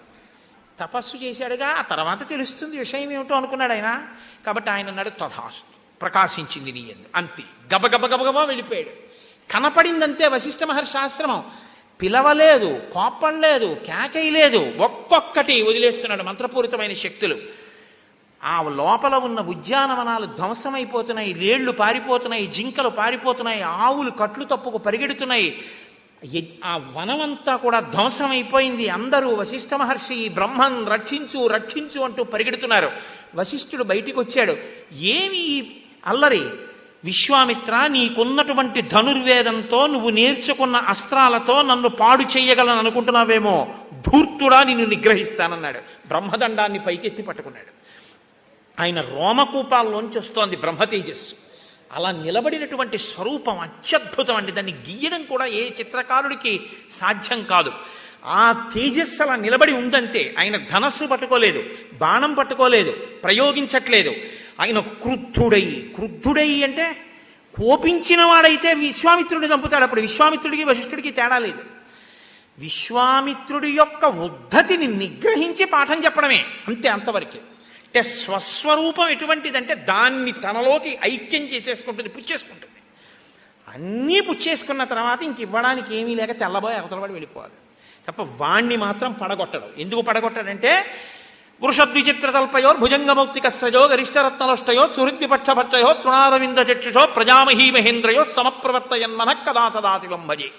తపస్సు చేశాడుగా ఆ తర్వాత తెలుస్తుంది విషయం ఏమిటో అనుకున్నాడు ఆయన. కాబట్టి ఆయన అన్నాడు తథాస్తు ప్రకాశించింది నీ ఎందు. అంతే. గబగబ గబగబా వెళ్ళిపోయాడు. కనపడిందంతే వశిష్ఠ మహర్షి ఆశ్రమం. పిలవలేదు కోపడలేదు కేకయలేదు ఒక్కొక్కటి వదిలేస్తున్నాడు మంత్రపూరితమైన శక్తులు. ఆ లోపల ఉన్న ఉద్యానవనాలు ధ్వంసమైపోతున్నాయి లేళ్ళు పారిపోతున్నాయి జింకలు పారిపోతున్నాయి ఆవులు కట్లు తప్పుకు పరిగెడుతున్నాయి. ఆ వనమంతా కూడా ధ్వంసమైపోయింది. అందరూ వశిష్ఠ మహర్షి ఈ బ్రహ్మన్ రక్షించు రక్షించు అంటూ పరిగెడుతున్నారు. వశిష్ఠుడు బయటికి వచ్చాడు ఏమి అల్లరి? విశ్వామిత్ర నీకున్నటువంటి ధనుర్వేదంతో నువ్వు నేర్చుకున్న అస్త్రాలతో నన్ను పాడు చేయగలను అనుకుంటున్నావేమో ధూర్తుడా నిన్ను నిగ్రహిస్తానన్నాడు. బ్రహ్మదండాన్ని పైకెత్తి పట్టుకున్నాడు. ఆయన రోమకూపాల్లోంచి వస్తోంది బ్రహ్మ తేజస్సు. అలా నిలబడినటువంటి స్వరూపం అత్యద్భుతం అండి. దాన్ని గీయడం కూడా ఏ చిత్రకారుడికి సాధ్యం కాదు. ఆ తేజస్సు అలా నిలబడి ఉందంతే ఆయన ధనస్సు పట్టుకోలేదు బాణం పట్టుకోలేదు ప్రయోగించట్లేదు. ఆయన క్రుద్ధుడై క్రుద్ధుడై అంటే కోపించిన వాడైతే విశ్వామిత్రుడిని చంపుతాడు. అప్పుడు విశ్వామిత్రుడికి వశిష్ఠుడికి తేడా లేదు. విశ్వామిత్రుడి యొక్క ఉద్ధతిని నిగ్రహించి పాఠం చెప్పడమే అంతే అంతవరకే. అంటే స్వస్వరూపం ఎటువంటిదంటే దాన్ని తనలోకి ఐక్యం చేసేసుకుంటుంది పుచ్చేసుకుంటుంది అన్నీ పుచ్చేసుకున్న తర్వాత ఇంక ఇవ్వడానికి ఏమీ లేక తెల్లబోయి అవతలబడి వెళ్ళిపోవాలి. తప్ప వాణ్ణి మాత్రం పడగొట్టడం. ఎందుకు పడగొట్టడంటే వృషద్విచిత్రతల్పయో భుజంగమౌక్తికస్సజో గరిష్టరత్నలష్టయో సుహృద్విపక్షభక్షయో తృణారవింద చక్షుషో ప్రజామహీ మహేంద్రయో సమప్రవర్తయన్మన కదా సదాశివం భజే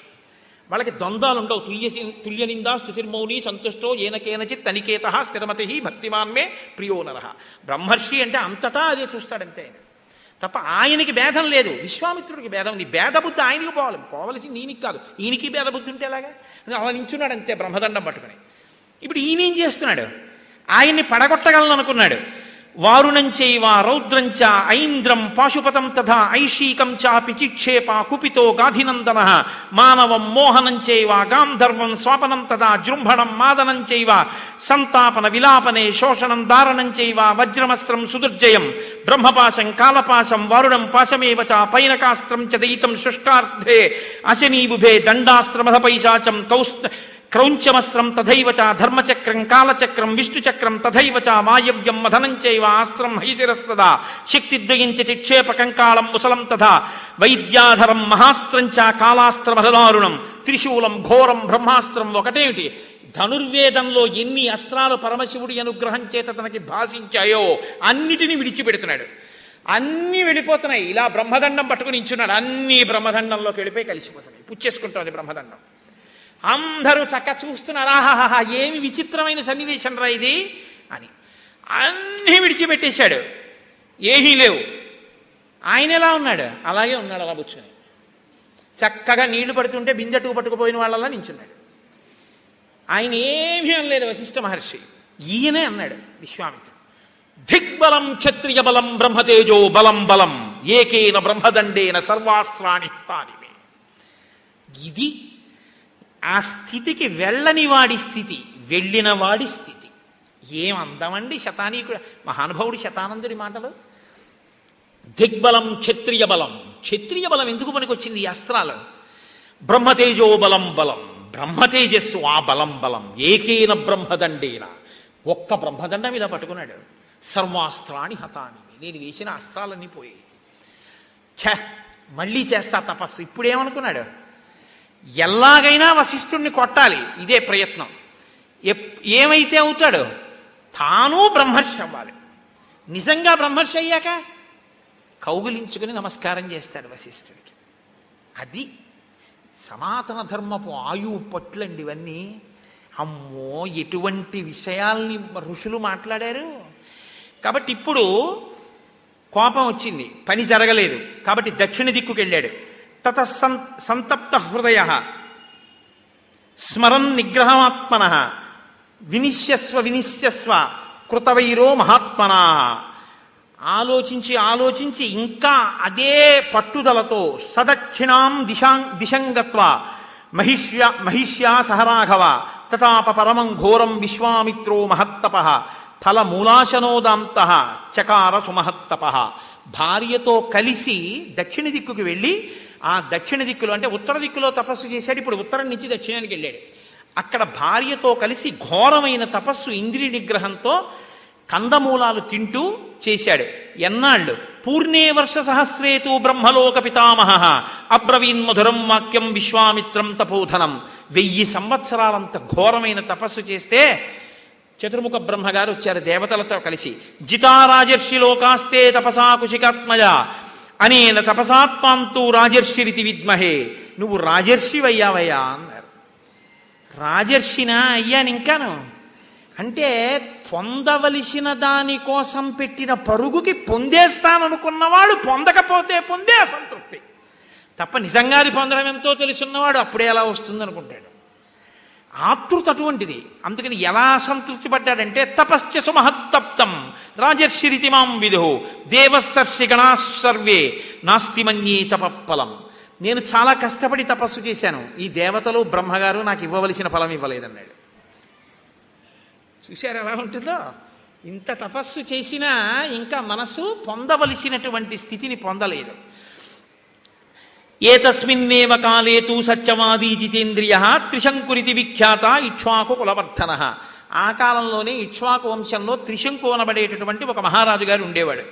వాళ్ళకి ద్వంద్వాలు ఉండవు తుల్య తుల్య నిందా స్థుతిర్మౌని సంతుష్టో ఏనకేనచిత్ తనికేత స్థిరమతి భక్తిమాన్మే ప్రియో నర. బ్రహ్మర్షి అంటే అంతటా అదే చూస్తాడంతే ఆయన. తప్ప ఆయనకి భేదం లేదు. విశ్వామిత్రుడికి భేదం ఉంది. భేదబుద్ధి ఆయనకి పోవాలి. పోవలసింది ఈయనకి కాదు. ఈయనకి భేదబుద్ధి ఉంటే ఎలాగా? అలా నించున్నాడు అంతే బ్రహ్మదండం పట్టుకుని. ఇప్పుడు ఈయన ఏం చేస్తున్నాడు? ఆయన్ని పడగొట్టగలను అనుకున్నాడు వారుణంచైవ రౌద్రంచ ఐంద్రం పాశుపతం తథా ఐషీకం చాపి చిక్షేప కుపితో గాధినందన. మానవం మోహనంచైవ గాంధర్వం స్వాపనం తథా జృంభణం మాదనంచైవ సంతాపన విలాపనే శోషణం దారణంచైవ వజ్రమస్త్రం సుదుర్జయం. బ్రహ్మపాశం కాలపాశం వారుణం పాశమేవ చ పైనకాస్త్రం చ దయితం శుష్కార్థే అశనీబుభే దండాస్త్రమధ పైశాచం కౌస్ క్రౌంచమస్త్రం తథైవచ ధర్మచక్రం కాలచక్రం విష్ణుచక్రం తథైవచ వాయవ్యం మధనంచైవ ఆస్త్రం హైశిరస్తదా శక్తిద్వయించ చిక్షేప కంకాళం ముసలం తథా వైద్యాధరం మహాస్త్రంచ కాళాస్త్రమహదారుణం త్రిశూలం ఘోరం బ్రహ్మాస్త్రం ఒకటేమిటి? ధనుర్వేదంలో ఎన్ని అస్త్రాలు పరమశివుడి అనుగ్రహం చేత తనకి భాషించాయో అన్నిటినీ విడిచిపెడుతున్నాడు. అన్నీ వెళ్ళిపోతున్నాయి. ఇలా బ్రహ్మదండం పట్టుకుని నించున్నాడు. అన్ని బ్రహ్మదండంలోకి వెళ్ళిపోయి కలిసిపోతున్నాయి. పుచ్చేసుకుంటుంది బ్రహ్మదండం. అందరూ చక్క చూస్తున్నారు ఆహాహా ఏమి విచిత్రమైన సన్నివేశం రా ఇది అని. అన్నీ విడిచిపెట్టేశాడు. ఏమీ లేవు. ఆయన ఎలా ఉన్నాడు? అలాగే ఉన్నాడు అలా కూర్చొని. చక్కగా నీళ్ళు పడుతుంటే బిందెటూ పట్టుకుపోయిన వాళ్ళలా నించున్నాడు. ఆయన ఏమీ అనలేదు వశిష్ఠ మహర్షి. ఈయనే అన్నాడు విశ్వామిత్రుడు. దిగ్బలం క్షత్రియ బలం బ్రహ్మతేజో బలం బలం ఏకేన బ్రహ్మదండేన సర్వాస్త్రాణి తానివే ఇది ఆ స్థితికి వెళ్ళని వాడి స్థితి వెళ్ళిన వాడి స్థితి. ఏం అందమండి శతానీకుడు మహానుభావుడు శతానందుడి మాటలు? దిగ్బలం క్షత్రియ బలం. క్షత్రియ బలం ఎందుకు పనికొచ్చింది ఈ అస్త్రాలు? బ్రహ్మతేజో బలం బలం. బ్రహ్మతేజస్సు ఆ బలం బలం. ఏకేన బ్రహ్మదండేన. ఒక్క బ్రహ్మదండం ఇలా పట్టుకున్నాడు. సర్వాస్త్రాన్ని హతాని నేను వేసిన అస్త్రాలన్నీ పోయాయి. ఛ మళ్ళీ చేస్తా తపస్సు. ఇప్పుడేమనుకున్నాడు? ఎలాగైనా వశిష్ఠుణ్ణి కొట్టాలి. ఇదే ప్రయత్నం. ఎప్- ఏమైతే అవుతాడో తాను బ్రహ్మర్షి అవ్వాలి. నిజంగా బ్రహ్మర్షి అయ్యాక కౌగులించుకుని నమస్కారం చేస్తాడు వశిష్ఠుడికి. అది సనాతన ధర్మపు ఆయువు పట్లండి ఇవన్నీ. అమ్మో ఎటువంటి విషయాల్ని ఋషులు మాట్లాడారు? కాబట్టి ఇప్పుడు కోపం వచ్చింది. పని జరగలేదు. కాబట్టి దక్షిణ దిక్కుకి వెళ్ళాడు తత సంతప్త హృదయ. స్మరన్ నిగ్రహమాత్మన. వినిశ్యస్వ వినిశ్యస్వ. కృతవైరో మహాత్మనా. ఆలోచించి ఆలోచించి ఇంకా అదే పట్టుదలతో సదక్షిణాం దిశాం దిశంగత్వ. మహిష్య మహిష్యా సహరాఘవ తతాప పరమం ఘోరం విశ్వామిత్రో మహత్తప. ఫలమూలాశనోదాంత చకార సుమహత్తప. భార్యతో కలిసి దక్షిణ దిక్కుకి వెళ్ళి ఆ దక్షిణ దిక్కులో అంటే ఉత్తర దిక్కులో తపస్సు చేశాడు ఇప్పుడు ఉత్తరం నుంచి దక్షిణానికి వెళ్ళాడు. అక్కడ భార్యతో కలిసి ఘోరమైన తపస్సు ఇంద్రియ నిగ్రహంతో కందమూలాలు తింటూ చేశాడు. ఎన్నాళ్ళు? పూర్ణే వర్ష సహస్రేతు బ్రహ్మలోక పితామహ. అబ్రవీన్ మధురం వాక్యం విశ్వామిత్రం తపోధనం. వెయ్యి సంవత్సరాలంత ఘోరమైన తపస్సు చేస్తే చతుర్ముఖ బ్రహ్మగారు వచ్చారు దేవతలతో కలిసి. జితారాజర్షి లోకాస్తే తపసా కుశికాత్మజ. అనేన తపసాత్మాంతు రాజర్షిరితి విద్మహే. నువ్వు రాజర్షివయ్యావయ్యా అన్నారు. రాజర్షినా అయ్యాను ఇంకాను అంటే పొందవలసిన దానికోసం పెట్టిన పరుగుకి పొందేస్తాననుకున్నవాడు పొందకపోతే పొందే అసంతృప్తి. తప్ప నిజంగాది పొందడం ఎంతో తెలుసున్నవాడు అప్పుడే ఎలా వస్తుంది అనుకుంటాడు ఆతృత అటువంటిది. అందుకని ఎలా సంతృప్తి పడ్డాడంటే తపశ్చ సుమహత్తప్తం రాజర్షిరితి మాం విధు దేవసర్షి గణాశర్వే నాస్తి మన్యే తపఫలం. నేను చాలా కష్టపడి తపస్సు చేశాను. ఈ దేవతలు బ్రహ్మగారు నాకు ఇవ్వవలసిన ఫలం ఇవ్వలేదన్నాడు. చూశారు ఎలా ఉంటుందో? ఇంత తపస్సు చేసినా ఇంకా మనసు పొందవలసినటువంటి స్థితిని పొందలేదు. ఏతస్మిన్నేవ కాలే తూ సత్యవాదీ జితేంద్రియ త్రిశంకురితి విఖ్యాత ఇక్ష్వాకు కులవర్ధన. ఆ కాలంలోనే ఇక్ష్వాకు వంశంలో త్రిశంకు అనబడేటటువంటి ఒక మహారాజు గారు ఉండేవాడు.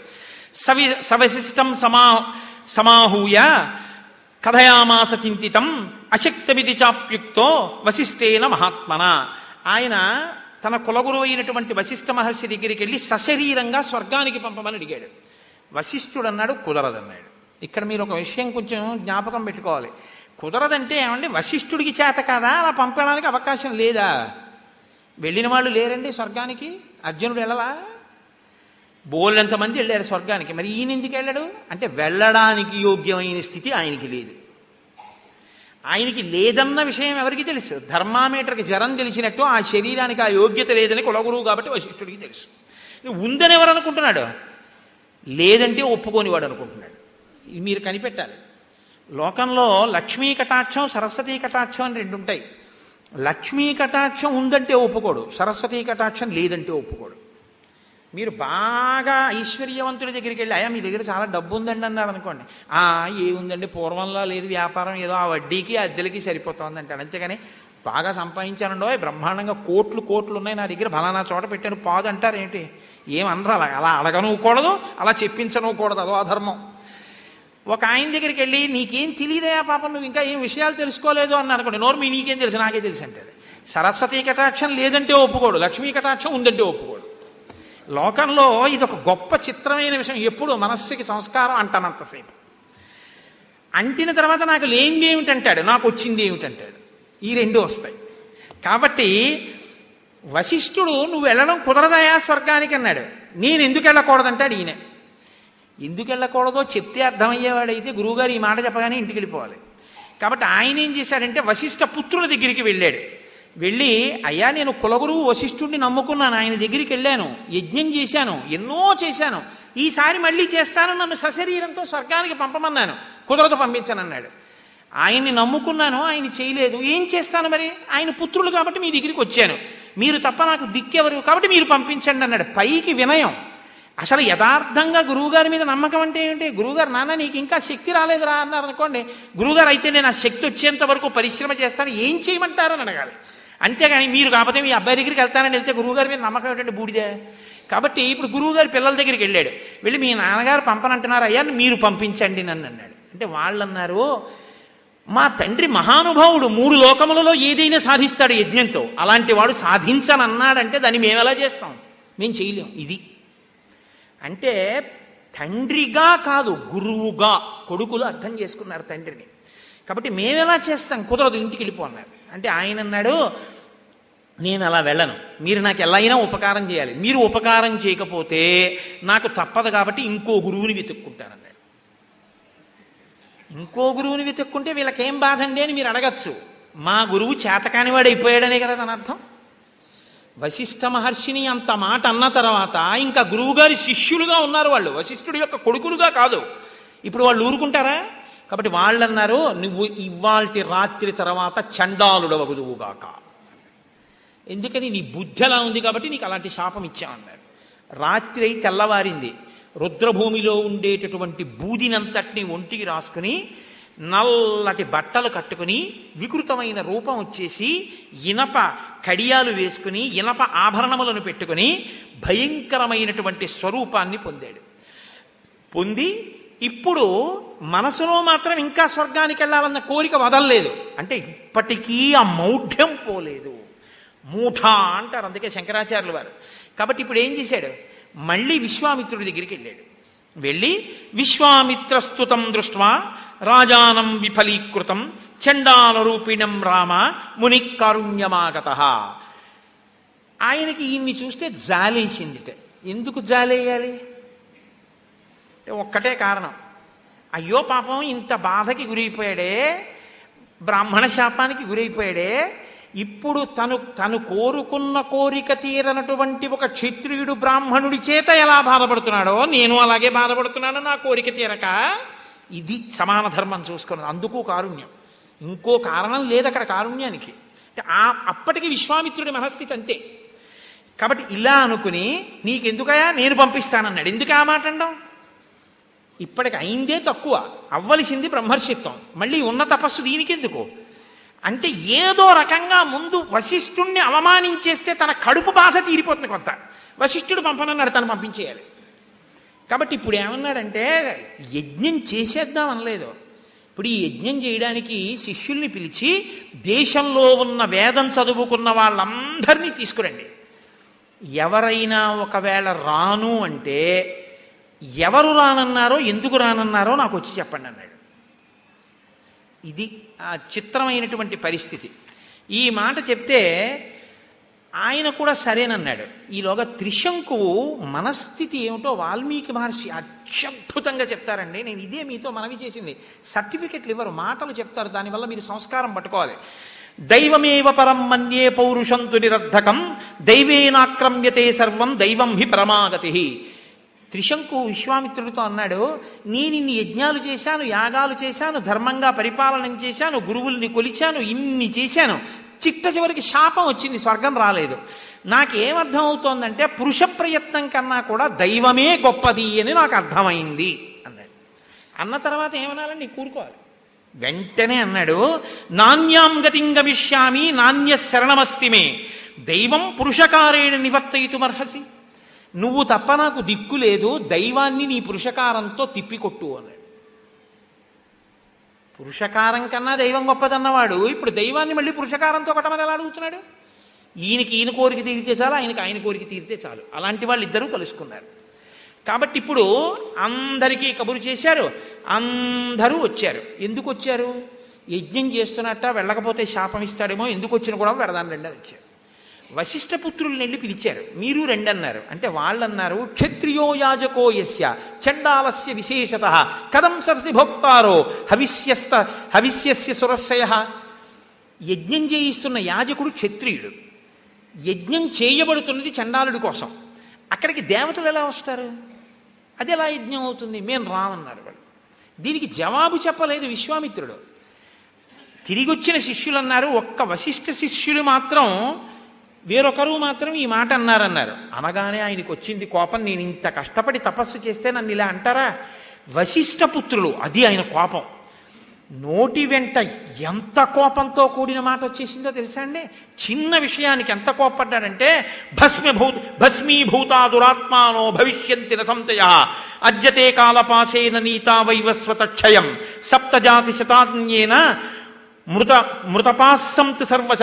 సవి సవశిష్టం సమా సమాహూయ కథయామాస చింతితం అశక్తమితి చాప్యుక్తో వశిష్ఠేన మహాత్మన. ఆయన తన కులగురు అయినటువంటి వశిష్ఠ మహర్షి దగ్గరికి వెళ్ళి సశరీరంగా స్వర్గానికి పంపమని అడిగాడు. వశిష్ఠుడు అన్నాడు కుదరదన్నాడు ఇక్కడ మీరు ఒక విషయం కొంచెం జ్ఞాపకం పెట్టుకోవాలి. కుదరదంటే ఏమండి వశిష్ఠుడికి చేత కాదా అలా పంపడానికి అవకాశం లేదా? వెళ్ళిన వాళ్ళు లేరండి స్వర్గానికి? అర్జునుడు వెళ్ళలా? బోలెంతమంది వెళ్ళారు స్వర్గానికి. మరి ఈయన ఎందుకు వెళ్ళాడు? అంటే వెళ్ళడానికి యోగ్యమైన స్థితి ఆయనకి లేదు. ఆయనకి లేదన్న విషయం ఎవరికి తెలుసు? ధర్మామీటర్కి జ్వరం తెలిసినట్టు ఆ శరీరానికి ఆ యోగ్యత లేదని కులగురువు కాబట్టి వశిష్ఠుడికి తెలుసు. ఉందని ఎవరు అనుకుంటున్నాడు? లేదంటే ఒప్పుకోనివాడు అనుకుంటున్నాడు. మీరు కనిపెట్టాలి. లోకంలో లక్ష్మీ కటాక్షం సరస్వతీ కటాక్షం అని రెండు ఉంటాయి. లక్ష్మీ కటాక్షం ఉందంటే ఒప్పుకోడు సరస్వతీ కటాక్షం లేదంటే ఒప్పుకోడు. మీరు బాగా ఐశ్వర్యవంతుడి దగ్గరికి వెళ్ళి అయ్యా మీ దగ్గర చాలా డబ్బు ఉందండి అన్నారు అనుకోండి. ఆ ఏముందండి? పూర్వంలో లేదు వ్యాపారం ఏదో ఆ వడ్డీకి అద్దెలకి సరిపోతుంది అంటాడు. అంతేగాని బాగా సంపాదించానండో బ్రహ్మాండంగా కోట్లు కోట్లు ఉన్నాయి నా దగ్గర ఫలానా చోట పెట్టాను పాదు అంటారు ఏంటి ఏమనరు అలా అలా అడగనుకూడదు అలా చెప్పించనుకూడదు అదో అధర్మం. ఒక ఆయన దగ్గరికి వెళ్ళి నీకేం తెలియదయా పాపం నువ్వు ఇంకా ఏం విషయాలు తెలుసుకోలేదు? అన్న అనుకోండి నోరు మీ నీకేం తెలుసు? నాకే తెలుసు అంటే సరస్వతీ కటాక్షం లేదంటే ఒప్పుకోడు లక్ష్మీ కటాక్షం ఉందంటే ఒప్పుకోడు. లోకంలో ఇది ఒక గొప్ప చిత్రమైన విషయం. ఎప్పుడు మనస్సుకి సంస్కారం అంటానంతసేపు అంటిన తర్వాత నాకు లేనిది ఏమిటంటాడు? నాకు వచ్చింది ఏమిటంటాడు? ఈ రెండు వస్తాయి. కాబట్టి వశిష్ఠుడు నువ్వు వెళ్ళడం కుదరదయా స్వర్గానికి అన్నాడు. నేను ఎందుకు వెళ్ళకూడదంటాడు ఈయన. ఎందుకు వెళ్ళకూడదో చెప్తే అర్థమయ్యేవాడైతే గురువుగారు ఈ మాట చెప్పగానే ఇంటికి వెళ్ళిపోవాలి. కాబట్టి ఆయన ఏం చేశాడంటే వశిష్ఠ పుత్రుల దగ్గరికి వెళ్ళాడు. వెళ్ళి అయ్యా నేను కులగురువు వశిష్ఠుడిని నమ్ముకున్నాను ఆయన దగ్గరికి వెళ్ళాను యజ్ఞం చేశాను ఎన్నో చేశాను. ఈసారి మళ్ళీ చేస్తాను నన్ను సశరీరంతో స్వర్గానికి పంపమన్నాను. కుదరదు పంపించనన్నాడు. ఆయన్ని నమ్ముకున్నాను ఆయన చేయలేదు. ఏం చేస్తాను మరి? ఆయన పుత్రులు కాబట్టి మీ దగ్గరికి వచ్చాను. మీరు తప్ప నాకు దిక్కెవరు కాబట్టి మీరు పంపించండి అన్నాడు. పైకి వినయం. అసలు యథార్థంగా గురువుగారి మీద నమ్మకం అంటే ఏంటి? గురువుగారు నాన్న నీకు ఇంకా శక్తి రాలేదురా అన్నారు అనుకోండి. గురువుగారు అయితే నేను ఆ శక్తి వచ్చేంత వరకు పరిశ్రమ చేస్తాను ఏం చేయమంటారని అడగాలి. అంతేగాని మీరు కాకపోతే మీ అబ్బాయి దగ్గరికి వెళ్తానని వెళ్తే గురువుగారి మీద నమ్మకం ఏంటంటే బూడిదే? కాబట్టి ఇప్పుడు గురువుగారి పిల్లల దగ్గరికి వెళ్ళాడు. వెళ్ళి మీ నాన్నగారు పంపనంటున్నారు అయ్యా మీరు పంపించండి నన్ను అన్నాడు. అంటే వాళ్ళు అన్నారు మా తండ్రి మహానుభావుడు మూడు లోకములలో ఏదైనా సాధిస్తాడు యజ్ఞంతో. అలాంటి వాడు సాధించనన్నాడంటే దాన్ని మేము ఎలా చేస్తాం? మేము చేయలేం. ఇది అంటే తండ్రిగా కాదు గురువుగా. కొడుకులు అర్థం చేసుకున్నారు తండ్రిని. కాబట్టి మేము చేస్తాం? కుదరదు ఇంటికి వెళ్ళిపోన్నారు అంటే ఆయన అన్నాడు నేను అలా వెళ్ళను. మీరు నాకు ఎలా అయినా ఉపకారం చేయాలి. మీరు ఉపకారం చేయకపోతే నాకు తప్పదు కాబట్టి ఇంకో గురువుని వెతుక్కుంటానన్నాడు ఇంకో గురువుని వెతుక్కుంటే వీళ్ళకేం బాధ అండి అని మీరు అడగచ్చు. మా గురువు చేతకానివాడు అయిపోయాడనే కదా తన అర్థం? వశిష్ఠ మహర్షిని అంత మాట అన్న తర్వాత ఇంకా గురువుగారి శిష్యులుగా ఉన్నారు వాళ్ళు. వశిష్ఠుడి యొక్క కొడుకులుగా కాదు. ఇప్పుడు వాళ్ళు ఊరుకుంటారా? కాబట్టి వాళ్ళు అన్నారు నువ్వు ఇవాల్టి రాత్రి తర్వాత చండాలుడవగుదువుగాక. ఎందుకని? నీ బుద్ధి అలా ఉంది కాబట్టి నీకు అలాంటి శాపం ఇచ్చామన్నారు రాత్రి అయి తెల్లవారింది. రుద్రభూమిలో ఉండేటటువంటి బూదినంతటిని ఒంటికి రాసుకుని నల్లటి బట్టలు కట్టుకుని వికృతమైన రూపం వచ్చేసి ఇనప కడియాలు వేసుకుని ఇనప ఆభరణములను పెట్టుకుని భయంకరమైనటువంటి స్వరూపాన్ని పొందాడు. పొంది ఇప్పుడు మనసులో మాత్రం ఇంకా స్వర్గానికి వెళ్ళాలన్న కోరిక వదలలేదు. అంటే ఇప్పటికీ ఆ మౌఢ్యం పోలేదు. మూఠ అంటారు అందుకే శంకరాచార్యులు వారు. కాబట్టి ఇప్పుడు ఏం చేశాడు? మళ్ళీ విశ్వామిత్రుడి దగ్గరికి వెళ్ళాడు. వెళ్ళి విశ్వామిత్రస్తుతం దృష్ట్వా రాజానం విఫలీకృతం చండాల రూపిణం రామ ముని కారుణ్యమాగత ఆయనకి ఈయన్ని చూస్తే జాలేసిందిట. ఎందుకు జాలేయాలి? ఒక్కటే కారణం. అయ్యో పాపం ఇంత బాధకి గురైపోయాడే బ్రాహ్మణ శాపానికి గురైపోయాడే ఇప్పుడు తను తను కోరుకున్న కోరిక తీరనటువంటి ఒక క్షత్రియుడు బ్రాహ్మణుడి చేత ఎలా బాధపడుతున్నాడో నేను అలాగే బాధపడుతున్నాను నా కోరిక తీరక. ఇది సమాన ధర్మం చూసుకున్నది. అందుకు కారుణ్యం. ఇంకో కారణం లేదు అక్కడ కారుణ్యానికి. ఆ అప్పటికి విశ్వామిత్రుడి మనస్థితి అంతే. కాబట్టి ఇలా అనుకుని నీకెందుకయా నేను పంపిస్తానన్నాడు. ఎందుకు ఆ మాట అండం? ఇప్పటికి అయిందే తక్కువ. అవ్వలసింది బ్రహ్మర్షిత్వం. మళ్ళీ ఉన్న తపస్సు దీనికెందుకు? అంటే ఏదో రకంగా ముందు వశిష్ఠుణ్ణి అవమానించేస్తే తన కడుపు బాధ తీరిపోతుంది కొంత. వశిష్ఠుడు పంపనన్నాడు తను పంపించేయాలి. కాబట్టి ఇప్పుడు ఏమన్నాడంటే యజ్ఞం చేసేద్దాం అనలేదు. ఇప్పుడు ఈ యజ్ఞం చేయడానికి శిష్యుల్ని పిలిచి దేశంలో ఉన్న వేదం చదువుకున్న వాళ్ళందరినీ తీసుకురండి. ఎవరైనా ఒకవేళ రాను అంటే ఎవరు రానన్నారో ఎందుకు రానన్నారో నాకు వచ్చి చెప్పండి అన్నాడు. ఇది ఆ చిత్రమైనటువంటి పరిస్థితి. ఈ మాట చెప్తే ఆయన కూడా సరేనన్నాడు. ఈలోగా త్రిశంకువు మనస్థితి ఏమిటో వాల్మీకి మహర్షి అత్యద్భుతంగా చెప్తారండి. నేను ఇదే మీతో మనవి చేసింది. సర్టిఫికెట్లు ఇవ్వరు మాటలు చెప్తారు. దానివల్ల మీరు సంస్కారం పట్టుకోవాలి. దైవమేవ పరం మన్యే పౌరుషంతు నిరర్ధకం దైవేనాక్రమ్యతే సర్వం దైవం హి పరమాగతి. త్రిశంకు విశ్వామిత్రుడితో అన్నాడు నేను ఇన్ని యజ్ఞాలు చేశాను యాగాలు చేశాను ధర్మంగా పరిపాలన చేశాను గురువుల్ని కొలిచాను ఇన్ని చేశాను. చిట్ట చివరికి శాపం వచ్చింది స్వర్గం రాలేదు. నాకేమర్థం అవుతోందంటే పురుష ప్రయత్నం కన్నా కూడా దైవమే గొప్పది అని నాకు అర్థమైంది అన్నాడు. అన్న తర్వాత ఏమనాలని కూరుకోవాలి. వెంటనే అన్నాడు నాణ్యాం గతింగమిష్యామి నాణ్య శరణమస్తిమే దైవం పురుషకారేణ నివర్తయితుమర్హసి. నువ్వు తప్ప నాకు దిక్కు లేదు దైవాన్ని నీ పురుషకారంతో తిప్పికొట్టు అన్నాడు. పురుషకారం కన్నా దైవం గొప్పదన్నవాడు. ఇప్పుడు దైవాన్ని మళ్ళీ పురుషకారంతో కొట్టమని ఎలా అడుగుతున్నాడు? ఈయనకి ఈయన కోరిక తీరితే చాలు ఆయనకి ఆయన కోరిక తీరితే చాలు. అలాంటి వాళ్ళు ఇద్దరూ కలుసుకున్నారు. కాబట్టి ఇప్పుడు అందరికీ కబురు చేశారు అందరూ వచ్చారు. ఎందుకు వచ్చారు? యజ్ఞం చేస్తున్నట్ట వెళ్ళకపోతే శాపం ఇస్తాడేమో ఎందుకు వచ్చిన కూడా వెడదాని రెండని వచ్చారు. వశిష్ఠపుత్రుల్ని వెళ్ళి పిలిచారు. మీరు రెండన్నారు. అంటే వాళ్ళన్నారు క్షత్రియో యాజకో యస్య చండాలస్య విశేషత కథం సరసి భోక్తారో హవిష్యస్త హవిష్యస్య సురశయ యజ్ఞం చేయిస్తున్న యాజకుడు క్షత్రియుడు. యజ్ఞం చేయబడుతున్నది చండాలుడి కోసం. అక్కడికి దేవతలు ఎలా వస్తారు? అది ఎలా యజ్ఞం అవుతుంది? మేము రామన్నారు వాళ్ళు. దీనికి జవాబు చెప్పలేదు విశ్వామిత్రుడు. తిరిగొచ్చిన శిష్యులు అన్నారు ఒక్క వశిష్ఠ శిష్యులు మాత్రం వేరొకరు మాత్రం ఈ మాట అన్నారన్నారు. అనగానే ఆయనకు వచ్చింది కోపం నేను ఇంత కష్టపడి తపస్సు చేస్తే నన్ను ఇలా అంటారా? వశిష్ఠ పుత్రులు. అది ఆయన కోపం. నోటి వెంట ఎంత కోపంతో కూడిన మాట వచ్చేసిందో తెలుసా అండి? చిన్న విషయానికి ఎంత కోపడ్డాడంటే భస్మభూ భస్మీభూతా దురాత్మానో భవిష్యంతి రథంతయ అద్యతే కాలపాశేన నీతా వైవస్వత క్షయం సప్తజాతి శతాన్యేన మృత మృతపాస్సంతు సర్వశ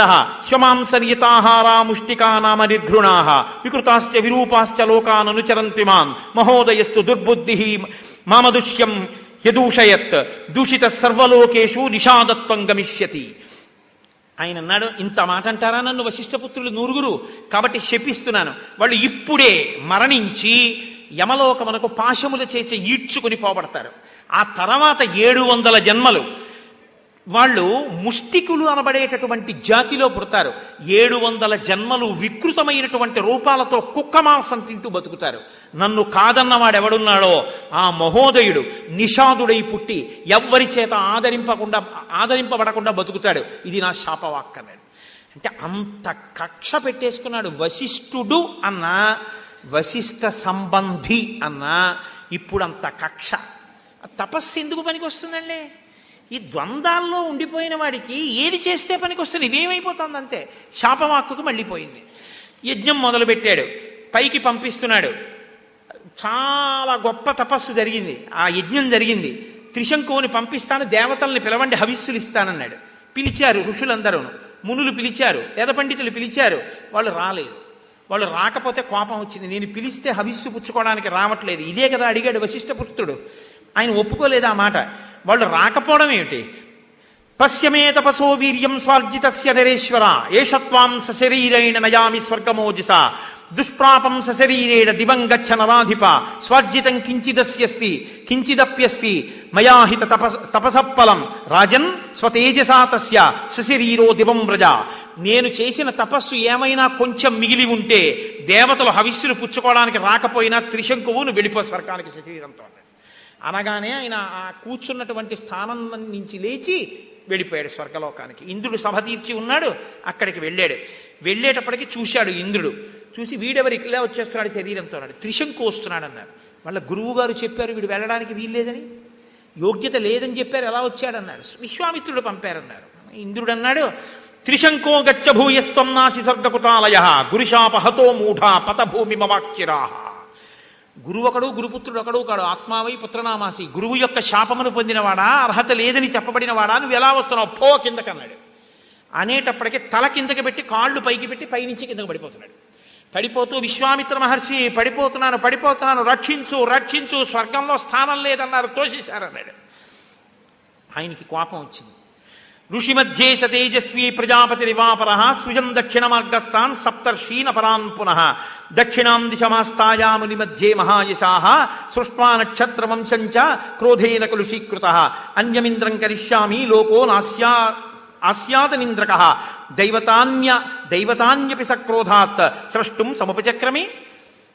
శ్వమాంసనీతాహారా ముష్టికా నామ నిర్ఘృణాహ వికృతాశ్చ విరూపాశ్చ లోకాననుచరంతి మాం మహోదయస్తు దుర్బుద్ధి మామదుష్యం యదూషయత్ దూషిత సర్వలోకేషు నిషాదత్వం గమిష్యతి. ఆయన అన్నాడు ఇంత మాట అంటారా నన్ను వశిష్ఠపుత్రులు నూరుగురు? కాబట్టి శపిస్తున్నాను. వాళ్ళు ఇప్పుడే మరణించి యమలోకమునకు పాశముల చేత ఈడ్చుకుని పోబడతారు. ఆ తర్వాత ఏడు వందల జన్మలు వాళ్ళు ముష్టికులు అనబడేటటువంటి జాతిలో పుడతారు. ఏడు వందల జన్మలు వికృతమైనటువంటి రూపాలతో కుక్క మాంసం తింటూ బతుకుతారు. నన్ను కాదన్నవాడెవడున్నాడో? ఆ మహోదయుడు నిషాదుడై పుట్టి ఎవ్వరి చేత ఆదరింపకుండా ఆదరింపబడకుండా బతుకుతాడు. ఇది నా శాపవాక్ అంటే అంత కక్ష పెట్టేసుకున్నాడు వశిష్ఠుడు అన్న వశిష్ఠ సంబంధి అన్న ఇప్పుడు అంత కక్ష. తపస్సు ఎందుకు పనికి వస్తుందండి ఈ ద్వంద్వాల్లో ఉండిపోయిన వాడికి ఏది చేస్తే పనికి వస్తుంది? ఇవేమైపోతుంది అంతే శాపవాక్కుకు మళ్ళీపోయింది యజ్ఞం మొదలుపెట్టాడు. పైకి పంపిస్తున్నాడు. చాలా గొప్ప తపస్సు జరిగింది. ఆ యజ్ఞం జరిగింది. త్రిశంకువుని పంపిస్తాను దేవతల్ని పిలవండి హవిస్సులు ఇస్తానన్నాడు. పిలిచారు ఋషులందరూ. మునులు పిలిచారు వేద పండితులు పిలిచారు. వాళ్ళు రాలేదు. వాళ్ళు రాకపోతే కోపం వచ్చింది. నేను పిలిస్తే హవిస్సు పుచ్చుకోవడానికి రావట్లేదు. ఇదే కదా అడిగాడు వశిష్ఠపుత్రుడు. ఆయన ఒప్పుకోలేదు ఆ మాట. వాళ్ళు రాకపోవడం ఏమిటి? పశ్యమే తపసో వీర్యం స్వార్జితస్య నరేశ్వర ఏషత్వాం సశరీరేణ నయామి స్వర్గమోజస దుష్ప్రాపం సశరీరేణ దివం గచ్చ నరాధిప స్వార్జితం కించిదస్యస్తి కించిదప్యస్తి మయాహిత తపస తపసఫలం రాజన్ స్వతేజసా తస్య సశరీరో దివం వ్రజ. నేను చేసిన తపస్సు ఏమైనా కొంచెం మిగిలి ఉంటే దేవతలు హవిస్సులు పుచ్చుకోవడానికి రాకపోయినా త్రిశంకువు నువ్వు వెళ్ళిపో స్వర్గానికి శరీరంతో అనగానే ఆయన ఆ కూర్చున్నటువంటి స్థానం నుంచి లేచి వెళ్ళిపోయాడు స్వర్గలోకానికి. ఇంద్రుడు సభ తీర్చి ఉన్నాడు అక్కడికి వెళ్ళాడు. వెళ్ళేటప్పటికి చూశాడు ఇంద్రుడు. చూసి వీడెవరు ఇలా వచ్చేస్తున్నాడు శరీరంతో అన్నాడు. త్రిశంకు వస్తున్నాడు అన్నారు మళ్ళీ గురువు గారు చెప్పారు వీడు వెళ్ళడానికి వీల్లేదని యోగ్యత లేదని చెప్పారు ఎలా వచ్చాడన్నాడు విశ్వామిత్రుడు పంపారన్నారు. ఇంద్రుడు అన్నాడు త్రిశంకో గచ్చ భూయస్త్వం నాసి స్వర్గకుటాలయ గురుశాపహతో మూఢ పతభూమి మవాక్చిరాహ గురువు ఒకడు గురుపుత్రుడు ఒకడు కాడు. ఆత్మావై పుత్రనామాసి. గురువు యొక్క శాపమును పొందినవాడా? అర్హత లేదని చెప్పబడినవాడా? నువ్వు ఎలా వస్తున్నావు? పో కిందకన్నాడు. అనేటప్పటికీ తల కిందకి పెట్టి కాళ్ళు పైకి పెట్టి పైనుంచి కిందకు పడిపోతున్నాడు. పడిపోతూ విశ్వామిత్ర మహర్షి పడిపోతున్నాను పడిపోతున్నాను రక్షించు రక్షించు స్వర్గంలో స్థానం లేదన్నారు తోసేశారన్నాడు. ఆయనకి కోపం వచ్చింది. ఋషి మధ్యే తేజస్వి ప్రజాపతి రివాపర సృజన్ దక్షిణ మార్గస్థాన్ సప్తర్షీన పరాన్ పునః. దక్షిణాం దిశమాస్తాయాముని మధ్యే మహాయశా సృష్వా నక్షత్ర వంశంచ క్రోధేన కలుషీకృత. అన్యమింద్రం కరిష్యామి లోకో నాస్యా ఆస్యాతనింద్రక దైవతాన్య దైవతాన్యపి సక్రోధాత్. స్రష్టుం సముపచక్రమే.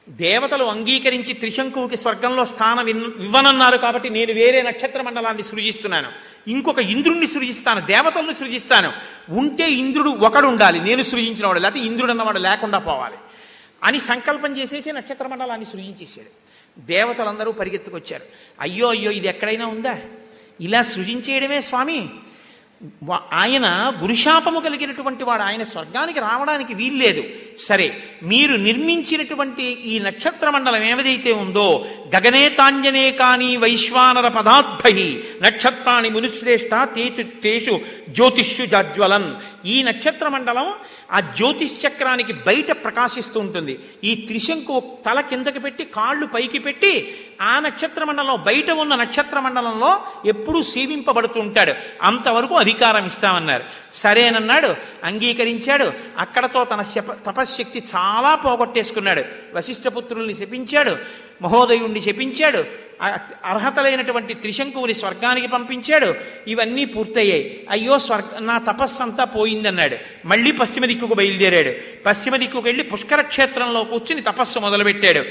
దేవతలు అంగీకరించి త్రిశంకువుకి స్వర్గంలో స్థానం ఇవ్వనన్నారు కాబట్టి నేను వేరే నక్షత్ర మండలాన్ని సృజిస్తున్నాను. ఇంకొక ఇంద్రుణ్ణి సృజిస్తాను దేవతలను సృజిస్తాను. ఉంటే ఇంద్రుడు ఒకడు ఉండాలి నేను సృజించినవాడు లేకపోతే ఇంద్రుడు అన్నవాడు లేకుండా పోవాలి. అని సంకల్పం చేసేసి నక్షత్ర మండలాన్ని సృజించేశాడు. దేవతలందరూ పరిగెత్తుకొచ్చారు. అయ్యో అయ్యో ఇది ఎక్కడైనా ఉందా? ఇలా సృజించేయడమే స్వామి. ఆయన గురుశాపము కలిగినటువంటి వాడు. ఆయన స్వర్గానికి రావడానికి వీల్లేదు. సరే మీరు నిర్మించినటువంటి ఈ నక్షత్ర మండలం ఏమదైతే ఉందో గగనే తాంజనే కాని వైశ్వానర పదార్థై నక్షత్రాన్ని మునిశ్రేష్ట తేచు తేషు జ్యోతిష్యు జాజ్వలన్. ఈ నక్షత్ర మండలం ఆ జ్యోతిష్ చక్రానికి బయట ప్రకాశిస్తూ ఉంటుంది. ఈ త్రిశంకు తల కిందకి పెట్టి కాళ్ళు పైకి పెట్టి ఆ నక్షత్ర మండలం బయట ఉన్న నక్షత్ర మండలంలో ఎప్పుడూ సేవింపబడుతూ ఉంటాడు. అంతవరకు అధికారం ఇస్తామన్నారు. సరేనన్నాడు అంగీకరించాడు. అక్కడతో తన శప తపశ్శక్తి చాలా పోగొట్టేసుకున్నాడు. వశిష్ఠపుత్రుల్ని శపించాడు. మహోదయుణ్ణి శపించాడు. అర్హతలైనటువంటి త్రిశంకువుని స్వర్గానికి పంపించాడు. ఇవన్నీ పూర్తయ్యాయి. అయ్యో స్వర్గ నా తపస్సు అంతా పోయిందన్నాడు. మళ్ళీ పశ్చిమ దిక్కుకు బయలుదేరాడు. పశ్చిమ దిక్కుకు వెళ్ళి పుష్కర క్షేత్రంలో కూర్చుని తపస్సు మొదలుపెట్టాడు.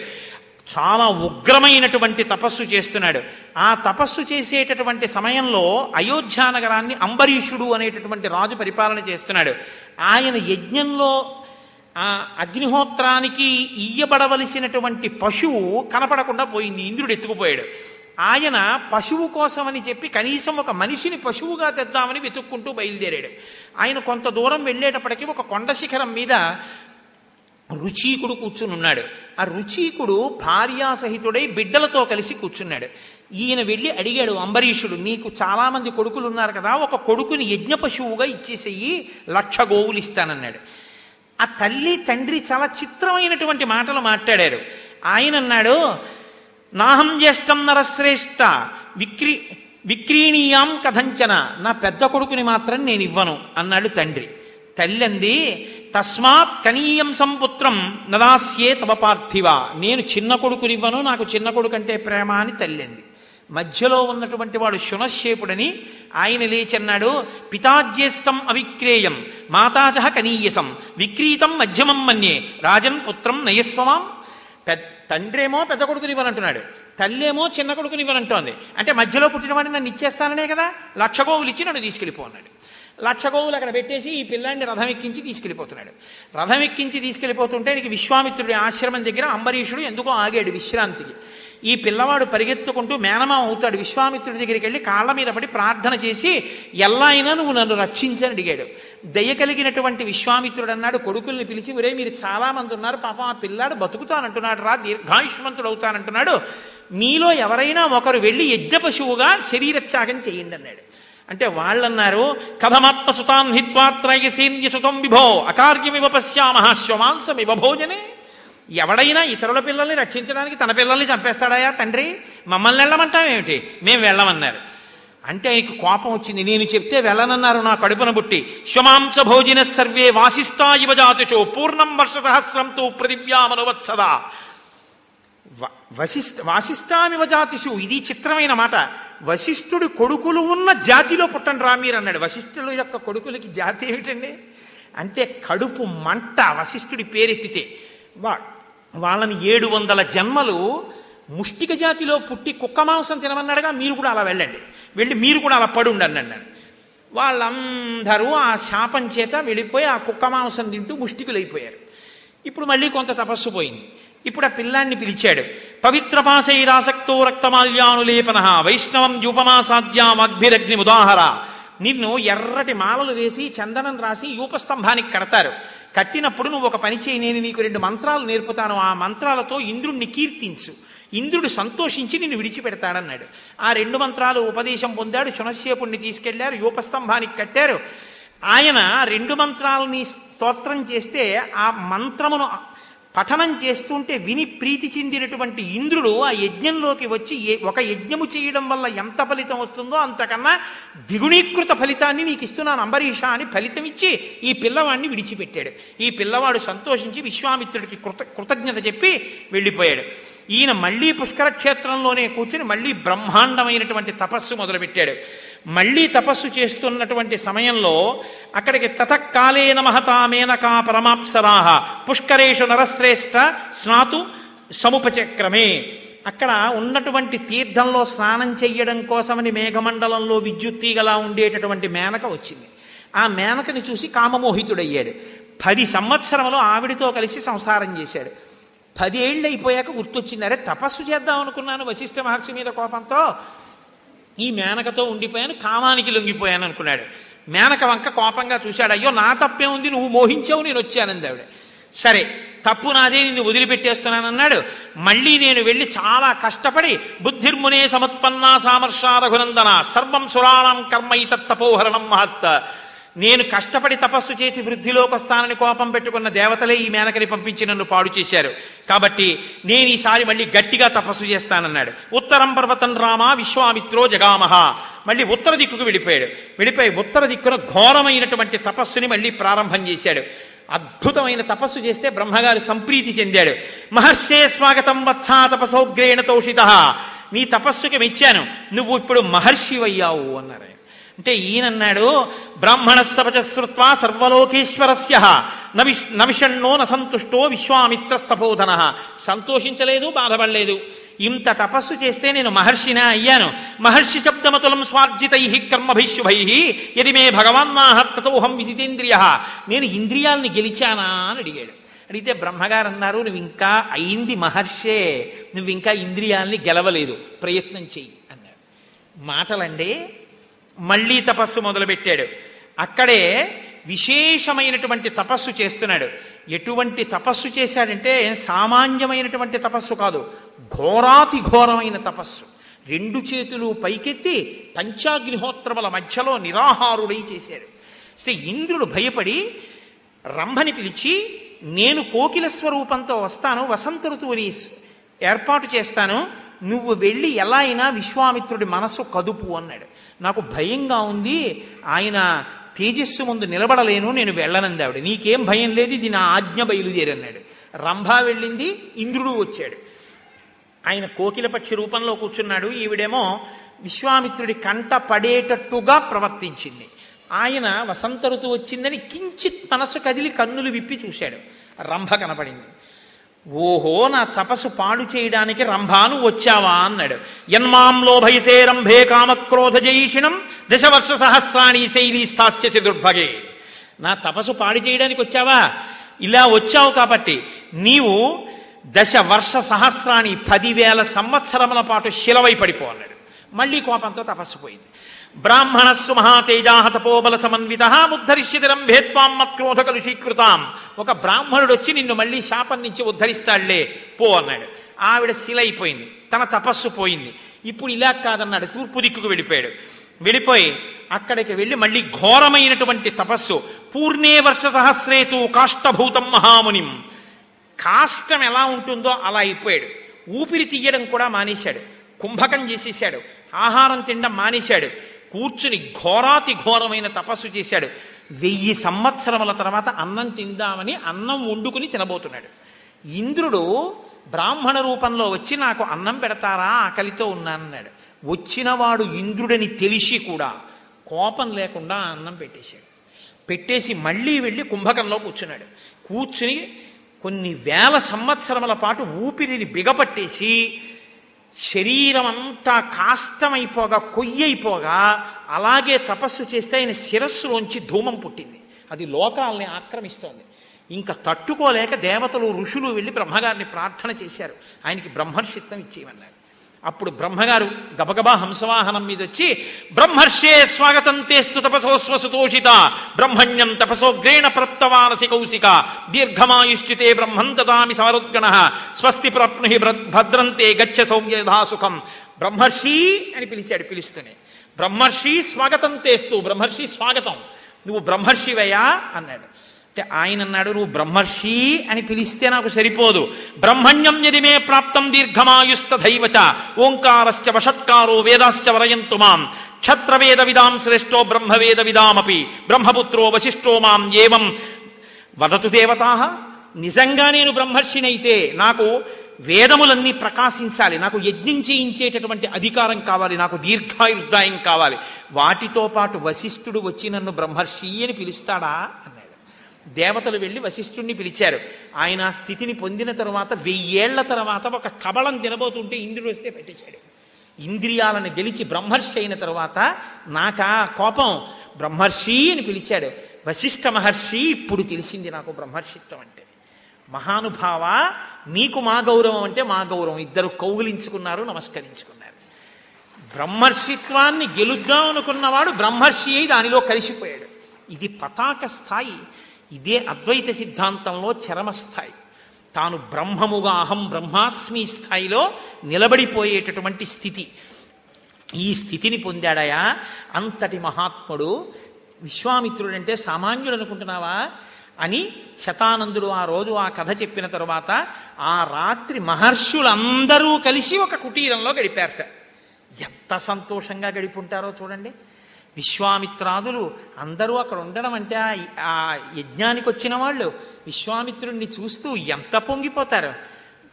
చాలా ఉగ్రమైనటువంటి తపస్సు చేస్తున్నాడు. ఆ తపస్సు చేసేటటువంటి సమయంలో అయోధ్యానగరాన్ని అంబరీషుడు అనేటటువంటి రాజు పరిపాలన చేస్తున్నాడు. ఆయన యజ్ఞంలో ఆ అగ్నిహోత్రానికి ఇయ్యబడవలసినటువంటి పశువు కనపడకుండా పోయింది. ఇంద్రుడు ఎత్తుకుపోయాడు. ఆయన పశువు కోసమని చెప్పి కనీసం ఒక మనిషిని పశువుగా తెద్దామని వెతుక్కుంటూ బయలుదేరాడు. ఆయన కొంత దూరం వెళ్ళేటప్పటికీ ఒక కొండ శిఖరం మీద రుచీకుడు కూర్చుని ఉన్నాడు. ఆ రుచీకుడు భార్యాసహితుడై బిడ్డలతో కలిసి కూర్చున్నాడు. ఈయన వెళ్ళి అడిగాడు అంబరీషుడు నీకు చాలామంది కొడుకులు ఉన్నారు కదా ఒక కొడుకుని యజ్ఞ పశువుగా ఇచ్చేసేయి లక్ష గోవులు ఇస్తానన్నాడు. ఆ తల్లి తండ్రి చాలా చిత్రమైనటువంటి మాటలు మాట్లాడారు. ఆయన అన్నాడు నాహం జ్యేష్టం నరశ్రేష్ట విక్రీ విక్రీణీయాం కథంచన నా పెద్ద కొడుకుని మాత్రం నేను ఇవ్వను అన్నాడు తండ్రి. తల్లి అంది తస్మాత్ కనీయం సంపుత్రం నదాస్యే తవ పార్థివ నేను చిన్న కొడుకునివ్వను నాకు చిన్న కొడుకు అంటే ప్రేమ అని తల్లింది. మధ్యలో ఉన్నటువంటి వాడు శునశ్శేపుడని ఆయన లేచన్నాడు పితాజ్యేస్తం అవిక్రేయం మాతాచ కనీయసం విక్రీతం మధ్యమం మన్యే రాజన్ పుత్రం నయస్వమాం. తండ్రేమో పెద్ద కొడుకునివ్వనంటున్నాడు తల్లేమో చిన్న కొడుకునివ్వనంటోంది అంటే మధ్యలో పుట్టినవాడిని నన్ను ఇచ్చేస్తాననే కదా లక్ష గోవులు ఇచ్చి నన్ను తీసుకెళ్ళిపో అన్నాడు లక్ష గోవులు అక్కడ పెట్టేసి ఈ పిల్లాడిని రథం ఎక్కించి తీసుకెళ్ళిపోతున్నాడు. రథం ఎక్కించి తీసుకెళ్ళిపోతుంటే నీకు విశ్వామిత్రుడి ఆశ్రమం దగ్గర అంబరీషుడు ఎందుకో ఆగాడు విశ్రాంతికి. ఈ పిల్లవాడు పరిగెత్తుకుంటూ మేనమామ అవుతాడు. విశ్వామిత్రుడి దగ్గరికి వెళ్ళి కాళ్ళ మీద పడి ప్రార్థన చేసి ఎలా అయినా నువ్వు నన్ను రక్షించని అడిగాడు. దయ కలిగినటువంటి విశ్వామిత్రుడు అన్నాడు. కొడుకుల్ని పిలిచి ఒరే మీరు చాలా మంది ఉన్నారు. పాపం ఆ పిల్లాడు బతుకుతానంటున్నాడు రా దీర్ఘాయుష్మంతుడు అవుతానంటున్నాడు. మీలో ఎవరైనా ఒకరు వెళ్ళి యజ్ఞ పశువుగా శరీరత్యాగం చేయండి అన్నాడు. అంటే వాళ్ళన్నారు కథమాత్మ సుతాన్ హిత్వాత్రయసేన్య సుతం విభో అకార్యమివ పశ్యామహ శ్వమాంసమివ భోజనే ఎవడైనా ఇతరుల పిల్లల్ని రక్షించడానికి తన పిల్లల్ని చంపేస్తాడాయా తండ్రి? మమ్మల్ని వెళ్ళమంటామేమిటి మేము వెళ్ళమన్నారు. అంటే ఆయనకు కోపం వచ్చింది. నేను చెప్తే వెళ్ళనన్నారు నా కడుపున బుట్టి శ్వమాంస భోజన సర్వే వాసిస్తా యువజాతుచో పూర్ణం వర్షసహస్రంతో సహస్రంతో ప్రదివ్యామనువత్సదా వ- వశిష్ఠ వాసిష్ఠామివ జాతిషు. ఇది చిత్రమైన మాట. వశిష్ఠుడి కొడుకులు ఉన్న జాతిలో పుట్టండి రా మీరు అన్నాడు. వశిష్ఠుల యొక్క కొడుకులకి జాతి ఏమిటండి? అంటే కడుపు మంట వశిష్ఠుడి పేరెత్తితే. వా వాళ్ళని ఏడు వందల జన్మలు ముష్టిక జాతిలో పుట్టి కుక్క మాంసం తినమన్నాడుగా మీరు కూడా అలా వెళ్ళండి. వెళ్ళి మీరు కూడా అలా పడుండి అన్నాడు. వాళ్ళందరూ ఆ శాపం చేత వెళ్ళిపోయి ఆ కుక్క మాంసం తింటూ ముష్టికులైపోయారు. ఇప్పుడు మళ్ళీ కొంత తపస్సు పోయింది. ఇప్పుడు ఆ పిల్లాన్ని పిలిచాడు. పవిత్ర పాశైరాసక్తో రక్తమాల్యానులేపన వైష్ణవం యూపమాసాద్యామగ్భిరగ్ని ఉదాహర నిన్ను ఎర్రటి మాలలు వేసి చందనం రాసి యూపస్తంభానికి కడతారు. కట్టినప్పుడు నువ్వు ఒక పని చేయి నేను నీకు రెండు మంత్రాలు నేర్పుతాను. ఆ మంత్రాలతో ఇంద్రుణ్ణి కీర్తించు. ఇంద్రుడు సంతోషించి నిన్ను విడిచిపెడతాడన్నాడు. ఆ రెండు మంత్రాలు ఉపదేశం పొందాడు శునశేపుణ్ణి తీసుకెళ్ళారు యూపస్తంభానికి కట్టారు. ఆయన రెండు మంత్రాలని స్తోత్రం చేస్తే ఆ మంత్రమును పఠనం చేస్తుంటే విని ప్రీతి చెందినటువంటి ఇంద్రుడు ఆ యజ్ఞంలోకి వచ్చి ఒక యజ్ఞము చేయడం వల్ల ఎంత ఫలితం వస్తుందో అంతకన్నా ద్విగుణీకృత ఫలితాన్ని నీకు ఇస్తున్నాను. అంబరీష అని ఫలితం ఇచ్చి ఈ పిల్లవాడిని విడిచిపెట్టాడు. ఈ పిల్లవాడు సంతోషించి విశ్వామిత్రుడికి కృత కృతజ్ఞత చెప్పి వెళ్ళిపోయాడు. ఈయన మళ్ళీ పుష్కర క్షేత్రంలోనే కూర్చుని మళ్ళీ బ్రహ్మాండమైనటువంటి తపస్సు మొదలుపెట్టాడు. మళ్ళీ తపస్సు చేస్తున్నటువంటి సమయంలో అక్కడికి తతకాలేన మహతామేనకా పరమాప్సరాహ పుష్కరేషు నరశ్రేష్ఠ స్నాతు సముపచక్రమే. అక్కడ ఉన్నటువంటి తీర్థంలో స్నానం చెయ్యడం కోసమని మేఘమండలంలో విద్యుత్ తీగలా ఉండేటటువంటి మేనక వచ్చింది. ఆ మేనకని చూసి కామమోహితుడయ్యాడు. పది సంవత్సరంలో ఆవిడితో కలిసి సంసారం చేశాడు. పదేళ్ళు అయిపోయాక గుర్తొచ్చిందరే తపస్సు చేద్దాం అనుకున్నాను వశిష్ఠ మహర్షి మీద కోపంతో. ఈ మేనకతో ఉండిపోయాను కామానికి లొంగిపోయాను అనుకున్నాడు. మేనక వంక కోపంగా చూశాడు అయ్యో నా తప్పే ఉంది నువ్వు మోహించావు నేను వచ్చానంది ఆవిడ సరే తప్పు నాదే నిన్ను వదిలిపెట్టేస్తున్నానన్నాడు. మళ్ళీ నేను వెళ్ళి చాలా కష్టపడి బుద్ధిర్మునే సముత్పన్నా సామర్షా రఘునందన సర్వం సురాణం కర్మైతత్తపోహరణం మహత్త. నేను కష్టపడి తపస్సు చేసి వృద్ధిలోకి వస్తానని కోపం పెట్టుకున్న దేవతలే ఈ మేనకని పంపించి నన్ను పాడు చేశారు. కాబట్టి నేను ఈసారి మళ్ళీ గట్టిగా తపస్సు చేస్తానన్నాడు. ఉత్తరం పర్వతం రామ విశ్వామిత్రో జగామహ. మళ్ళీ ఉత్తర దిక్కుకు వెళ్ళిపోయాడు. వెళ్ళిపోయి ఉత్తర దిక్కున ఘోరమైనటువంటి తపస్సుని మళ్ళీ ప్రారంభం చేశాడు. అద్భుతమైన తపస్సు చేస్తే బ్రహ్మగారు సంప్రీతి చెందాడు. మహర్షే స్వాగతం వత్సా తపసౌగ్రేణ తోషిత. నీ తపస్సుకి మెచ్చాను. నువ్వు ఇప్పుడు మహర్షివయ్యావు అన్నారు ఆయన. అంటే ఈయనన్నాడు బ్రాహ్మణ సపచశ్రుత్వా సర్వలోకేశ్వరస్య నవిష్ నవిషణ్ణో నసంతుష్టో విశ్వామిత్రస్తపోధన సంతోషించలేదు బాధపడలేదు. ఇంత తపస్సు చేస్తే నేను మహర్షినా అయ్యాను. మహర్షి శబ్దమతులం స్వార్జితై కర్మభిశుభై యది మే భగవాన్నాహత్తతోహం విదితేంద్రియ నేను ఇంద్రియాలని గెలిచానా అని అడిగాడు. అడిగితే బ్రహ్మగారు అన్నారు నువ్వు ఇంకా అయింది మహర్షే నువ్వు ఇంకా ఇంద్రియాల్ని గెలవలేదు ప్రయత్నం చెయ్యి అన్నాడు. మాటలండి మళ్ళీ తపస్సు మొదలుపెట్టాడు. అక్కడే విశేషమైనటువంటి తపస్సు చేస్తున్నాడు. ఎటువంటి తపస్సు చేశాడంటే సామాన్యమైనటువంటి తపస్సు కాదు ఘోరాతి ఘోరమైన తపస్సు. రెండు చేతులు పైకెత్తి పంచాగ్నిహోత్రముల మధ్యలో నిరాహారుడై చేశాడు. అయితే ఇంద్రుడు భయపడి రంభని పిలిచి నేను కోకిల స్వరూపంతో వస్తాను వసంత ఋతువుని ఏర్పాటు చేస్తాను నువ్వు వెళ్ళి ఎలా అయినా విశ్వామిత్రుడి మనస్సు కదుపు అన్నాడు. నాకు భయంగా ఉంది ఆయన తేజస్సు ముందు నిలబడలేను నేను వెళ్ళనంది ఆవిడ. నీకేం భయం లేదు ఇది నా ఆజ్ఞ బయలుదేరన్నాడు. రంభ వెళ్ళింది ఇంద్రుడు వచ్చాడు. ఆయన కోకిలపక్షి రూపంలో కూర్చున్నాడు. ఈవిడేమో విశ్వామిత్రుడి కంట పడేటట్టుగా ప్రవర్తించింది. ఆయన వసంత ఋతువు వచ్చిందని కించిత్ మనసు కదిలి కన్నులు విప్పి చూశాడు. రంభ కనపడింది. ఓహో నా తపస్సు పాడు చేయడానికి రంభాను వచ్చావా అన్నాడు. యన్మాం లోభయసే రంభే కామక్రోధ జయీషిణం దశవర్ష సహస్రాణి శైలి స్థాస్యసి దుర్భగే. నా తపస్సు పాడు చేయడానికి వచ్చావా? ఇలా వచ్చావు కాబట్టి నీవు దశ వర్ష సహస్రాన్ని పదివేల సంవత్సరముల పాటు శిలవై పడిపో అన్నాడు. మళ్ళీ కోపంతో తపస్సు పోయింది. బ్రాహ్మణస్సు మహాతేజా తపోబల సమన్విత ఉద్ధరిష్యతి రంభేత్వాం మత్క్రోధ కలుషీకృతాం ఒక బ్రాహ్మణుడు వచ్చి నిన్ను మళ్ళీ శాపం నుంచి ఉద్ధరిస్తాడులే పో అన్నాడు. ఆవిడ శిలైపోయింది. తన తపస్సు పోయింది. ఇప్పుడు ఇలా కాదన్నాడు తూర్పు దిక్కుకు వెళ్ళిపోయాడు. వెళ్ళిపోయి అక్కడికి వెళ్ళి మళ్ళీ ఘోరమైనటువంటి తపస్సు. పూర్ణే వర్ష సహస్రేతు కాష్టభూతం మహామునిం. కాష్టం ఎలా ఉంటుందో అలా అయిపోయాడు. ఊపిరి తీయడం కూడా మానేశాడు. కుంభకం చేసేశాడు. ఆహారం తినడం మానేశాడు. కూర్చుని ఘోరాతి ఘోరమైన తపస్సు చేశాడు. వెయ్యి సంవత్సరముల తర్వాత అన్నం తిందామని అన్నం వండుకుని తినబోతున్నాడు. ఇంద్రుడు బ్రాహ్మణ రూపంలో వచ్చి నాకు అన్నం పెడతారా ఆకలితో ఉన్నానన్నాడు. వచ్చినవాడు ఇంద్రుడని తెలిసి కూడా కోపం లేకుండా అన్నం పెట్టేశాడు. పెట్టేసి మళ్ళీ వెళ్ళి కుంభకంలో కూర్చున్నాడు. కూర్చుని కొన్ని వేల సంవత్సరముల పాటు ఊపిరిని బిగపట్టేసి శరీరం అంతా కాష్టమైపోగా కొయ్యైపోగా అలాగే తపస్సు చేస్తే ఆయన శిరస్సులోంచి ధూమం పుట్టింది. అది లోకాలని ఆక్రమిస్తోంది. ఇంకా తట్టుకోలేక దేవతలు ఋషులు వెళ్ళి బ్రహ్మగారిని ప్రార్థన చేశారు. ఆయనకి బ్రహ్మర్షిత్వం ఇచ్చేయమన్నారు. అప్పుడు బ్రహ్మగారు గబగబా హంసవాహనం మీద వచ్చి బ్రహ్మర్షే స్వాగతం తేస్తు తపసోస్వసుతోషిత బ్రహ్మణ్యం తపసోగ్రేణ ప్రప్తవానసి కౌశిక దీర్ఘమాయుష్యుతే బ్రహ్మం దదామి సారుద్గణ స్వస్తి ప్రాప్ను భద్రంతే గచ్చ సౌమ్యధా సుఖం బ్రహ్మర్షి అని పిలిచాడు పిలుస్తూనే. బ్రహ్మర్షి స్వాగతం తేస్తూ బ్రహ్మర్షి స్వాగతం నువ్వు బ్రహ్మర్షివయ్యా అన్నాడు. అంటే ఆయన అన్నాడు నువ్వు బ్రహ్మర్షి అని పిలిస్తే నాకు సరిపోదు. బ్రహ్మణ్యం యదిమే ప్రాప్తం దీర్ఘమాయుస్తథైవచ ఓంకారశ్చ వషట్కారో వేదాశ్చ వరయంతు మాం. క్షత్రవేద విదాం శ్రేష్టో బ్రహ్మవేద విదామపి బ్రహ్మపుత్రో వశిష్టో మాం ఏవం. వదతు దేవతా నిజంగా నేను బ్రహ్మర్షినైతే నాకు వేదములన్నీ ప్రకాశించాలి నాకు యజ్ఞం చేయించేటటువంటి అధికారం కావాలి నాకు దీర్ఘాయుర్దాయం కావాలి. వాటితో పాటు వశిష్ఠుడు వచ్చి నన్ను బ్రహ్మర్షి అని పిలుస్తాడా? అన్నాడు. దేవతలు వెళ్ళి వశిష్ఠుణ్ణి పిలిచారు. ఆయన ఆ స్థితిని పొందిన తరువాత వెయ్యేళ్ళ తర్వాత ఒక కబళం తినబోతుంటే ఇంద్రుడు వస్తే పెట్టేశాడు. ఇంద్రియాలను గెలిచి బ్రహ్మర్షి అయిన తరువాత నాకా కోపం బ్రహ్మర్షి అని పిలిచాడు. వశిష్ఠ మహర్షి ఇప్పుడు తెలిసింది నాకు బ్రహ్మర్షిత్వం అంటే. మహానుభావ నీకు మా గౌరవం అంటే మా గౌరవం. ఇద్దరు కౌగులించుకున్నారు నమస్కరించుకున్నారు. బ్రహ్మర్షిత్వాన్ని గెలుద్దాం అనుకున్నవాడు బ్రహ్మర్షి అయి దానిలో కలిసిపోయాడు. ఇది పతాక స్థాయి. ఇదే అద్వైత సిద్ధాంతంలో చరమస్థాయి. తాను బ్రహ్మముగా అహం బ్రహ్మాస్మి స్థాయిలో నిలబడిపోయేటటువంటి స్థితి. ఈ స్థితిని పొందాడయా? అంతటి మహాత్ముడు విశ్వామిత్రుడంటే సామాన్యుడు అనుకుంటున్నావా అని శతానందుడు ఆ రోజు ఆ కథ చెప్పిన తరువాత ఆ రాత్రి మహర్షులందరూ కలిసి ఒక కుటీరంలో గడిపారట. ఎంత సంతోషంగా గడిపుంటారో చూడండి. విశ్వామిత్రాదులు అందరూ అక్కడ ఉండడం అంటే ఆ- యజ్ఞానికి వచ్చిన వాళ్ళు విశ్వామిత్రుణ్ణి చూస్తూ ఎంత పొంగిపోతారు?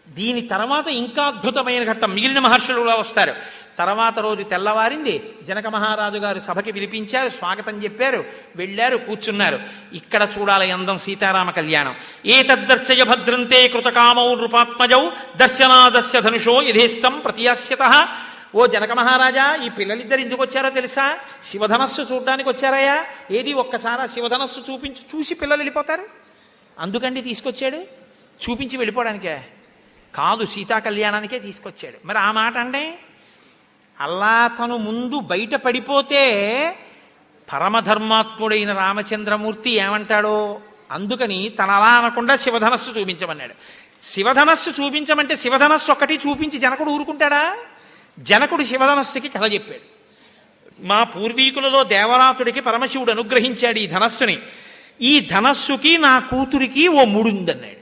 దీని తర్వాత ఇంకా అద్భుతమైన ఘట్టం. మిగిలిన మహర్షులు కూడా వస్తారు. తర్వాత రోజు తెల్లవారింది జనక మహారాజు గారు సభకి పిలిపించారు స్వాగతం చెప్పారు వెళ్ళారు కూర్చున్నారు. ఇక్కడ చూడాలి అందం సీతారామ కళ్యాణం. ఏ తద్దర్శయ భద్రంతే కృతకామౌ నృపాత్మజౌ దర్శనాదర్శ ధనుషో యథేస్తం ప్రతియాస్యత. ఓ జనక మహారాజా ఈ పిల్లలిద్దరు ఎందుకు వచ్చారో తెలుసా? శివధనస్సు చూడడానికి వచ్చారయ్యా. ఏది ఒక్కసారి ఆ శివధనస్సు చూపించి చూసి పిల్లలు వెళ్ళిపోతారు? అందుకండి తీసుకొచ్చాడు? చూపించి వెళ్ళిపోవడానికే. కాదు సీతా కళ్యాణానికే తీసుకొచ్చాడు. మరి ఆ మాట అంటే అల్లా తను ముందు బయట పడిపోతే పరమధర్మాత్ముడైన రామచంద్రమూర్తి ఏమంటాడో? అందుకని తన అలా అనకుండా శివధనస్సు చూపించమన్నాడు. శివధనస్సు చూపించమంటే శివధనస్సు ఒక్కటి చూపించి జనకుడు ఊరుకుంటాడా? జనకుడు శివధనస్సుకి కథ చెప్పాడు. మా పూర్వీకులలో దేవరాతుడికి పరమశివుడు అనుగ్రహించాడు ఈ ధనస్సుని. ఈ ధనస్సుకి నా కూతురికి ఓ ముడుందన్నాడు.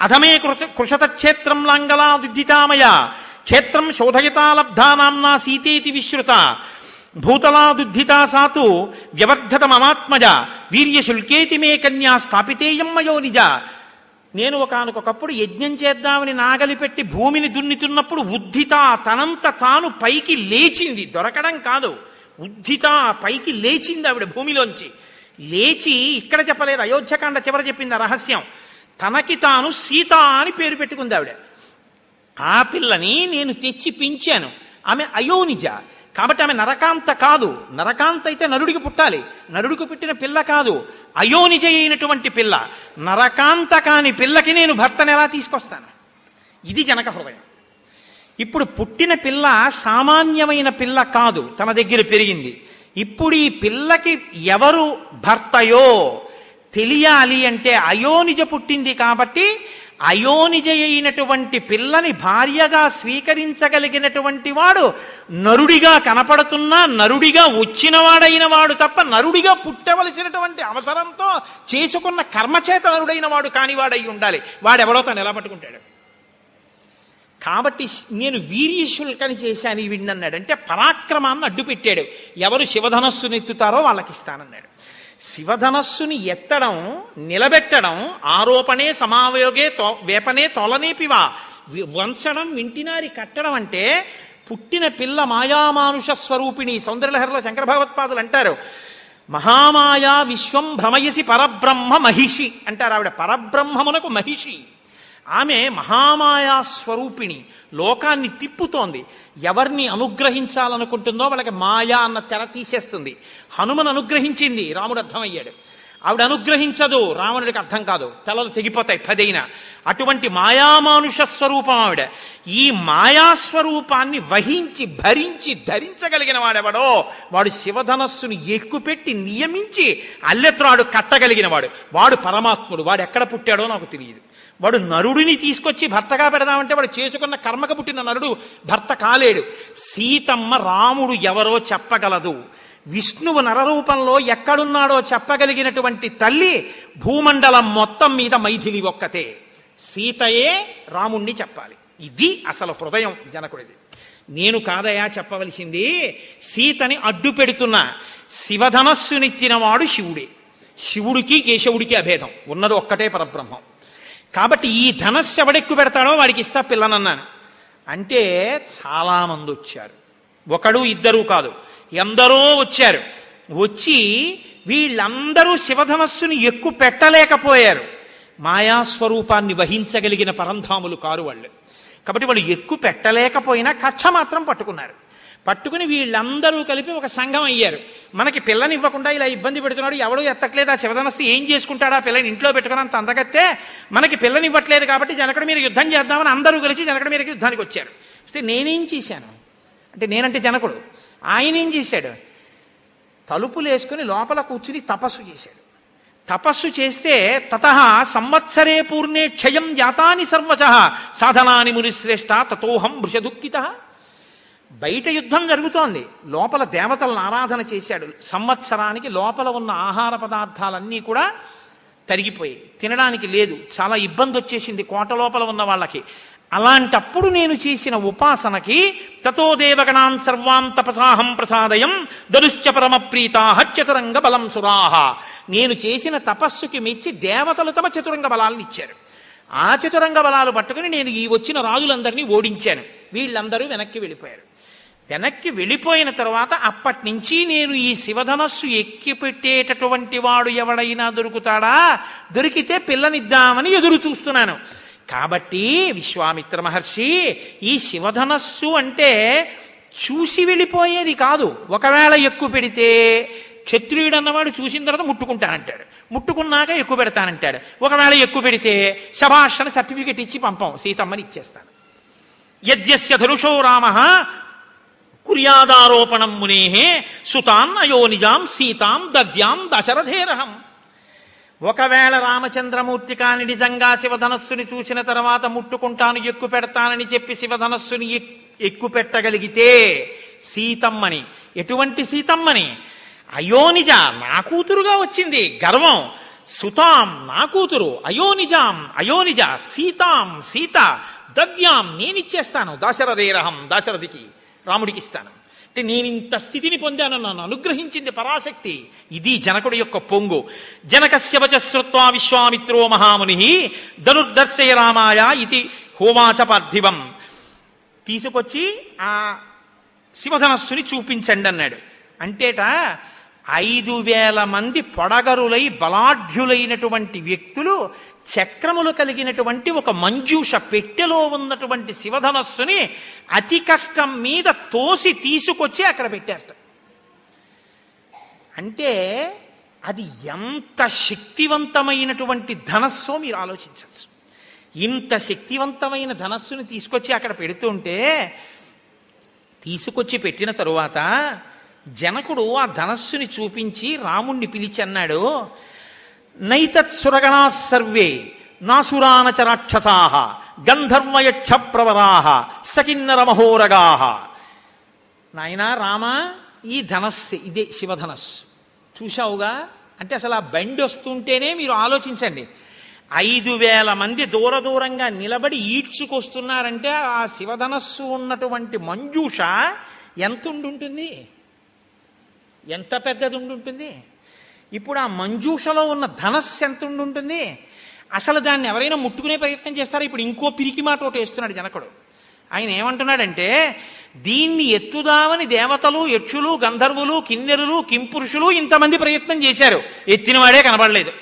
అధమే కృష కృషత క్షేత్రం లాంగలా దుద్ధితామయ క్షేత్రం శోధయతాలబ్ధానాంనా సీతేతి విశ్రుత. భూతలా దుద్ధితా సాతు వ్యవర్ధత మమాత్మజ వీర్యశుల్కేతి మే కన్యా స్థాపితేయం మయో నిజ. నేను ఒకనకొకప్పుడు యజ్ఞం చేద్దామని నాగలి పెట్టి భూమిని దున్నితున్నప్పుడు ఉద్ధిత తనంత తాను పైకి లేచింది. దొరకడం కాదు. ఉద్ధిత పైకి లేచింది ఆవిడ భూమిలోంచి. లేచి ఇక్కడ చెప్పలేదు. అయోధ్యకాండ చివర చెప్పింది రహస్యం. తనకి తాను సీత అని పేరు పెట్టుకుంది ఆవిడ. ఆ పిల్లని నేను తెచ్చి పెంచాను. ఆమె అయోనిజ. కాబట్టి ఆమె నరకాంత కాదు. నరకాంత అయితే నరుడికి పుట్టాలి. నరుడికి పుట్టిన పిల్ల కాదు. అయోనిజ అయినటువంటి పిల్ల. నరకాంత కాని పిల్లకి నేను భర్తను ఎలా తీసుకొస్తాను? ఇది జనక హృదయం. ఇప్పుడు పుట్టిన పిల్ల సామాన్యమైన పిల్ల కాదు. తన దగ్గర పెరిగింది. ఇప్పుడు ఈ పిల్లకి ఎవరు భర్తయో తెలియాలి అంటే అయోనిజ పుట్టింది కాబట్టి అయోనిజ అయినటువంటి పిల్లని భార్యగా స్వీకరించగలిగినటువంటి వాడు నరుడిగా కనపడుతున్నా నరుడిగా వచ్చినవాడైన వాడు తప్ప నరుడిగా పుట్టవలసినటువంటి అవసరంతో చేసుకున్న కర్మచేత నరుడైన వాడు కానివాడై ఉండాలి. వాడెవడో తను ఎలా పట్టుకుంటాడు కాబట్టి నేను వీర్యశుల్కని చేశాను ఈ విన్నన్నాడు అంటే పరాక్రమాన్ని అడ్డు పెట్టాడు ఎవరు శివధనస్సుని ఎత్తుతారో వాళ్ళకి ఇస్తానన్నాడు. శివధనస్సుని ఎత్తడం నిలబెట్టడం ఆరోపణే సమావయోగే తో వేపనే తొలనేపివా. వంచడం వింటినారి కట్టడం అంటే పుట్టిన పిల్ల మాయామానుష స్వరూపిణి సౌందర్యలహరిలో శంకర భగవత్పాదులు అంటారు. మహామాయా విశ్వం భ్రమయసి పరబ్రహ్మ మహిషి అంటారు ఆవిడ. పరబ్రహ్మమునకు మహిషి. ఆమె మహామాయా స్వరూపిణి. లోకాన్ని తిప్పుతోంది. ఎవరిని అనుగ్రహించాలనుకుంటుందో వాళ్ళకి మాయా అన్న తెర తీసేస్తుంది. హనుమను అనుగ్రహించింది. రాముడు అర్థమయ్యాడు. ఆవిడ అనుగ్రహించదు. రావణుడికి అర్థం కాదు. తలలు తెగిపోతాయి పదైన. అటువంటి మాయామానుష స్వరూపం ఆవిడ. ఈ మాయాస్వరూపాన్ని వహించి భరించి ధరించగలిగిన వాడెవడో? వాడు శివధనస్సును ఎక్కుపెట్టి నియమించి అల్లెత్రాడు కట్టగలిగిన వాడు. వాడు పరమాత్ముడు. వాడు ఎక్కడ పుట్టాడో నాకు తెలియదు. వాడు నరుడిని తీసుకొచ్చి భర్తగా పెడదామంటే వాడు చేసుకున్న కర్మకు పుట్టిన నరుడు భర్త కాలేడు. సీతమ్మ రాముడు ఎవరో చెప్పగలదు. విష్ణువు నరరూపంలో ఎక్కడున్నాడో చెప్పగలిగినటువంటి తల్లి భూమండలం మొత్తం మీద మైథిలి ఒక్కతే. సీతయే రాముణ్ణి చెప్పాలి. ఇది అసలు హృదయం జనకుడిది. నేను కాదయా చెప్పవలసింది? సీతని అడ్డు పెడుతున్న శివధనస్సునిచ్చినవాడు శివుడే. శివుడికి కేశవుడికి అభేదం. ఉన్నది ఒక్కటే పరబ్రహ్మం. కాబట్టి ఈ ధనస్సు ఎవడెక్కు పెడతాడో వాడికి ఇస్తా పిల్లనన్నాను. అంటే చాలామంది వచ్చారు. ఒకడు ఇద్దరు కాదు ఎందరో వచ్చారు. వచ్చి వీళ్ళందరూ శివధనస్సుని ఎక్కువ పెట్టలేకపోయారు. మాయాస్వరూపాన్ని వహించగలిగిన పరంధాములు కారు వాళ్ళు. కాబట్టి వాళ్ళు ఎక్కువ పెట్టలేకపోయినా కచ్చ మాత్రం పట్టుకున్నారు. పట్టుకుని వీళ్ళందరూ కలిపి ఒక సంఘం అయ్యారు. మనకి పిల్లని ఇవ్వకుండా ఇలా ఇబ్బంది పెడుతున్నాడు ఎవడో ఎత్తట్లేదు. ఆ శివధనస్సు ఏం చేసుకుంటాడా? పిల్లని ఇంట్లో పెట్టుకున్నంత అందగత్తే మనకి పిల్లని ఇవ్వట్లేదు కాబట్టి జనకుడి మీద యుద్ధం చేద్దామని అందరూ కలిసి జనకుడి మీదకి యుద్ధానికి వచ్చారు. అంటే నేనేం చేశాను? అంటే నేనంటే జనకుడు. ఆయన ఏం చేశాడు? తలుపులు వేసుకుని లోపల కూర్చుని తపస్సు చేశాడు. తపస్సు చేస్తే తత సంవత్సరే పూర్ణే క్షయం జాతాని సర్వచ సాధనాని మునిశ్రేష్ట తతోహం వృషదుఃఖిత బయట యుద్ధం జరుగుతోంది. లోపల దేవతలను ఆరాధన చేశాడు. సంవత్సరానికి లోపల ఉన్న ఆహార పదార్థాలన్నీ కూడా తరిగిపోయాయి. తినడానికి లేదు. చాలా ఇబ్బంది వచ్చేసింది కోట లోపల ఉన్న వాళ్ళకి. అలాంటప్పుడు నేను చేసిన ఉపాసనకి తతో దేవగణాన్ సర్వాం తపసాహం ప్రసాదయం దరుశ్చ పరమ చతురంగ బలం సురాహ. నేను చేసిన తపస్సుకి మెచ్చి దేవతలు తమ చతురంగ బలాలను ఇచ్చారు. ఆ చతురంగ బలాలు పట్టుకుని నేను ఈ వచ్చిన రాజులందరినీ ఓడించాను. వీళ్ళందరూ వెనక్కి వెళ్ళిపోయారు. వెనక్కి వెళ్ళిపోయిన తర్వాత అప్పటి నుంచి నేను ఈ శివధనస్సు ఎక్కి పెట్టేటటువంటి వాడు ఎవడైనా దొరుకుతాడా? దొరికితే పిల్లనిద్దామని ఎదురు చూస్తున్నాను. కాబట్టి విశ్వామిత్ర మహర్షి ఈ శివధనస్సు అంటే చూసి వెళ్ళిపోయేది కాదు. ఒకవేళ ఎక్కువ పెడితే క్షత్రియుడు అన్నవాడు చూసిన తర్వాత ముట్టుకుంటానంటాడు. ముట్టుకున్నాక ఎక్కువ పెడతానంటాడు. ఒకవేళ ఎక్కువ పెడితే శభాషణ సర్టిఫికెట్ ఇచ్చి పంపం. సీతమ్మని ఇచ్చేస్తాను. యద్యస్య ధనుషో రామ కుర్యాదారోపణం మునేహే సుతాం అయోనిజాం సీతాం దద్యాం దశరథేరహం. ఒకవేళ రామచంద్రమూర్తి కాని నిజంగా శివధనస్సుని చూసిన తర్వాత ముట్టుకుంటాను ఎక్కు పెడతానని చెప్పి శివధనస్సుని ఎక్కు పెట్టగలిగితే సీతమ్మని. ఎటువంటి సీతమ్మని? అయోనిజ నా కూతురుగా వచ్చింది గర్వం. సుతాం నా కూతురు అయోనిజాం అయోనిజ సీతాం సీత దగ్యాం నేనిచ్చేస్తాను దాశరథేరహం దాశరథికి. రాముడికి ఇస్తాను. అంటే నేను ఇంత స్థితిని పొందాను నన్ను అనుగ్రహించింది పరాశక్తి. ఇది జనకుడి యొక్క పొంగు. జనకస్య వచశ్రుత్వా విశ్వామిత్రో మహాముని ధనుర్దర్శయ రామాయ ఇది హోమాచ పార్థివం. తీసుకొచ్చి ఆ శివధనస్సుని చూపించండి అన్నాడు. అంటేట ఐదు వేల మంది పొడగరులై బలాఢ్యులైనటువంటి వ్యక్తులు చక్రములు కలిగినటువంటి ఒక మంజూష పెట్టెలో ఉన్నటువంటి శివధనస్సుని అతి కష్టం మీద తోసి తీసుకొచ్చి అక్కడ పెట్టారట. అంటే అది ఎంత శక్తివంతమైనటువంటి ధనస్సో మీరు ఆలోచించవచ్చు ఇంత శక్తివంతమైన ధనస్సుని తీసుకొచ్చి అక్కడ పెడుతుంటే తీసుకొచ్చి పెట్టిన తరువాత జనకుడు ఆ ధనస్సుని చూపించి రాముణ్ణి పిలిచి అన్నాడు నైతత్సురగణా సర్వే నాసురానచ రాక్షసా గంధర్వయక్ష ప్రవరా సకిన్నర మహోరగా రామ ఈ ధనస్సు ఇదే శివధనస్సు. చూశావుగా? అంటే అసలు ఆ బండి వస్తుంటేనే మీరు ఆలోచించండి. ఐదు వేల మంది దూర దూరంగా నిలబడి ఈడ్చుకొస్తున్నారంటే ఆ శివధనస్సు ఉన్నటువంటి మంజూష ఎంత ఉండుంటుంది? ఎంత పెద్దది ఉండుంటుంది? ఇప్పుడు ఆ మంజూషలో ఉన్న ధనస్సు ఎంత ఉంటుంది? అసలు దాన్ని ఎవరైనా ముట్టుకునే ప్రయత్నం చేస్తారా? ఇప్పుడు ఇంకో పిరికి మాట ఒకటి వేస్తున్నాడు జనకుడు. ఆయన ఏమంటున్నాడంటే దీన్ని ఎత్తుదామని దేవతలు యక్షులు గంధర్వులు కిన్నెరులు కింపురుషులు ఇంతమంది ప్రయత్నం చేశారు. ఎత్తినవాడే కనబడలేదు.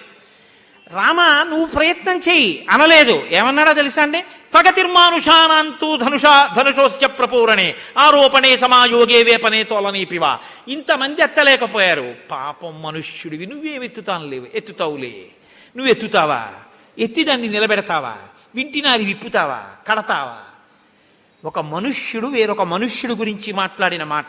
రామ నువ్వు ప్రయత్నం చెయ్యి అనలేదు. ఏమన్నాడో తెలుసా అండి? పగతిర్మానుషానాంతు ధనుష ధనుషోస్య ప్రపూరణే. ఆరోపణే సమాయోగే వేపనే తోలనీపివా. ఇంతమంది ఎత్తలేకపోయారు. పాపం మనుష్యుడివి నువ్వేమెత్తుతాను లేవు. ఎత్తుతావులే. నువ్వు ఎత్తుతావా? ఎత్తి దాన్ని నిలబెడతావా? వింటినారి విప్పుతావా? కడతావా? ఒక మనుష్యుడు వేరొక మనుష్యుడు గురించి మాట్లాడిన మాట.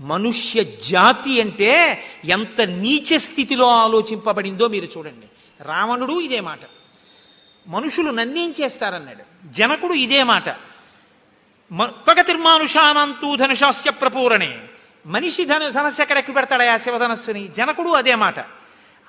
మనుష్య జాతి అంటే ఎంత నీచ స్థితిలో ఆలోచింపబడిందో మీరు చూడండి. రావణుడు ఇదే మాట. మనుషులు నన్నేం చేస్తారన్నాడు. జనకుడు ఇదే మాట. పగతిర్మానుషానంతూ ధనుషాస్య ప్రపూరణే. మనిషి ధన ధనస్సు ఎక్కడెక్కి పెడతాడా ఆ శివధనస్సుని? జనకుడు అదే మాట.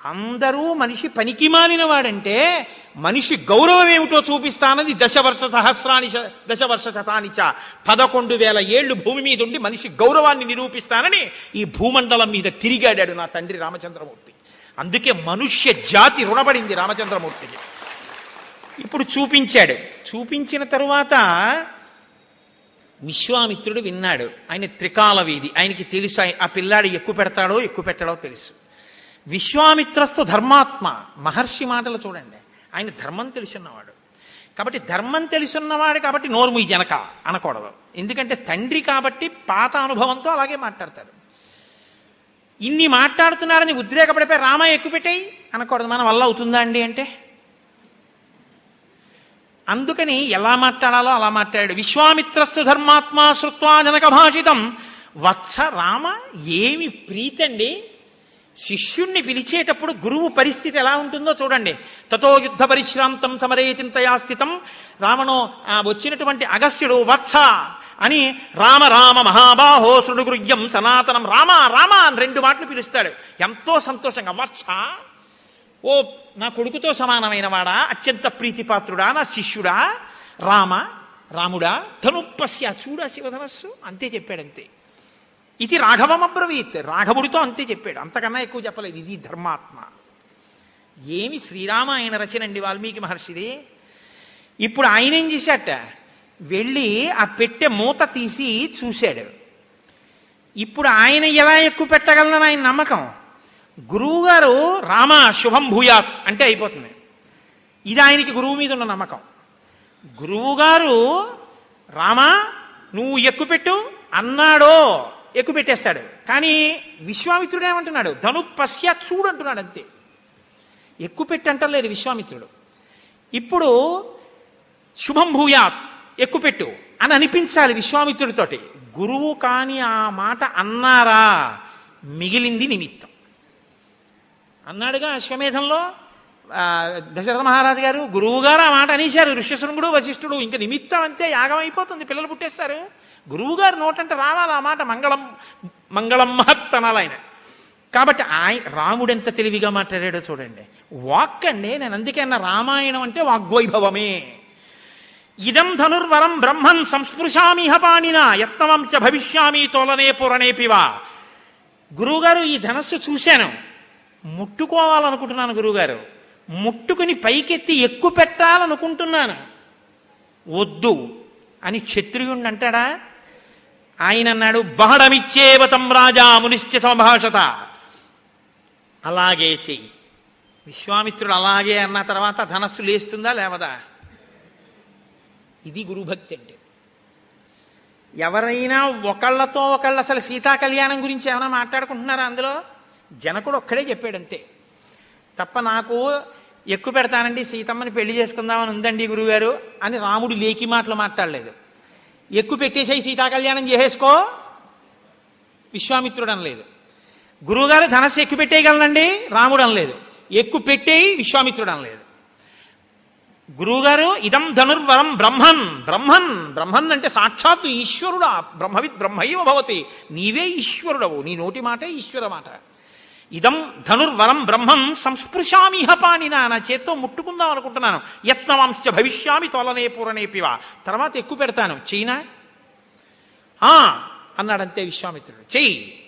అందరూ మనిషి పనికి మాలిన వాడంటే మనిషి గౌరవం ఏమిటో చూపిస్తానని దశవర్ష సహస్రాని చ- దశవర్ష శతానిచ పదకొండు వేల ఏళ్ళు భూమి మీద ఉండి మనిషి గౌరవాన్ని నిరూపిస్తానని ఈ భూమండలం మీద తిరిగాడాడు నా తండ్రి రామచంద్రమూర్తి. అందుకే మనుష్య జాతి రుణపడింది రామచంద్రమూర్తికి. ఇప్పుడు చూపించాడు. చూపించిన తరువాత విశ్వామిత్రుడు విన్నాడు. ఆయన త్రికాల వీధి. ఆయనకి తెలుసు ఆ పిల్లాడు ఎక్కువ పెడతాడో ఎక్కువ పెట్టడో తెలుసు. విశ్వామిత్రస్తు ధర్మాత్మ. మహర్షి మాటలు చూడండి. ఆయన ధర్మం తెలుసున్నవాడు. కాబట్టి ధర్మం తెలుసున్నవాడు కాబట్టి నోరు ఈ జనక అనకూడదు. ఎందుకంటే తండ్రి కాబట్టి పాత అనుభవంతో అలాగే మాట్లాడతాడు. ఇన్ని మాట్లాడుతున్నారని ఉద్రేకపడిపోయి రామ ఎక్కువ పెట్టాయి అనకూడదు. మన వల్ల అవుతుందా అండి అంటే? అందుకని ఎలా మాట్లాడాలో అలా మాట్లాడాడు. విశ్వామిత్రస్తు ధర్మాత్మా శృత్వా జనక భాషితం వత్స రామ ఏమి ప్రీతండి? శిష్యుణ్ణి పిలిచేటప్పుడు గురువు పరిస్థితి ఎలా ఉంటుందో చూడండి. తతో యుద్ధ పరిశ్రాంతం సమరే చింతయా స్థితం రావణో వచ్చినటువంటి అగస్త్యుడు వత్స అని రామ రామ మహాబాహో శృణుగృహ్యం సనాతనం రామ రామ అని రెండు మాటలు పిలుస్తాడు. ఎంతో సంతోషంగా వత్స. ఓ నా కొడుకుతో సమానమైన వాడా? అత్యంత ప్రీతిపాత్రుడా? నా శిష్యుడా? రామ రాముడా? ధనుప్పస్య చూడా శివధనస్సు? అంతే చెప్పాడు అంతే ఇది రాఘవమబ్రవీత్ రాఘవుడితో అంతే చెప్పాడు. అంతకన్నా ఎక్కువ చెప్పలేదు. ఇది ధర్మాత్మ. ఏమి శ్రీరామాయణ రచన అండి వాల్మీకి మహర్షిది? ఇప్పుడు ఆయన ఏం చేశాట? వెళ్ళి ఆ పెట్టె మూత తీసి చూశాడు. ఇప్పుడు ఆయన ఎలా ఎక్కువ పెట్టగలనని ఆయన నమ్మకం? గురువుగారు రామ శుభం భూయాత్ అంటే అయిపోతుంది. ఇది ఆయనకి గురువు మీద ఉన్న నమ్మకం. గురువుగారు రామా నువ్వు ఎక్కుపెట్టు అన్నాడో ఎక్కుపెట్టేస్తాడు. కానీ విశ్వామిత్రుడు ఏమంటున్నాడు? ధను పశ్య చూడు అంటున్నాడు అంతే. ఎక్కువ అంటలేదు విశ్వామిత్రుడు. ఇప్పుడు శుభం భూయాత్ ఎక్కుపెట్టు అని అనిపించాలి విశ్వామిత్రుడితోటి. గురువు కాని ఆ మాట అన్నారా? మిగిలింది నిమిత్తం. అన్నాడుగా అశ్వమేధంలో దశరథ మహారాజు గారు గురువు గారు ఆ మాట అనేశారు. ఋష్యశృంగుడు వశిష్ఠుడు ఇంకా నిమిత్తం అంతే యాగం అయిపోతుంది. పిల్లలు పుట్టేస్తారు. గురువు గారు నోటంటే రావాలి ఆ మాట మంగళం మంగళం మహత్తనాలు ఆయన కాబట్టి ఆయన రాముడు ఎంత తెలివిగా మాట్లాడాడో చూడండి. వాక్ అండి నేను అందుకే అన్న రామాయణం అంటే వాగ్వైభవమే. ఇదం ధనుర్వరం బ్రహ్మన్ సంస్పృశామిహ పాణిన యత్నవంశ భవిష్యామి తోలనే పురణేపివా గురువుగారు ఈ ధనస్సు చూశాను. ముట్టుకోవాలనుకుంటున్నాను గురువుగారు. ముట్టుకుని పైకెత్తి ఎక్కువ పెట్టాలనుకుంటున్నాను. వద్దు అని క్షత్రియుణ్ణి అంటాడా? ఆయన అన్నాడు బహడమిచ్చేవతం రాజా మునిశ్చ సంభాషత అలాగే చెయ్యి. విశ్వామిత్రుడు అలాగే అన్న తర్వాత ధనస్సు లేస్తుందా లేవదా? ఇది గురుభక్తి అంటే. ఎవరైనా ఒకళ్ళతో ఒకళ్ళు అసలు సీతా కళ్యాణం గురించి ఏమైనా మాట్లాడుకుంటున్నారా అందులో? జనకుడు ఒక్కడే చెప్పాడంతే. తప్ప నాకు ఎక్కువ పెడతానండి సీతమ్మని పెళ్ళి చేసుకుందామని ఉందండి గురుగారు అని రాముడు లేకి మాటలు మాట్లాడలేదు. ఎక్కువ పెట్టేసేయి సీతా కళ్యాణం చేసేసుకో? విశ్వామిత్రుడు అనలేదు. గురువుగారు ధనస్సు ఎక్కువ పెట్టేయగలనండి రాముడు అనలేదు. ఎక్కువ పెట్టేయి విశ్వామిత్రుడు అనలేదు. గురువుగారు ఇదం ధనుర్వరం బ్రహ్మన్ బ్రహ్మన్ బ్రహ్మన్ అంటే సాక్షాత్తు ఈశ్వరుడా బ్రహ్మవిత్ బ్రహ్మైవ భవతి. నీవే ఈశ్వరుడవు నీ నోటి మాటే ఈశ్వర మాట. ఇదం ధనుర్వరం బ్రహ్మం సంస్పృశామిహ పాణిన నా చేత్తో ముట్టుకుందాం అనుకుంటున్నాను. యత్నవంశ భవిష్యామి తోలనే పూరనేపివా తర్వాత ఎక్కువ పెడతాను. చైనా ఆ అన్నాడంతే విశ్వామిత్రుడు. చెయ్యి.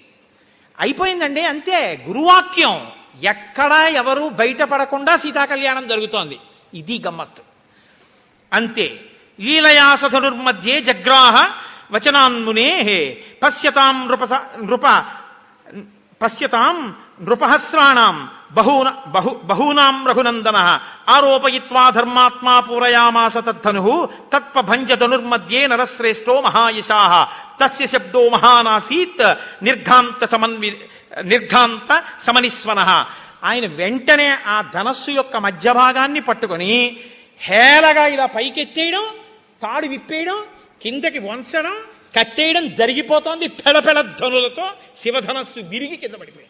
అయిపోయిందండి అంతే. గురువాక్యం. ఎక్కడా ఎవరు బయటపడకుండా సీతాకళ్యాణం జరుగుతోంది. ఇది గమ్మత్తు. అంతే. లీలయాసధనుర్మధ్యే జగ్రాహ వచనాన్మునే పశ్యతాం నృప నృప పశ్యతాం నృపహస్రాణం. బహూన బహు బహూనాం రఘునందన. ఆరోపయిత్వా ధర్మాత్మా పూరయామాస తద్ధను. తత్పభంజధనుర్మధ్యే నరశ్రేష్టో మహాయశా. తస్య శబ్దో మహానాసీత్. నిర్ఘాంత సమన్వి నిర్ఘాంత సమనిస్వన. ఆయన వెంటనే ఆ ధనస్సు యొక్క మధ్య భాగాన్ని పట్టుకొని హేళగా ఇలా పైకెత్తేయడం తాడు విప్పేయడం కిందకి వంచడం కట్టేయడం జరిగిపోతోంది. పెళపెళ ధనులతో శివధనస్సు విరిగి కింద పడిపోయింది.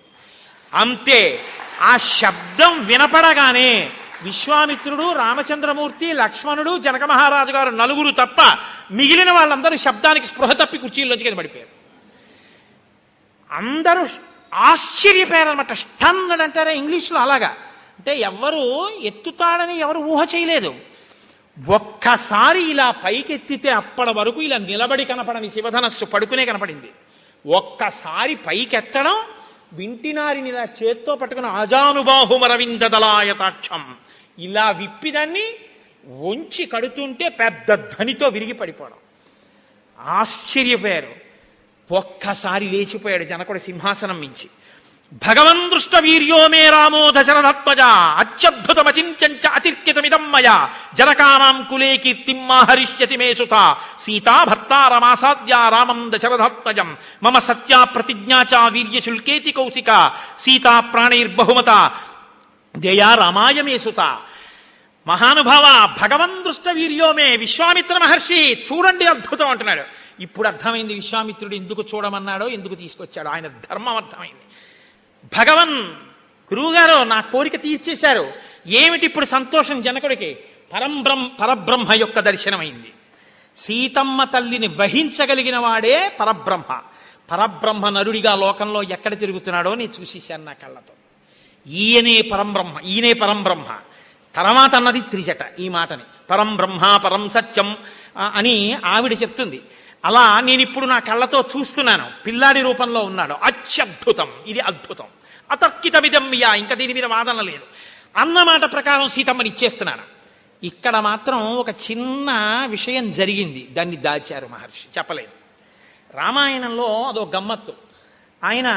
అంతే. ఆ శబ్దం వినపడగానే విశ్వామిత్రుడు రామచంద్రమూర్తి లక్ష్మణుడు జనక మహారాజు గారు నలుగురు తప్ప మిగిలిన వాళ్ళందరూ శబ్దానికి స్పృహ తప్పి కుర్చీల్లోంచి కింద పడిపోయారు. అందరూ ఆశ్చర్యపోయారనమాట స్టన్ అని అంటారా ఇంగ్లీష్లో అలాగా. అంటే ఎవరు ఎత్తుతాడని ఎవరు ఊహ చేయలేదు. ఒక్కసారి ఇలా పైకెత్తితే అప్పటి వరకు ఇలా నిలబడి కనపడని శివధనస్సు పడుకునే కనపడింది. ఒక్కసారి పైకెత్తడం వింటినారిని ఇలా చేత్తో పట్టుకుని ఆజానుబాహుమరవింద దళాయతాక్షం ఇలా విప్పిదాన్ని వంచి కడుతుంటే పెద్ద ధనితో విరిగి పడిపోవడం ఆశ్చర్యపోయారు ఒక్కసారి లేచిపోయాడు జనకుడు సింహాసనం మించి. భగవన్ దృష్ట వీర్యో మే రామో దశరథాత్మజ అత్యద్భుతమచింత్యంచ అతిర్కితమిదం మయా జనకానాం కులే కీర్తిం హరిష్యతి మే సుత సీతా భర్తారమాసాద్య రామం దశరథాత్మజం మమ సత్యా ప్రతిజ్ఞా చ వీర్యశుల్కేతి కౌశిక సీతా ప్రాణైర్బహుమత దేయా రామాయ మే సుత. మహానుభావ భగవన్ దృష్ట వీర్యోమే విశ్వామిత్ర మహర్షి చూడండి అద్భుతం అంటున్నాడు. ఇప్పుడు అర్థమైంది విశ్వామిత్రుడు ఎందుకు చూడమన్నాడో ఎందుకు తీసుకొచ్చాడో ఆయన ధర్మం అర్థమైంది. భగవన్ గురువుగారు నా కోరిక తీర్చేశారు. ఏమిటి ఇప్పుడు సంతోషం జనకుడికి? పరంబ్రహ్మ పరబ్రహ్మ యొక్క దర్శనమైంది. సీతమ్మ తల్లిని వహించగలిగిన వాడే పరబ్రహ్మ. పరబ్రహ్మ నరుడిగా లోకంలో ఎక్కడ తిరుగుతున్నాడో నేను చూసేశాను నా కళ్ళతో. ఈయనే పరంబ్రహ్మ ఈయనే పరంబ్రహ్మ. తర్వాత అన్నది త్రిజట ఈ మాటని. పరం బ్రహ్మ పరం సత్యం అని ఆవిడ చెప్తుంది. అలా నేను ఇప్పుడు నా కళ్ళతో చూస్తున్నాను. పిల్లాడి రూపంలో ఉన్నాడు. అత్యద్భుతం. ఇది అద్భుతం. అతర్కితమిదం యా. ఇంకా దీని మీద వాదన లేదు. అన్నమాట ప్రకారం సీతమ్మని ఇచ్చేస్తున్నాను. ఇక్కడ మాత్రం ఒక చిన్న విషయం జరిగింది. దాన్ని దాచారు మహర్షి. చెప్పలేదు. రామాయణంలో అదో గమ్మత్తు. ఆయన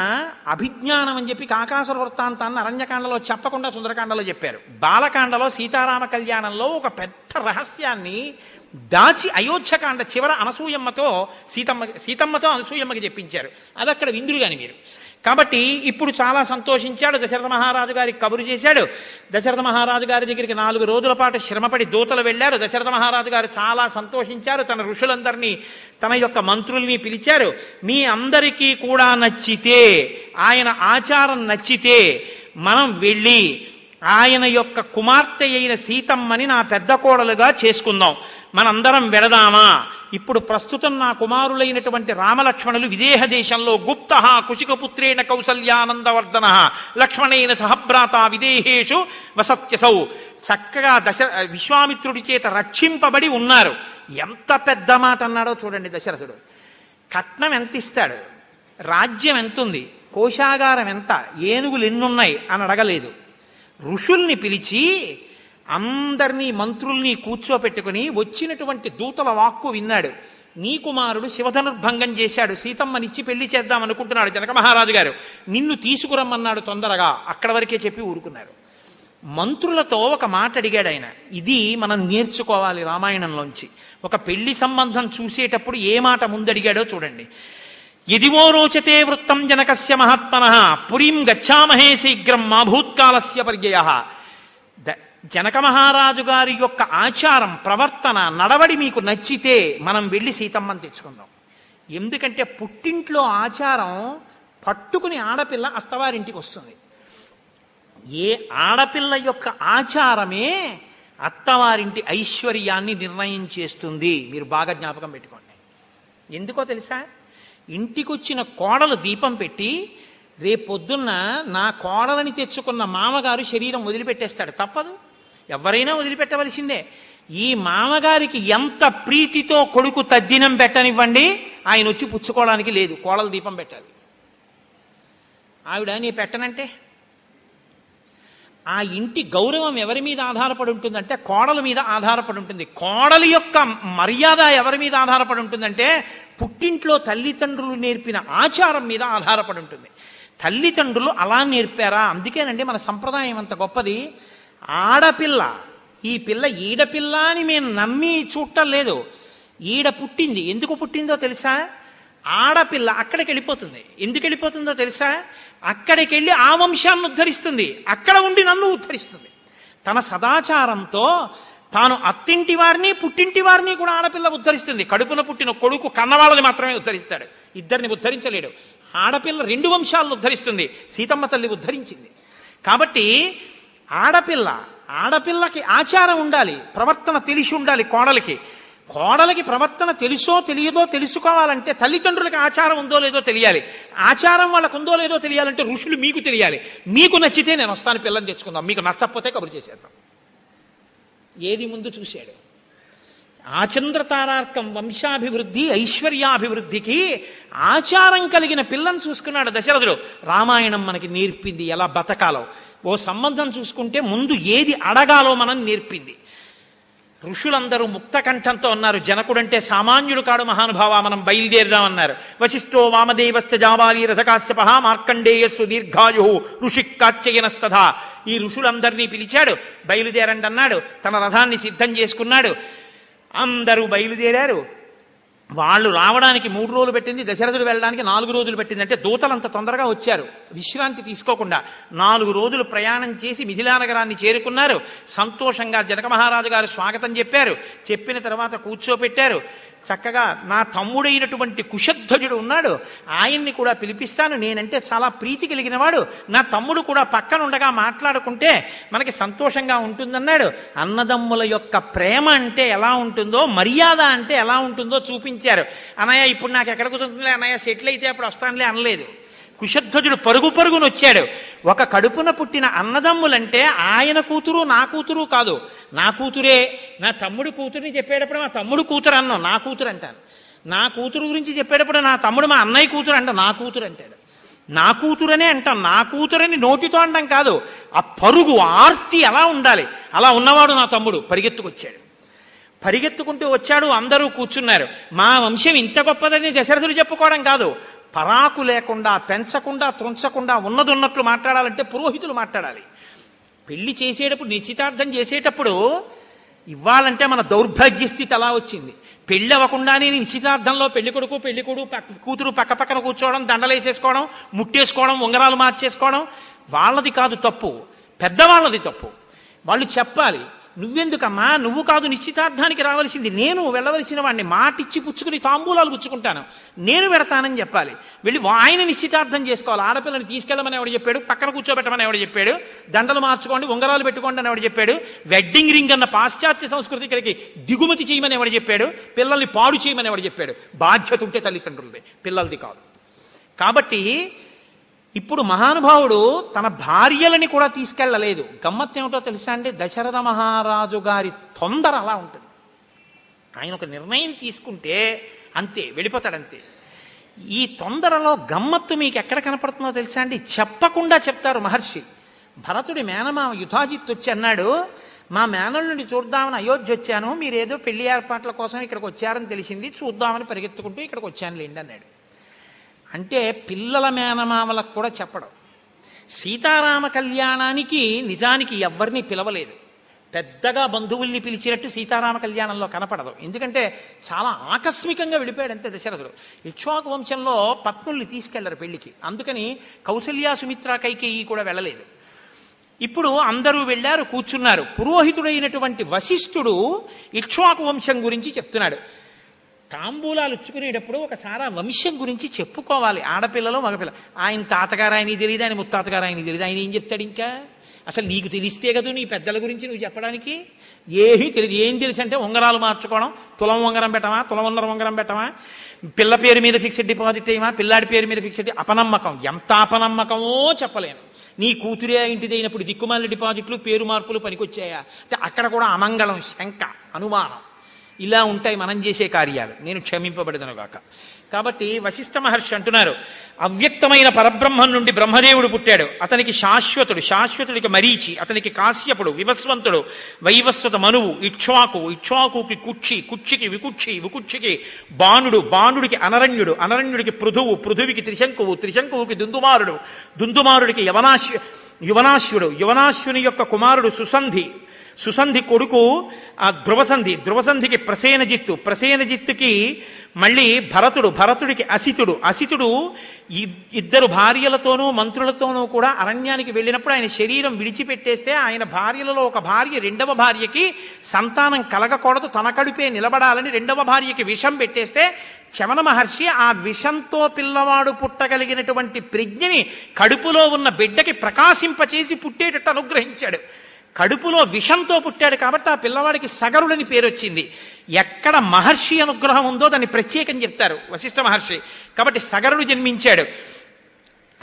అభిజ్ఞానం అని చెప్పి కాకాసుర వృత్తాంతాన్ని అరణ్యకాండలో చెప్పకుండా సుందరకాండలో చెప్పారు. బాలకాండలో సీతారామ కళ్యాణంలో ఒక పెద్ద రహస్యాన్ని దాచి అయోధ్యకాండ చివర అనసూయమ్మతో సీతమ్మ సీతమ్మతో అనసూయమ్మకి చెప్పించారు. అది అక్కడ విందురుగాని మీరు. కాబట్టి ఇప్పుడు చాలా సంతోషించాడు దశరథ మహారాజు గారికి కబురు చేశాడు. దశరథ మహారాజు గారి దగ్గరికి నాలుగు రోజుల పాటు శ్రమపడి దూతలు వెళ్ళారు. దశరథ మహారాజు గారు చాలా సంతోషించారు. తన ఋషులందరినీ తన యొక్క మంత్రుల్ని పిలిచారు. మీ అందరికీ కూడా నచ్చితే ఆయన ఆచారం నచ్చితే మనం వెళ్ళి ఆయన యొక్క కుమార్తె అయిన సీతమ్మని నా పెద్ద కోడలుగా చేసుకుందాం. మనందరం వెడదామా ఇప్పుడు ప్రస్తుతం నా కుమారులైనటువంటి రామలక్ష్మణులు విదేహ దేశంలో గుప్త కుశికపుత్రేణ కౌసల్యానందవర్ధన లక్ష్మణైన సహభ్రాత విదేహేషు వసత్యసౌ. చక్కగా దశ విశ్వామిత్రుడి చేత రక్షింపబడి ఉన్నారు. ఎంత పెద్ద మాట అన్నాడో చూడండి దశరథుడు. కట్నం ఎంత ఇస్తాడు రాజ్యం ఎంతుంది? కోశాగారం ఎంత? ఏనుగులు ఎన్నున్నాయి? అని అడగలేదు. ఋషుల్ని పిలిచి అందరినీ మంత్రుల్ని కూర్చోపెట్టుకుని వచ్చినటువంటి దూతల వాక్కు విన్నాడు. నీ కుమారుడు శివధనుర్భంగం చేశాడు. సీతమ్మనిచ్చి పెళ్ళి చేద్దాం అనుకుంటున్నాడు జనక మహారాజు గారు. నిన్ను తీసుకురమ్మన్నాడు తొందరగా. అక్కడ వరకే చెప్పి ఊరుకున్నారు. మంత్రులతో ఒక మాట అడిగాడు ఆయన. ఇది మనం నేర్చుకోవాలి రామాయణంలోంచి. ఒక పెళ్ళి సంబంధం చూసేటప్పుడు ఏ మాట ముందడిగాడో చూడండి. ఎదివో రోచతే వృత్తం జనకస్య మహాత్మన. పురీం గచ్చామహే శీఘ్రం మా భూత్కాలస్య పర్యయ. జనక మహారాజు గారి యొక్క ఆచారం ప్రవర్తన నడవడి మీకు నచ్చితే మనం వెళ్ళి సీతమ్మని తెచ్చుకుందాం. ఎందుకంటే పుట్టింట్లో ఆచారం పట్టుకుని ఆడపిల్ల అత్తవారింటికి వస్తుంది. ఏ ఆడపిల్ల యొక్క ఆచారమే అత్తవారింటి ఐశ్వర్యాన్ని నిర్ణయం చేస్తుంది. మీరు బాగా జ్ఞాపకం పెట్టుకోండి. ఎందుకో తెలుసా? ఇంటికొచ్చిన కోడలు దీపం పెట్టి రేపొద్దున్న నా కోడలని తెచ్చుకున్న మామగారు శరీరం వదిలిపెట్టేస్తాడు. తప్పదు. ఎవరైనా వదిలిపెట్టవలసిందే. ఈ మామగారికి ఎంత ప్రీతితో కొడుకు తద్దినం పెట్టనివ్వండి ఆయన వచ్చి పుచ్చుకోవడానికి లేదు కోడల దీపం పెట్టాలి. ఆవిడ నీ పెట్టనంటే? ఆ ఇంటి గౌరవం ఎవరి మీద ఆధారపడి ఉంటుందంటే కోడల మీద ఆధారపడి ఉంటుంది. కోడలి యొక్క మర్యాద ఎవరి మీద ఆధారపడి ఉంటుందంటే పుట్టింట్లో తల్లిదండ్రులు నేర్పిన ఆచారం మీద ఆధారపడి ఉంటుంది. తల్లిదండ్రులు అలా నేర్పారా? అందుకేనండి మన సంప్రదాయం అంత గొప్పది. ఆడపిల్ల. ఈ పిల్ల ఈడపిల్ల అని మేము నమ్మి చూడటం లేదు. ఈడ పుట్టింది. ఎందుకు పుట్టిందో తెలుసా? ఆడపిల్ల అక్కడికి వెళ్ళిపోతుంది. ఎందుకు వెళ్ళిపోతుందో తెలుసా? అక్కడికి వెళ్ళి ఆ వంశాన్ని ఉద్ధరిస్తుంది. అక్కడ ఉండి నన్ను ఉద్ధరిస్తుంది. తన సదాచారంతో తాను అత్తింటి వారిని పుట్టింటి వారిని కూడా ఆడపిల్ల ఉద్ధరిస్తుంది. కడుపున పుట్టిన కొడుకు కన్నవాళ్ళని మాత్రమే ఉద్ధరిస్తాడు. ఇద్దరిని ఉద్ధరించలేడు. ఆడపిల్ల రెండు వంశాలను ఉద్ధరిస్తుంది. సీతమ్మ తల్లి ఉద్ధరించింది. కాబట్టి ఆడపిల్ల ఆడపిల్లకి ఆచారం ఉండాలి ప్రవర్తన తెలిసి ఉండాలి కోడలికి. కోడలికి ప్రవర్తన తెలుసో తెలియదో తెలుసుకోవాలంటే తల్లిదండ్రులకి ఆచారం ఉందో లేదో తెలియాలి. ఆచారం వాళ్ళకు ఉందో లేదో తెలియాలంటే ఋషులు మీకు తెలియాలి. మీకు నచ్చితే నేను వస్తాను పిల్లని తెచ్చుకుందాం. మీకు నచ్చకపోతే కబురు చేసేద్దాం. ఏది ముందు చూశాడు? ఆచంద్రతారార్కం వంశాభివృద్ధి ఐశ్వర్యాభివృద్ధికి ఆచారం కలిగిన పిల్లని చూసుకున్నాడు దశరథుడు. రామాయణం మనకి నేర్పింది ఎలా బతకాలో. ఓ సంబంధం చూసుకుంటే ముందు ఏది అడగాలో మనం నేర్పింది. ఋషులందరూ ముక్తకంఠంతో అన్నారు జనకుడంటే సామాన్యుడు కాడు మహానుభావ మనం బయలుదేరదామన్నారు. వశిష్ఠో వామదేవస్థ జాబాలి రథకాశ్యప మార్కండేయ సుదీర్ఘాయు ఋషి కాచయనస్తథ ఈ ఋషులందరినీ పిలిచాడు బయలుదేరండి అన్నాడు తన రథాన్ని సిద్ధం చేసుకున్నాడు. అందరూ బయలుదేరారు. వాళ్ళు రావడానికి మూడు రోజులు పెట్టింది దశరథుడు వెళ్ళడానికి నాలుగు రోజులు పెట్టింది అంటే దూతలంత తొందరగా వచ్చారు. విశ్రాంతి తీసుకోకుండా నాలుగు రోజులు ప్రయాణం చేసి మిథిలానగరాన్ని చేరుకున్నారు. సంతోషంగా జనక మహారాజు గారు స్వాగతం చెప్పారు. చెప్పిన తర్వాత కూర్చోపెట్టారు. చక్కగా నా తమ్ముడైనటువంటి కుశధ్వజుడు ఉన్నాడు. ఆయన్ని కూడా పిలిపిస్తాను. నేనంటే చాలా ప్రీతి కలిగిన వాడు నా తమ్ముడు కూడా పక్కనుండగా మాట్లాడుకుంటే మనకి సంతోషంగా ఉంటుందన్నాడు. అన్నదమ్ముల యొక్క ప్రేమ అంటే ఎలా ఉంటుందో మర్యాద అంటే ఎలా ఉంటుందో చూపించారు. అన్నయ్య ఇప్పుడు నాకు ఎక్కడ కుదురుతుందిలే? అన్నయ్య సెటిల్ అయితే అప్పుడు వస్తానులే అనలేదు. కుశధ్వజుడు పరుగు పరుగును వచ్చాడు. ఒక కడుపున పుట్టిన అన్నదమ్ములంటే ఆయన కూతురు నా కూతురు కాదు. నా కూతురే నా తమ్ముడు కూతురుని చెప్పేటప్పుడు మా తమ్ముడు కూతురు అన్నాం నా కూతురు అంటాను నా కూతురు గురించి చెప్పేటప్పుడు నా తమ్ముడు మా అన్నయ్య కూతురు అంట నా కూతురు అంటాడు. నా కూతురనే అంటాం. నా కూతురని నోటితో అంటాం కాదు. ఆ పరుగు ఆర్తి ఎలా ఉండాలి. అలా ఉన్నవాడు నా తమ్ముడు. పరిగెత్తుకొచ్చాడు. పరిగెత్తుకుంటూ వచ్చాడు. అందరూ కూర్చున్నారు. మా వంశం ఇంత గొప్పదని దశరథులు చెప్పుకోవడం కాదు. పరాకు లేకుండా పెంచకుండా తుంచకుండా ఉన్నది ఉన్నట్లు మాట్లాడాలంటే పురోహితులు మాట్లాడాలి. పెళ్ళి చేసేటప్పుడు నిశ్చితార్థం చేసేటప్పుడు ఇవ్వాలంటే మన దౌర్భాగ్య స్థితి అలా వచ్చింది. పెళ్ళి అవ్వకుండానే నిశ్చితార్థంలో పెళ్ళి కొడుకు పెళ్ళి కొడుకు పక్క- కూతురు పక్క పక్కన కూర్చోవడం దండలేసేసుకోవడం ముట్టేసుకోవడం ఉంగరాలు మార్చేసుకోవడం వాళ్ళది కాదు తప్పు. పెద్దవాళ్ళది తప్పు. వాళ్ళు చెప్పాలి నువ్వెందుకమ్మా? నువ్వు కాదు నిశ్చితార్థానికి రావలసింది. నేను వెళ్ళవలసిన వాడిని మాటిచ్చి పుచ్చుకుని తాంబూలాలు పుచ్చుకుంటాను. నేను పెడతానని చెప్పాలి. వెళ్ళి ఆయన నిశ్చితార్థం చేసుకోవాలి. ఆడపిల్లని తీసుకెళ్ళమని ఎవడు చెప్పాడు? పక్కన కూర్చోబెట్టమని ఎవడు చెప్పాడు? దండలు మార్చుకోండి ఉంగరాలు పెట్టుకోండి అని ఎవడు చెప్పాడు? వెడ్డింగ్ రింగ్ అన్న పాశ్చాత్య సంస్కృతి ఇక్కడికి దిగుమతి చేయమని ఎవడు చెప్పాడు? పిల్లల్ని పాడు చేయమని ఎవడు చెప్పాడు? బాధ్యత ఉంటే తల్లిదండ్రులది. పిల్లలది కాదు. కాబట్టి ఇప్పుడు మహానుభావుడు తన భార్యలని కూడా తీసుకెళ్ళలేదు గమ్మత్తు ఏమిటో తెలుసా అండి? దశరథ మహారాజు గారి తొందర అలా ఉంటుంది. ఆయన ఒక నిర్ణయం తీసుకుంటే అంతే వెళ్ళిపోతాడు అంతే ఈ తొందరలో గమ్మత్తు మీకు ఎక్కడ కనపడుతుందో తెలుసా అండి? చెప్పకుండా చెప్తారు మహర్షి. భరతుడి మేనమామ యుధాజిత్ వచ్చి అన్నాడు మా మేనల్లుండి చూద్దామని అయోధ్య వచ్చాను. మీరేదో పెళ్ళి ఏర్పాట్ల కోసం ఇక్కడికి వచ్చారని తెలిసింది. చూద్దామని పరిగెత్తుకుంటూ ఇక్కడికి వచ్చాను లేండి అన్నాడు. అంటే పిల్లల మేనమామలకు కూడా చెప్పడం. సీతారామ కళ్యాణానికి నిజానికి ఎవ్వరిని పిలవలేదు. పెద్దగా బంధువుల్ని పిలిచినట్టు సీతారామ కళ్యాణంలో కనపడదు. ఎందుకంటే చాలా ఆకస్మికంగా వెళ్ళిపోయాడు అంతే దశరథుడు. ఇక్ష్వాకు వంశంలో పత్నుల్ని తీసుకెళ్ళరు పెళ్ళికి. అందుకని కౌసల్యా సుమిత్ర కైకేయి కూడా వెళ్ళలేదు. ఇప్పుడు అందరూ వెళ్ళారు కూర్చున్నారు. పురోహితుడైనటువంటి వశిష్ఠుడు ఇక్ష్వాకు వంశం గురించి చెప్తున్నాడు. తాంబూలాలు ఇచ్చుకునేటప్పుడు ఒకసారి సారా వంశం గురించి చెప్పుకోవాలి. ఆడపిల్లలు మగపిల్ల. ఆయన తాతగారు ఆయన తెలియదు ఆయన ముత్తాతగారు ఆయన తెలియదు ఆయన ఏం చెప్తాడు ఇంకా? అసలు నీకు తెలిస్తే కదా నీ పెద్దల గురించి నువ్వు చెప్పడానికి? ఏమీ తెలియదు ఏం తెలుసు అంటే ఉంగరాలు మార్చుకోవడం తులం ఉంగరం పెట్టమా తులం ఉన్నర ఉంగరం పెట్టమా? పిల్ల పేరు మీద ఫిక్స్డ్ డిపాజిట్ అయ్యమా పిల్లాడి పేరు మీద ఫిక్స్డ్ అపనమ్మకం. ఎంత అపనమ్మకమో చెప్పలేను. నీ కూతురే ఇంటిది అయినప్పుడు దిక్కుమాల డిపాజిట్లు పేరు మార్పులు పనికొచ్చాయా? అంటే అక్కడ కూడా అమంగళం శంక అనుమానం. ఇలా ఉంటాయి మనం చేసే కార్యాలు. నేను క్షమింపబడదను గాక. కాబట్టి వశిష్ఠ మహర్షి అంటున్నారు అవ్యక్తమైన పరబ్రహ్మం నుండి బ్రహ్మదేవుడు పుట్టాడు. అతనికి శాశ్వతుడు శాశ్వతుడికి మరీచి అతనికి కాశ్యపుడు వివస్వంతుడు వైవస్వత మనువు ఇక్ష్వాకు ఇక్ష్వాకుకి కుక్షి కుక్షికి వికుక్షి వికుక్షికి బాణుడు బాణుడికి అనరణ్యుడు అనరణ్యుడికి పృథువు పృథువికి త్రిశంకువు త్రిశంకువుకి దుందుమారుడు దుందుమారుడికి యవనాశ్వ యువనాశ్వుడు యువనాశ్వుని యొక్క కుమారుడు సుసంధి సుసంధి కొడుకు ఆ ధ్రువసంధి ధ్రువసంధికి ప్రసేనజిత్తు ప్రసేనజిత్తుకి మళ్ళీ భరతుడు భరతుడికి అసితుడు. అసితుడు ఇద్దరు భార్యలతోనూ మంత్రులతోనూ కూడా అరణ్యానికి వెళ్ళినప్పుడు ఆయన శరీరం విడిచిపెట్టేస్తే ఆయన భార్యలలో ఒక భార్య రెండవ భార్యకి సంతానం కలగకూడదు తన కడుపే నిలబడాలని రెండవ భార్యకి విషం పెట్టేస్తే చమన మహర్షి ఆ విషంతో పిల్లవాడు పుట్టగలిగినటువంటి ప్రజ్ఞని కడుపులో ఉన్న బిడ్డకి ప్రకాశింపచేసి పుట్టేటట్టు అనుగ్రహించాడు. కడుపులో విషంతో పుట్టాడు కాబట్టి ఆ పిల్లవాడికి సగరుడని పేరు వచ్చింది. ఎక్కడ మహర్షి అనుగ్రహం ఉందో దాన్ని ప్రత్యేకం చెప్తారు వశిష్ఠ మహర్షి. కాబట్టి సగరుడు జన్మించాడు.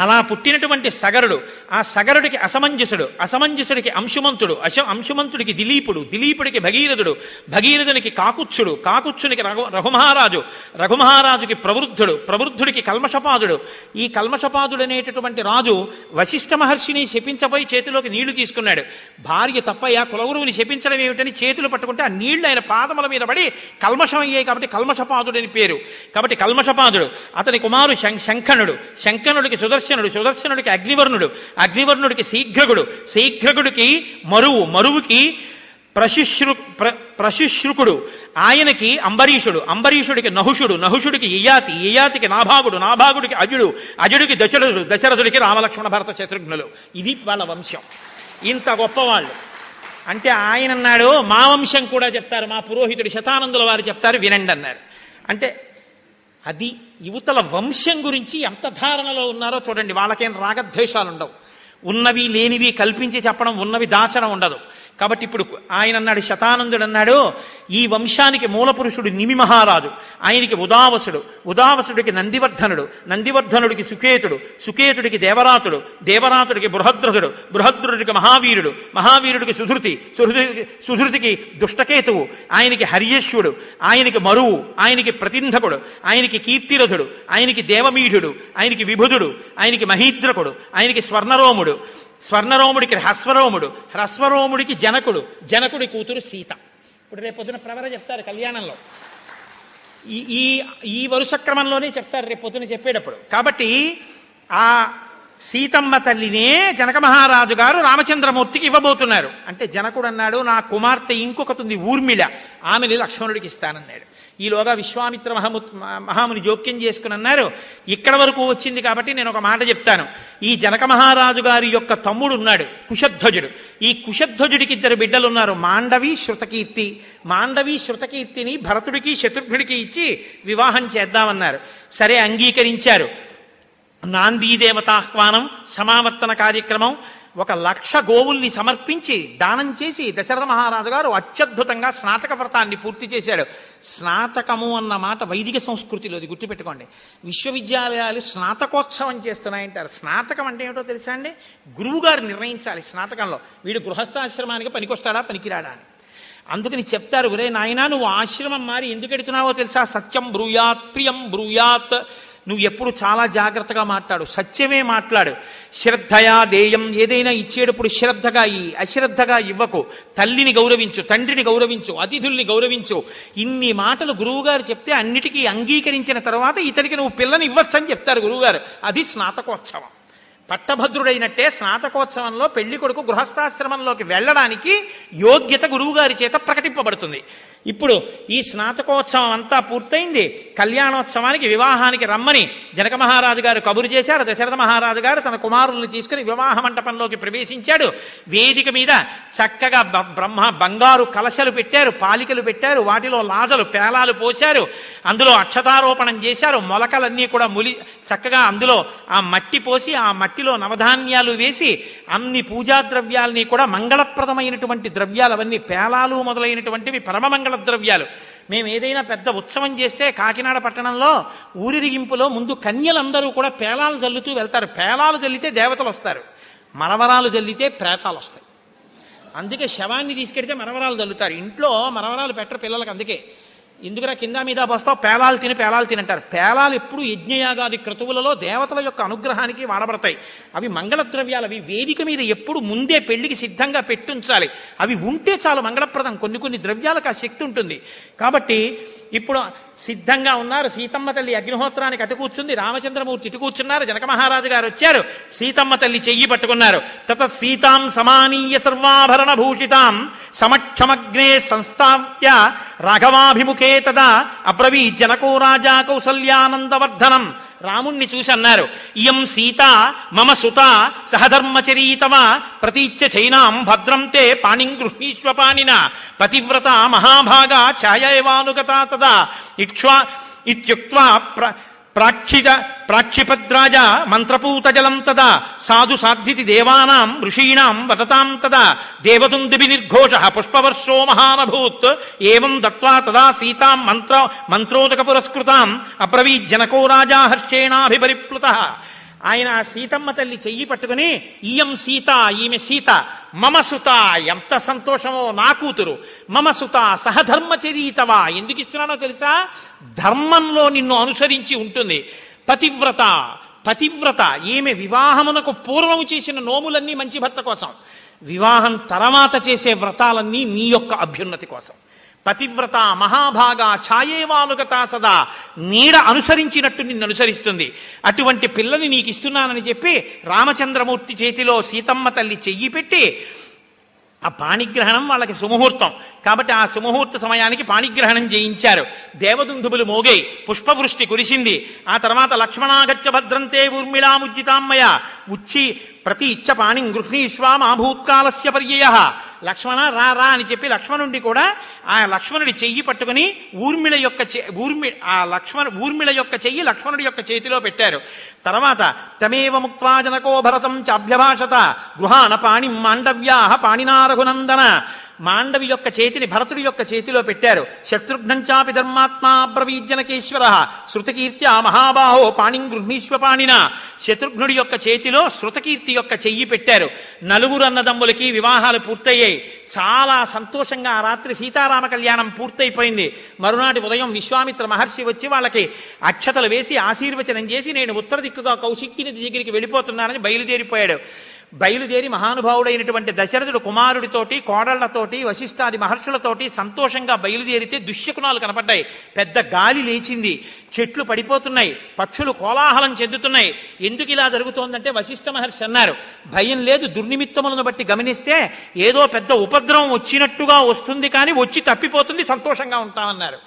అలా పుట్టినటువంటి సగరుడు ఆ సగరుడికి అసమంజసుడు అసమంజసుడికి అంశుమంతుడు అశ అంశుమంతుడికి దిలీపుడు దిలీపుడికి భగీరథుడు భగీరథునికి కాకుచ్చుడు కాకుచ్చునికి రఘు రఘుమహారాజు రఘుమహారాజుకి ప్రవృద్ధుడు ప్రవృద్ధుడికి కల్మషపాదుడు. ఈ కల్మషపాదుడు అనేటటువంటి రాజు వశిష్ఠ మహర్షిని శపించబోయి చేతిలోకి నీళ్ళు తీసుకున్నాడు. భార్య తప్పయ్య కులగురువుని శపించడం ఏమిటని చేతులు పట్టుకుంటే ఆ నీళ్ళు ఆయన పాదముల మీద పడి కల్మషం అయ్యాయి కాబట్టి కల్మషపాదుడు అని పేరు. కాబట్టి కల్మషపాదుడు అతని కుమారు శం- శంఖనుడు శంఖనుడికి సుదర్శనుడు సుదర్శనుడికి అగ్నివర్ణుడు అగ్నివర్ణుడికి శీఘ్రగుడు శీఘ్రగుడికి మరువు మరువుకి ప్రశుశ్రు ప్ర ప్రశుశ్రుకుడు ఆయనకి అంబరీషుడు అంబరీషుడికి నహుషుడు నహుషుడికి ఇయాతి ఇయాతికి నాభాగుడు నాభాగుడికి అజుడు అజుడికి దశరథుడు దశరథుడికి రామలక్ష్మణ భరత శత్రుఘ్నులు. ఇది వాళ్ళ వంశం. ఇంత గొప్పవాళ్ళు. అంటే ఆయన అన్నాడు మా వంశం కూడా చెప్తారు మా పురోహితుడు శతానందుల వారు చెప్తారు వినండి అన్నారు. అంటే అది యువతల వంశం గురించి ఎంత ధారణలో ఉన్నారో చూడండి. వాళ్ళకేం రాగద్వేషాలు ఉండవు ఉన్నవి లేనివి కల్పించి చెప్పడం ఉన్నవి దాచడం ఉండదు. కాబట్టి ఇప్పుడు ఆయన అన్నాడు శతానందుడు అన్నాడు ఈ వంశానికి మూల పురుషుడు నిమి మహారాజు. ఆయనకి ఉదావసుడు. ఉదావసుడికి నందివర్ధనుడు. నందివర్ధనుడికి సుకేతుడు. సుకేతుడికి దేవరాతుడు. దేవరాతుడికి బృహద్రథుడు. బృహద్రుడికి మహావీరుడు. మహావీరుడికి సుధృతి. సుధృతికి సుధృతికి దుష్టకేతువు. ఆయనకి హరియశ్వుడు ఆయనకి మరువు. ఆయనకి ప్రతింధకుడు. ఆయనకి కీర్తిరథుడు. ఆయనకి దేవమీఢుడు. ఆయనకి విభుధుడు ఆయనకి మహీద్రకుడు. ఆయనకి స్వర్ణరోముడు. స్వర్ణరోముడికి హ్రస్వరోముడు హ్రస్వరోముడికి జనకుడు జనకుడి కూతురు సీత. ఇప్పుడు రేపు పొద్దున ప్రవర చెప్తారు కళ్యాణంలో. ఈ ఈ ఈ వరుస క్రమంలోనే చెప్తారు రేపు పొద్దున చెప్పేటప్పుడు. కాబట్టి ఆ సీతమ్మ తల్లినే జనక మహారాజు గారు రామచంద్రమూర్తికి ఇవ్వబోతున్నారు. అంటే జనకుడు అన్నాడు నా కుమార్తె ఇంకొకటి ఉంది ఊర్మిళ ఆమెని లక్ష్మణుడికి ఇస్తానన్నాడు. ఈలోగా విశ్వామిత్ర మహాము మహాముని జోక్యం చేసుకుని అన్నారు ఇక్కడ వరకు వచ్చింది కాబట్టి నేను ఒక మాట చెప్తాను. ఈ జనక మహారాజు గారి యొక్క తమ్ముడు ఉన్నాడు కుశధ్వజుడు. ఈ కుశధ్వజుడికి ఇద్దరు బిడ్డలు ఉన్నారు మాండవి శృతకీర్తి. మాండవి శృతకీర్తిని భరతుడికి శత్రుఘ్నుడికి ఇచ్చి వివాహం చేద్దామన్నారు. సరే అంగీకరించారు. నాందీ దేవతాహ్వానం సమావర్తన కార్యక్రమం ఒక లక్ష గోవుల్ని సమర్పించి దానం చేసి దశరథ మహారాజు గారు అత్యద్భుతంగా స్నాతక వ్రతాన్ని పూర్తి చేశాడు. స్నాతకము అన్న మాట వైదిక సంస్కృతిలో అది గుర్తుపెట్టుకోండి. విశ్వవిద్యాలయాలు స్నాతకోత్సవం చేస్తున్నాయంటారు. స్నాతకం అంటే ఏమిటో తెలుసా అండి? గురువుగారు నిర్ణయించాలి స్నాతకంలో. వీడు గృహస్థాశ్రమానికి పనికొస్తాడా పనికిరాడా అని. అందుకని చెప్తారు ఒరే నాయనా నువ్వు ఆశ్రమం మారి ఎందుకు ఎడుతున్నావో తెలుసా? సత్యం బ్రూయాత్ ప్రియం బ్రూయాత్ నువ్వు ఎప్పుడు చాలా జాగ్రత్తగా మాట్లాడు సత్యమే మాట్లాడు. శ్రద్ధయా దేయం ఏదైనా ఇచ్చేటప్పుడు శ్రద్ధగా ఈ అశ్రద్ధగా ఇవ్వకు. తల్లిని గౌరవించు తండ్రిని గౌరవించు అతిథుల్ని గౌరవించు. ఇన్ని మాటలు గురువుగారు చెప్తే అన్నిటికీ అంగీకరించిన తర్వాత ఇతనికి నువ్వు పిల్లని ఇవ్వచ్చని చెప్తారు గురువుగారు. అది స్నాతకోత్సవం. పట్టభద్రుడైనట్టే స్నాతకోత్సవంలో పెళ్ళి కొడుకు గృహస్థాశ్రమంలోకి వెళ్ళడానికి యోగ్యత గురువుగారి చేత ప్రకటింపబడుతుంది. ఇప్పుడు ఈ స్నాతకోత్సవం అంతా పూర్తయింది. కళ్యాణోత్సవానికి వివాహానికి రమ్మని జనక మహారాజు గారు కబురు చేశారు. దశరథ మహారాజు గారు తన కుమారుల్ని తీసుకుని వివాహ మంటపంలోకి ప్రవేశించాడు. వేదిక మీద చక్కగా బ- బ్రహ్మ బంగారు కలశలు పెట్టారు పాలికలు పెట్టారు వాటిలో లాజలు పేలాలు పోశారు. అందులో అక్షతారోపణం చేశారు. మొలకలన్నీ కూడా ములి చక్కగా అందులో ఆ మట్టి పోసి ఆ మట్టి మట్టిలో నవధాన్యాలు వేసి అన్ని పూజా ద్రవ్యాలని కూడా మంగళప్రదమైనటువంటి ద్రవ్యాలు అవన్నీ పేలాలు మొదలైనటువంటివి పరమమంగళ ద్రవ్యాలు. మేము ఏదైనా పెద్ద ఉత్సవం చేస్తే కాకినాడ పట్టణంలో ఊరిరిగింపులో ముందు కన్యలందరూ కూడా పేలాలు జల్లుతూ వెళ్తారు. పేలాలు జల్లితే దేవతలు వస్తారు. మరవరాలు జల్లితే ప్రేతాలు వస్తాయి. అందుకే శవాన్ని తీసుకెడితే మరవరాలు చల్లుతారు ఇంట్లో మరవరాలు పెట్టరు పిల్లలకు అందుకే. ఎందుకురా కింద మీద బస్తావు పేలాలు తిని పేలాలు తినంటారు. పేలాలు ఎప్పుడు యజ్ఞయాగాది క్రతువులలో దేవతల యొక్క అనుగ్రహానికి వాడబడతాయి. అవి మంగళద్రవ్యాలు అవి వేదిక మీద ఎప్పుడు ముందే పెళ్ళికి సిద్ధంగా పెట్టుంచాలి. అవి ఉంటే చాలు మంగళప్రదం. కొన్ని కొన్ని ద్రవ్యాలకు ఆ శక్తి ఉంటుంది. కాబట్టి ఇప్పుడు సిద్ధంగా ఉన్నారు. సీతమ్మ తల్లి అగ్నిహోత్రానికి అటు కూర్చుంది. రామచంద్రమూర్తి ఇటు కూర్చున్నారు. జనక మహారాజు గారు వచ్చారు. సీతమ్మ తల్లి చెయ్యి పట్టుకున్నారు. తత సీతాం సమానీయ సర్వాభరణ భూషితాం. సమక్షమగ్నే సంస్థాప్య రాఘవాభిముఖే తదా. అబ్రవీ జనకో రాజా కౌసల్యానందవర్ధనం. రాముణ్ణి చూసి అన్నారు ఇయం సీత మమ సుత సహధర్మచరీతమ ప్రతీచ్య చైనాం భద్రం తే పాణిం గృహీష్వ పాణిన పతివ్రత మహాభాగా ఛాయవానుగత తదా ఇక్ష్వా ఇత్యుక్త్వా ప్ర ప్రాక్షిజ ప్రాక్షిపద్రాజ మంత్రపూత జలం తదా సాధు సాధ్వితి దేవానాం ఋషీణాం వదతాం తదా దేవదుందిభి నిర్ఘోష పుష్పవర్షో మహానభూత్ ఏం దత్వా తదా సీతాం మంత్ర మంత్రోదక పురస్కృతాం అబ్రవీత్ జనకో రాజా హర్షేణాభిపరిప్లుత ఆయన సీతమ్మ తల్లి చెయ్యి పట్టుకుని ఈయం సీత ఈమె సీత మమ సుత ఎంత సంతోషమో నా కూతురు మమ సుత సహధర్మచరీతవా ఎందుకు ఇస్తున్నానో తెలుసా? ధర్మంలో నిన్ను అనుసరించి ఉంటుంది. పతివ్రత పతివ్రత. ఈమె వివాహమునకు పూర్వము చేసిన నోములన్నీ మంచి భర్త కోసం. వివాహం తర్వాత చేసే వ్రతాలన్నీ నీ యొక్క అభ్యున్నతి కోసం. పతివ్రత మహాభాగా ఛాయేవాలుగత సదా నీడ అనుసరించినట్టు నిన్ను అనుసరిస్తుంది. అటువంటి పిల్లని నీకు ఇస్తున్నానని చెప్పి రామచంద్రమూర్తి చేతిలో సీతమ్మ తల్లి చెయ్యి పెట్టి ఆ పాణిగ్రహణం వాళ్ళకి సుముహూర్తం. కాబట్టి ఆ సుముహూర్త సమయానికి పాణిగ్రహణం చేయించారు దేవదుందుబులు మోగై పుష్పవృష్టి కురిసింది. ఆ తర్వాత లక్ష్మణాగత్య భద్రంతే ఊర్మిళాముజ్జితామ్మయ ఉచ్చి ప్రతి ఇచ్చ పాణిం గృహ్ణీష్వా మాభూత్కాలస్య పర్యయ. లక్ష్మణ రా రా అని చెప్పి లక్ష్మణుండి కూడా ఆ లక్ష్మణుడి చెయ్యి పట్టుకుని ఊర్మిళ యొక్క ఊర్మి ఆ లక్ష్మణ ఊర్మిళ యొక్క చెయ్యి లక్ష్మణుడి యొక్క చేతిలో పెట్టారు. తర్వాత తమేవ ముక్వాజనకో భరతం చాభ్యభాషత గృహాన పాణి మాండవ్యాహ పాణినా రఘునందన మాండవి యొక్క చేతిని భరతుడి యొక్క చేతిలో పెట్టారు. శత్రుఘ్నంచాపి ధర్మాత్మా బ్రవీజనకేశ్వర శృతకీర్త్య మహాబాహో పాణిం గృహ్ణీశ్వ పాణిన. శత్రుఘ్నుడి యొక్క చేతిలో శృతకీర్తి యొక్క చెయ్యి పెట్టారు. నలుగురు అన్నదమ్ములకి వివాహాలు పూర్తయ్యాయి. చాలా సంతోషంగా ఆ రాత్రి సీతారామ కళ్యాణం పూర్తయిపోయింది. మరునాటి ఉదయం విశ్వామిత్ర మహర్షి వచ్చి వాళ్ళకి అక్షతలు వేసి ఆశీర్వచనం చేసి నేను ఉత్తర దిక్కుగా కౌశిక్కి నది దగ్గరికి వెళ్ళిపోతున్నానని బయలుదేరిపోయాడు. బయలుదేరి మహానుభావుడైనటువంటి దశరథుడు కుమారుడితోటి కోడళ్ళతోటి వశిష్ఠాది మహర్షులతోటి సంతోషంగా బయలుదేరితే దుశ్శకునాలు కనపడ్డాయి. పెద్ద గాలి లేచింది. చెట్లు పడిపోతున్నాయి. పక్షులు కోలాహలం చెందుతున్నాయి. ఎందుకు ఇలా జరుగుతోందంటే వశిష్ఠ మహర్షి అన్నారు. భయం లేదు దుర్నిమిత్తములను బట్టి గమనిస్తే ఏదో పెద్ద ఉపద్రవం వచ్చినట్టుగా వస్తుంది కానీ వచ్చి తప్పిపోతుంది సంతోషంగా ఉంటామన్నారు.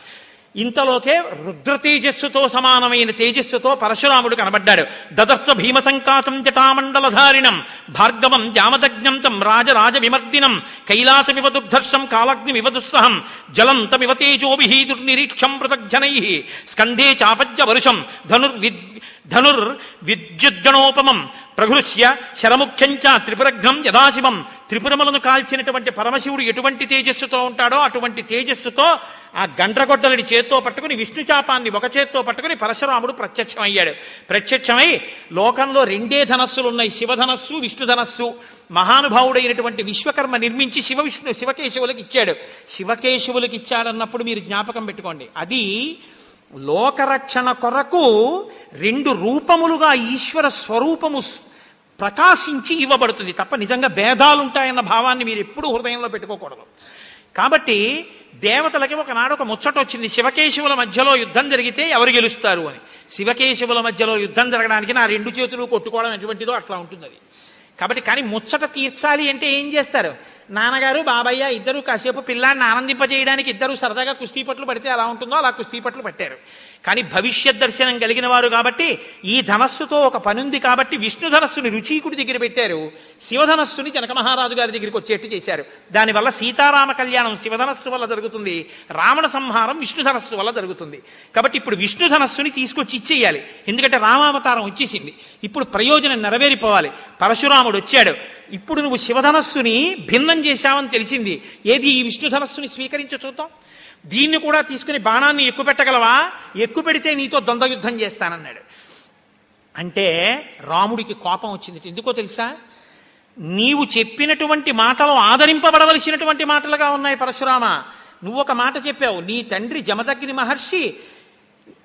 ఇంతలోకే రుద్ర తేజస్సుతో సమానమైన తేజస్సుతో పరశురాముడు కనబడ్డాడు. దదర్శ భీమ సంకాతం జటామండలధారిణం. భార్గవం జామదగ్నం తం రాజరాజ విమర్దినం కైలాసమివ దుర్ధర్షం కాలగ్నిమివ దుస్సహం. జలం తమివ తేజోభి దుర్నిరీక్షం పృథగ్జనై స్కంధే చాపజ్య వరుషం. ధనుర్విద్ ధనుర్ విద్యుద్గణోపమం ప్రఘృష్య శరముఖ్యంచ త్రిపురఘ్నం యదాశివం. త్రిపురములను కాల్చినటువంటి పరమశివుడు ఎటువంటి తేజస్సుతో ఉంటాడో అటువంటి తేజస్సుతో ఆ గండ్రగొడ్డలని చేత్తో పట్టుకుని విష్ణుచాపాన్ని ఒక చేత్తో పట్టుకుని పరశురాముడు ప్రత్యక్షమయ్యాడు. ప్రత్యక్షమై లోకంలో రెండే ధనస్సులు ఉన్నాయి శివధనస్సు విష్ణుధనస్సు. మహానుభావుడైనటువంటి విశ్వకర్మ నిర్మించి శివ విష్ణు శివకేశవులకు ఇచ్చాడు. శివకేశవులకు ఇచ్చాడన్నప్పుడు మీరు జ్ఞాపకం పెట్టుకోండి. అది లోకరక్షణ కొరకు రెండు రూపములుగా ఈశ్వర స్వరూపము ప్రకాశించి ఇవ్వబడుతుంది. తప్ప నిజంగా భేదాలుంటాయన్న భావాన్ని మీరు ఎప్పుడూ హృదయంలో పెట్టుకోకూడదు. కాబట్టి దేవతలకి ఒకనాడు ఒక ముచ్చట వచ్చింది. శివకేశవుల మధ్యలో యుద్ధం జరిగితే ఎవరు గెలుస్తారు అని. శివకేశవుల మధ్యలో యుద్ధం జరగడానికి నా రెండు చేతులు కొట్టుకోవడం ఎటువంటిదో అట్లా ఉంటుంది అది కాబట్టి కానీ ముచ్చట తీర్చాలి అంటే ఏం చేస్తారు? నాన్నగారు బాబయ్య ఇద్దరు కాసేపు పిల్లాన్ని ఆనందింపజేయడానికి ఇద్దరు సరదాగా కుస్తీ పట్లు పడితే ఎలా ఉంటుందో అలా కుస్తీ పట్లు పట్టారు. కానీ భవిష్యత్ దర్శనం కలిగిన వారు కాబట్టి ఈ ధనస్సుతో ఒక పనుంది కాబట్టి విష్ణు ధనస్సుని రుచీకుడి దగ్గర పెట్టారు. శివధనస్సుని జనక మహారాజు గారి దగ్గరికి వచ్చేట్టు చేశారు. దానివల్ల సీతారామ కళ్యాణం శివధనస్సు వల్ల జరుగుతుంది. రావణ సంహారం విష్ణు ధనస్సు వల్ల జరుగుతుంది. కాబట్టి ఇప్పుడు విష్ణు ధనస్సుని తీసుకొచ్చి ఇచ్చేయాలి. ఎందుకంటే రామావతారం వచ్చేసింది ఇప్పుడు ప్రయోజనం నెరవేరిపోవాలి. పరశురాముడు వచ్చాడు. ఇప్పుడు నువ్వు శివధనస్సుని భిన్నం చేశావని తెలిసింది. ఏది ఈ విష్ణు ధనస్సుని స్వీకరించు చూద్దాం. దీన్ని కూడా తీసుకుని బాణాన్ని ఎక్కువ పెట్టగలవా? ఎక్కువ పెడితే నీతో ద్వంద్వ యుద్ధం చేస్తానన్నాడు. అంటే రాముడికి కోపం వచ్చింది ఎందుకో తెలుసా? నీవు చెప్పినటువంటి మాటలు ఆదరింపబడవలసినటువంటి మాటలుగా ఉన్నాయి పరశురామ. నువ్వు ఒక మాట చెప్పావు. నీ తండ్రి జమదగ్ని మహర్షి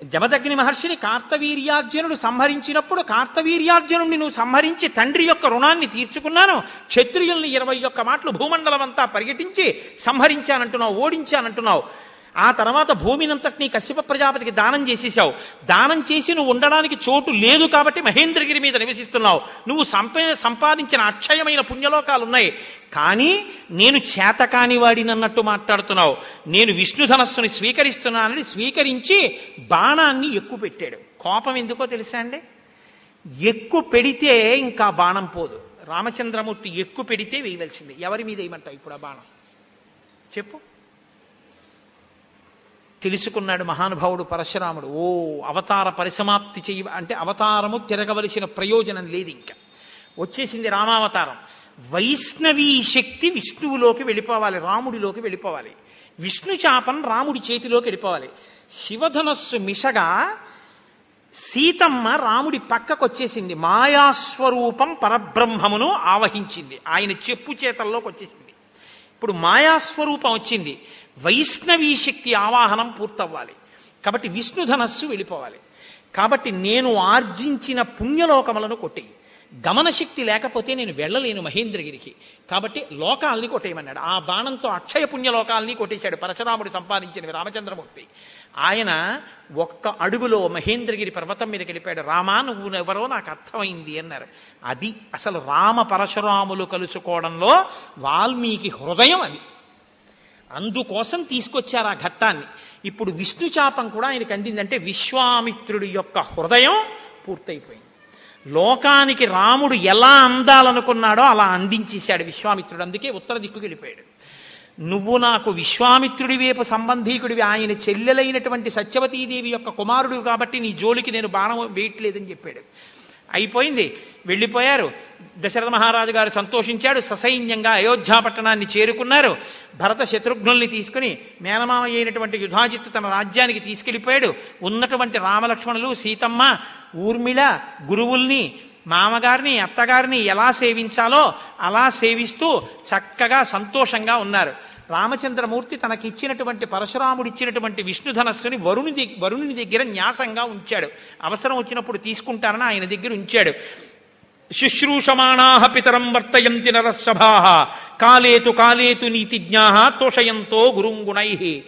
జమదగ్ని మహర్షిని కార్తవీర్యార్జునుడు సంహరించినప్పుడు కార్తవీర్యార్జునుడిని నువ్వు సంహరించి తండ్రి యొక్క రుణాన్ని తీర్చుకున్నాను. క్షత్రియుల్ని ఇరవై ఒక్క మాటలు భూమండలం అంతా పర్యటించి సంహరించానంటున్నావు ఓడించానంటున్నావు. ఆ తర్వాత భూమినంతటినీ కశ్యప ప్రజాపతికి దానం చేసేసావు దానం చేసి నువ్వు ఉండడానికి చోటు లేదు కాబట్టి మహేంద్రగిరి మీద నివసిస్తున్నావు. నువ్వు సంప సంపాదించిన అక్షయమైన పుణ్యలోకాలు ఉన్నాయి కానీ నేను చేతకాని వాడినన్నట్టు మాట్లాడుతున్నావు. నేను విష్ణుధనస్సుని స్వీకరిస్తున్నానని స్వీకరించి బాణాన్ని ఎక్కువ పెట్టాడు. కోపం ఎందుకో తెలుసా అండి? ఎక్కువ పెడితే ఇంకా బాణం పోదు. రామచంద్రమూర్తి ఎక్కువ పెడితే వేయవలసింది. ఎవరి మీద వేయమంటావు ఇప్పుడు ఆ బాణం? చెప్పు. తెలుసుకున్నాడు మహానుభావుడు పరశురాముడు. ఓ అవతార పరిసమాప్తి చేయ అంటే అవతారము తిరగవలసిన ప్రయోజనం లేదు ఇంకా. వచ్చేసింది రామావతారం. వైష్ణవీ శక్తి విష్ణువులోకి వెళ్ళిపోవాలి రాముడిలోకి వెళ్ళిపోవాలి. విష్ణు చాపం రాముడి చేతిలోకి వెళ్ళిపోవాలి. శివధనస్సు మిషగా సీతమ్మ రాముడి పక్కకు వచ్చేసింది మాయాస్వరూపం పరబ్రహ్మమును ఆవహించింది. ఆయన చెప్పు చేతల్లోకి వచ్చేసింది ఇప్పుడు మాయాస్వరూపం వచ్చింది. వైష్ణవీ శక్తి ఆవాహనం పూర్తవ్వాలి. కాబట్టి విష్ణుధనస్సు వెళ్ళిపోవాలి. కాబట్టి నేను ఆర్జించిన పుణ్యలోకములను కొట్టేయి గమనశక్తి లేకపోతే నేను వెళ్ళలేను మహేంద్రగిరికి. కాబట్టి లోకాల్ని కొట్టేయమన్నాడు. ఆ బాణంతో అక్షయ పుణ్యలోకాల్ని కొట్టేశాడు. పరశురాముడు సంపాదించిన రామచంద్రమూర్తి. ఆయన ఒక్క అడుగులో మహేంద్రగిరి పర్వతం మీదకి వెళ్ళిపోయాడు రామా నువ్వు ఎవరో నాకు అర్థమైంది అన్నారు. అది అసలు రామ పరశురాములు కలుసుకోవడంలో వాల్మీకి హృదయం అది. అందుకోసం తీసుకొచ్చారు ఆ ఘట్టాన్ని. ఇప్పుడు విష్ణు చాపం కూడా ఆయనకి అందిందంటే విశ్వామిత్రుడి యొక్క హృదయం పూర్తయిపోయింది. లోకానికి రాముడు ఎలా అందాలనుకున్నాడో అలా అందించేశాడు విశ్వామిత్రుడు. అందుకే ఉత్తర దిక్కుకి వెళ్ళిపోయాడు. నువ్వు నాకు విశ్వామిత్రుడి వైపు సంబంధీకుడివి. ఆయన చెల్లెలైనటువంటి సత్యవతీదేవి యొక్క కుమారుడు కాబట్టి నీ జోలికి నేను బాణం వేయట్లేదని చెప్పాడు. అయిపోయింది. వెళ్ళిపోయారు. దశరథ మహారాజు గారు సంతోషించాడు. ససైన్యంగా అయోధ్యా పట్టణాన్ని చేరుకున్నారు. భరత శత్రుఘ్నుల్ని తీసుకుని మేనమామ అయినటువంటి యుధాజిత్తు తన రాజ్యానికి తీసుకెళ్ళిపోయాడు. ఉన్నటువంటి రామలక్ష్మణులు సీతమ్మ ఊర్మిళ గురువుల్ని మామగారిని అత్తగారిని ఎలా సేవించాలో అలా సేవిస్తూ చక్కగా సంతోషంగా ఉన్నారు. రామచంద్రమూర్తి తనకిచ్చినటువంటి పరశురాముడిచ్చినటువంటి విష్ణుధనస్సుని వరుణి దిగ్ వరుణుని దగ్గర న్యాసంగా ఉంచాడు. అవసరం వచ్చినప్పుడు తీసుకుంటారని ఆయన దగ్గర ఉంచాడు. శుశ్రూషమాణా పితరం వర్తయంతి నరసభా కాలేతు కాలేతు నీతిజ్ఞా తోషయంతో గురుంగుణై.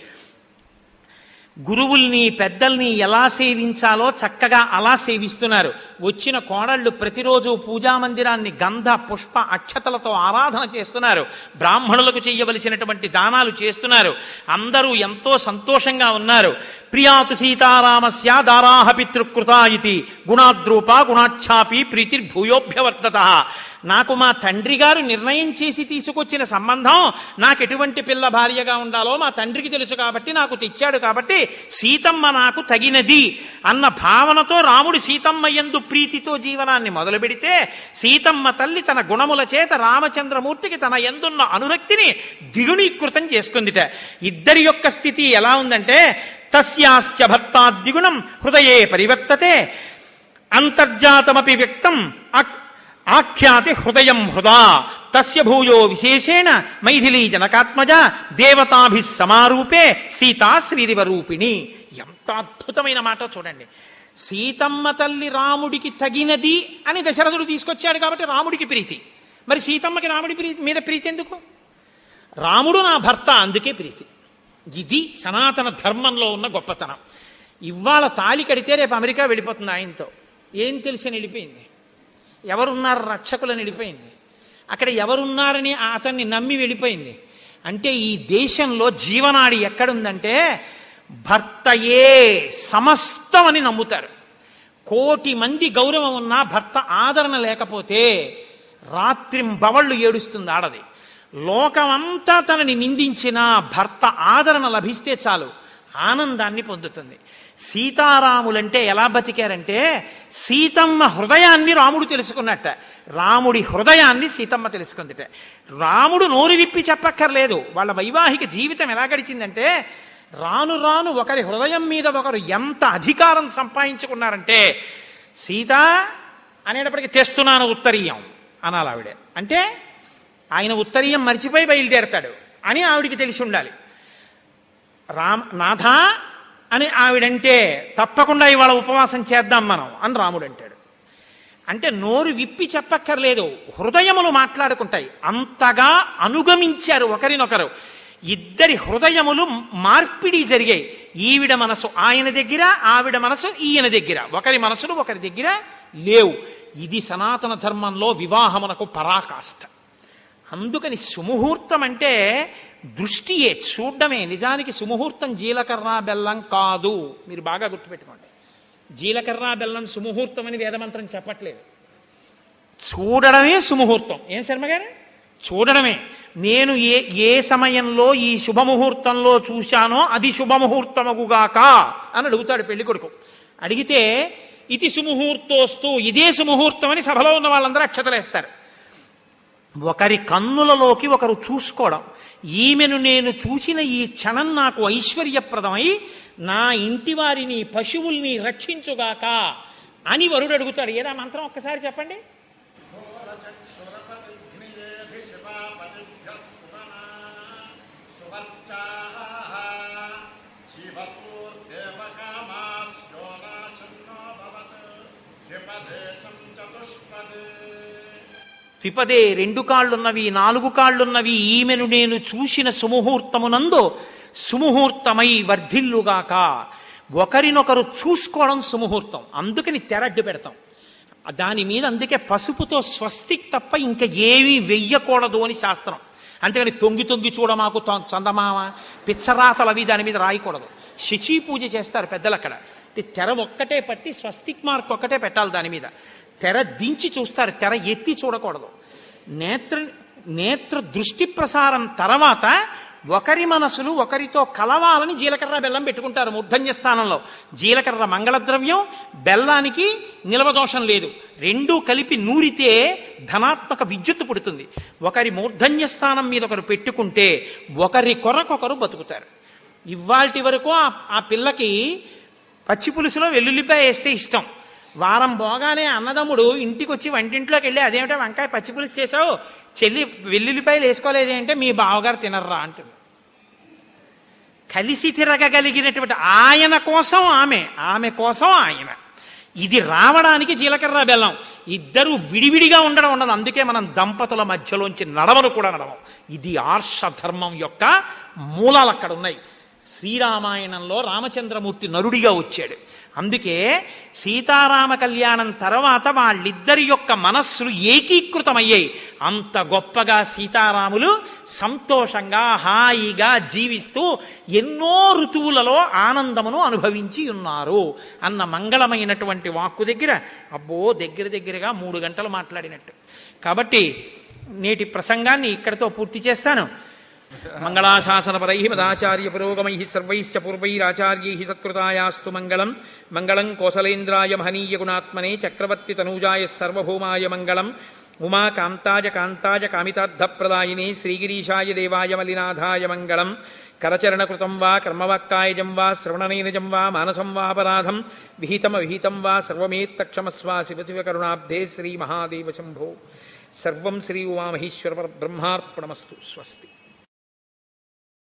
గురువుల్ని పెద్దల్ని ఎలా సేవించాలో చక్కగా అలా సేవిస్తున్నారు. వచ్చిన కోడళ్ళు ప్రతిరోజు పూజా మందిరాన్ని గంధ పుష్ప అక్షతలతో ఆరాధన చేస్తున్నారు. బ్రాహ్మణులకు చేయవలసినటువంటి దానాలు చేస్తున్నారు. అందరూ ఎంతో సంతోషంగా ఉన్నారు. ప్రియాతు సీతారామస్య దారాహ పితృకృత ఇది. గుణాద్రూప గుణాఛాపి ప్రీతిర్భూయోభ్యవర్తత నాకు మా తండ్రి గారు నిర్ణయం చేసి తీసుకొచ్చిన సంబంధం నాకు ఎటువంటి పిల్ల భార్యగా ఉండాలో మా తండ్రికి తెలుసు కాబట్టి నాకు తెచ్చాడు కాబట్టి సీతమ్మ నాకు తగినది అన్న భావనతో రాముడు సీతమ్మ ఎందు ప్రీతితో జీవనాన్ని మొదలు పెడితే సీతమ్మ తల్లి తన గుణముల చేత రామచంద్రమూర్తికి తన ఎందున్న అనురక్తిని ద్విగుణీకృతం చేసుకుందిట. ఇద్దరి యొక్క స్థితి ఎలా ఉందంటే తస్యాశ్చ భర్తాద్విగుణం హృదయే పరివర్తతే అంతర్జాతమపి వ్యక్తం ఆఖ్యాతి హృదయం హృదా తస్య భూయో విశేషేణ మైథిలీ జనకాత్మజ దేవతాభి సమారూపే సీతా శ్రీదివరూపిణి. ఎంత అద్భుతమైన మాట చూడండి. సీతమ్మ తల్లి రాముడికి తగినది అని దశరథుడు తీసుకొచ్చాడు కాబట్టి రాముడికి ప్రీతి. మరి సీతమ్మకి రాముడి ప్రీతి మీద ప్రీతి ఎందుకు? రాముడు నా భర్త అందుకే ప్రీతి. ఇది సనాతన ధర్మంలో ఉన్న గొప్పతనం. ఇవాళ తాలి కడితే రేపు అమెరికా వెళ్ళిపోతుంది ఆయనతో. ఏం తెలిసి వెళ్ళిపోయింది ఎవరున్నారు? రక్షకులని వెళ్ళిపోయింది అక్కడ ఎవరున్నారని అతన్ని నమ్మి వెళ్ళిపోయింది. అంటే ఈ దేశంలో జీవనాడి ఎక్కడుందంటే భర్తయే సమస్తం అని నమ్ముతారు. కోటి మంది గౌరవం ఉన్నా భర్త ఆదరణ లేకపోతే రాత్రింబవళ్ళు ఏడుస్తుంది ఆడది. లోకమంతా తనని నిందించినా భర్త ఆదరణ లభిస్తే చాలు ఆనందాన్ని పొందుతుంది. సీతారాములంటే ఎలా బతికారంటే సీతమ్మ హృదయాన్ని రాముడు తెలుసుకున్నట్ట. రాముడి హృదయాన్ని సీతమ్మ తెలుసుకుందిట. రాముడు నోరు విప్పి చెప్పక్కర్లేదు. వాళ్ళ వైవాహిక జీవితం ఎలా గడిచిందంటే రాను రాను ఒకరి హృదయం మీద ఒకరు ఎంత అధికారం సంపాదించుకున్నారంటే సీత అనేటప్పటికి తెస్తున్నాను ఉత్తరీయం అనాలి ఆవిడ. అంటే ఆయన ఉత్తరీయం మర్చిపోయి బయలుదేరతాడు అని ఆవిడికి తెలిసి ఉండాలి. రామ్ నాథ అని ఆవిడంటే తప్పకుండా ఇవాళ ఉపవాసం చేద్దాం మనం అని రాముడు అంటాడు. అంటే నోరు విప్పి చెప్పక్కర్లేదు హృదయములు మాట్లాడుకుంటాయి. అంతగా అనుగమించారు ఒకరినొకరు. ఇద్దరి హృదయములు మార్పిడి జరిగాయి. ఈవిడ మనసు ఆయన దగ్గర ఆవిడ మనసు ఈయన దగ్గర. ఒకరి మనసులు ఒకరి దగ్గర లేవు. ఇది సనాతన ధర్మంలో వివాహమునకు పరాకాష్ట. అందుకని సుముహూర్తం అంటే దృష్టియే చూడడమే. నిజానికి సుముహూర్తం జీలకర్ర బెల్లం కాదు. మీరు బాగా గుర్తుపెట్టుకోండి. జీలకర్ర బెల్లం సుముహూర్తం అని వేదమంత్రం చెప్పట్లేదు. చూడడమే సుముహూర్తం. ఏం శర్మ గారు? చూడడమే. నేను ఏ ఏ సమయంలో ఈ శుభముహూర్తంలో చూశానో అది శుభముహూర్తమగుగాక అని అడుగుతాడు పెళ్ళి కొడుకు. అడిగితే ఇది సుముహూర్తోస్తూ ఇదే సుముహూర్తం అని సభలో ఉన్న వాళ్ళందరూ అక్షతలేస్తారు. ఒకరి కన్నులలోకి ఒకరు చూసుకోవడం. ఈమెను నేను చూసిన ఈ క్షణం నాకు ఐశ్వర్యప్రదమై నా ఇంటి వారిని పశువుల్ని రక్షించుగాక అని వరుడు అడుగుతాడు. ఏదా మంత్రం ఒక్కసారి చెప్పండి? త్రిపదే రెండు కాళ్ళున్నవి నాలుగు కాళ్ళున్నవి ఈమెను నేను చూసిన సుముహూర్తమునందు సుముహూర్తమై వర్ధిల్లుగాక. ఒకరినొకరు చూసుకోవడం సుముహూర్తం. అందుకని తెరడ్డు పెడతాం. దాని మీద అందుకే పసుపుతో స్వస్తిక్ తప్ప ఇంకా ఏమీ వెయ్యకూడదు అని శాస్త్రం. అంతేగాని తొంగి తొంగి చూడమాకు చందమామ పిచ్చరాతలు అవి దాని మీద రాయకూడదు. శచి పూజ చేస్తారు పెద్దలు అక్కడ తెర ఒక్కటే పట్టి స్వస్తిక్ మార్క్ ఒక్కటే పెట్టాలి దాని మీద. తెర దించి చూస్తారు తెర ఎత్తి చూడకూడదు. నేత్ర నేత్ర దృష్టి ప్రసారం తర్వాత ఒకరి మనసులు ఒకరితో కలవాలని జీలకర్ర బెల్లం పెట్టుకుంటారు మూర్ధన్య స్థానంలో. జీలకర్ర మంగళద్రవ్యం బెల్లానికి నిలవదోషం లేదు. రెండూ కలిపి నూరితే ధనాత్మక విద్యుత్తు పుడుతుంది. ఒకరి మూర్ధన్య స్థానం మీద ఒకరు పెట్టుకుంటే ఒకరి కొరకొకరు బతుకుతారు. ఇవాల్టి వరకు ఆ- ఆ పిల్లకి పచ్చి పులుసులో వెల్లుల్లిపాయ వేస్తే ఇష్టం. వారం పోగానే అన్నదమ్ముడు ఇంటికి వచ్చి వంటింట్లోకి వెళ్ళి అదేమిటో వంకాయ పచ్చి పులుసు చేసావు చెల్లి వెల్లుల్లిపాయలు వేసుకోలేదు అంటే మీ బావగారు తినర్రా అంటుంది. కలిసి తిరగగలిగినటువంటి ఆయన కోసం ఆమె ఆమె కోసం ఆయన. ఇది రావడానికి జీలకర్ర బెల్లం. ఇద్దరు విడివిడిగా ఉండడం ఉండదు అందుకే మనం దంపతుల మధ్యలోంచి నడవను కూడా నడవం. ఇది ఆర్ష ధర్మం యొక్క మూలాలు అక్కడ ఉన్నాయి శ్రీరామాయణంలో రామచంద్రమూర్తి నరుడిగా వచ్చాడు. అందుకే సీతారామ కళ్యాణం తర్వాత వాళ్ళిద్దరి యొక్క మనస్సులు ఏకీకృతమయ్యాయి. అంత గొప్పగా సీతారాములు సంతోషంగా హాయిగా జీవిస్తూ ఎన్నో ఋతువులలో ఆనందమును అనుభవించి ఉన్నారు. అన్న మంగళమైనటువంటి వాక్కు దగ్గర అబ్బో దగ్గర దగ్గరగా మూడు గంటలు మాట్లాడినట్టు. కాబట్టి నేటి ప్రసంగాన్ని ఇక్కడితో పూర్తి చేస్తాను. మంగళాశాసనపరై మదాచార్య పురోగమై సర్వైశ్చ పూర్వైరాచార్యై సత్కృతాయాస్తు మంగళం. మంగళం కోసలేంద్రాయ మహనీయ గుణాత్మనే చక్రవర్తి తనూజాయ సర్వభౌమాయ మంగళం. ఉమా కాంతాజ కాంతాజ కామితార్థప్రదాయినే శ్రీగిరీషాయ దేవాయ మలినాథాయ మంగళం. కరచరణకృతం వా కర్మవాక్కాయజం వా శ్రవణనైనజం వా మానసం వాపరాధం విహితమ విహితం వా సర్వమేత్తక్షమస్వా శివశివకరుణాబ్ధే శివ శ్రీ మహాదేవ శంభో. సర్వం శ్రీ ఉమామహేశ్వర బ్రహ్మార్పణమస్తు స్వస్తి.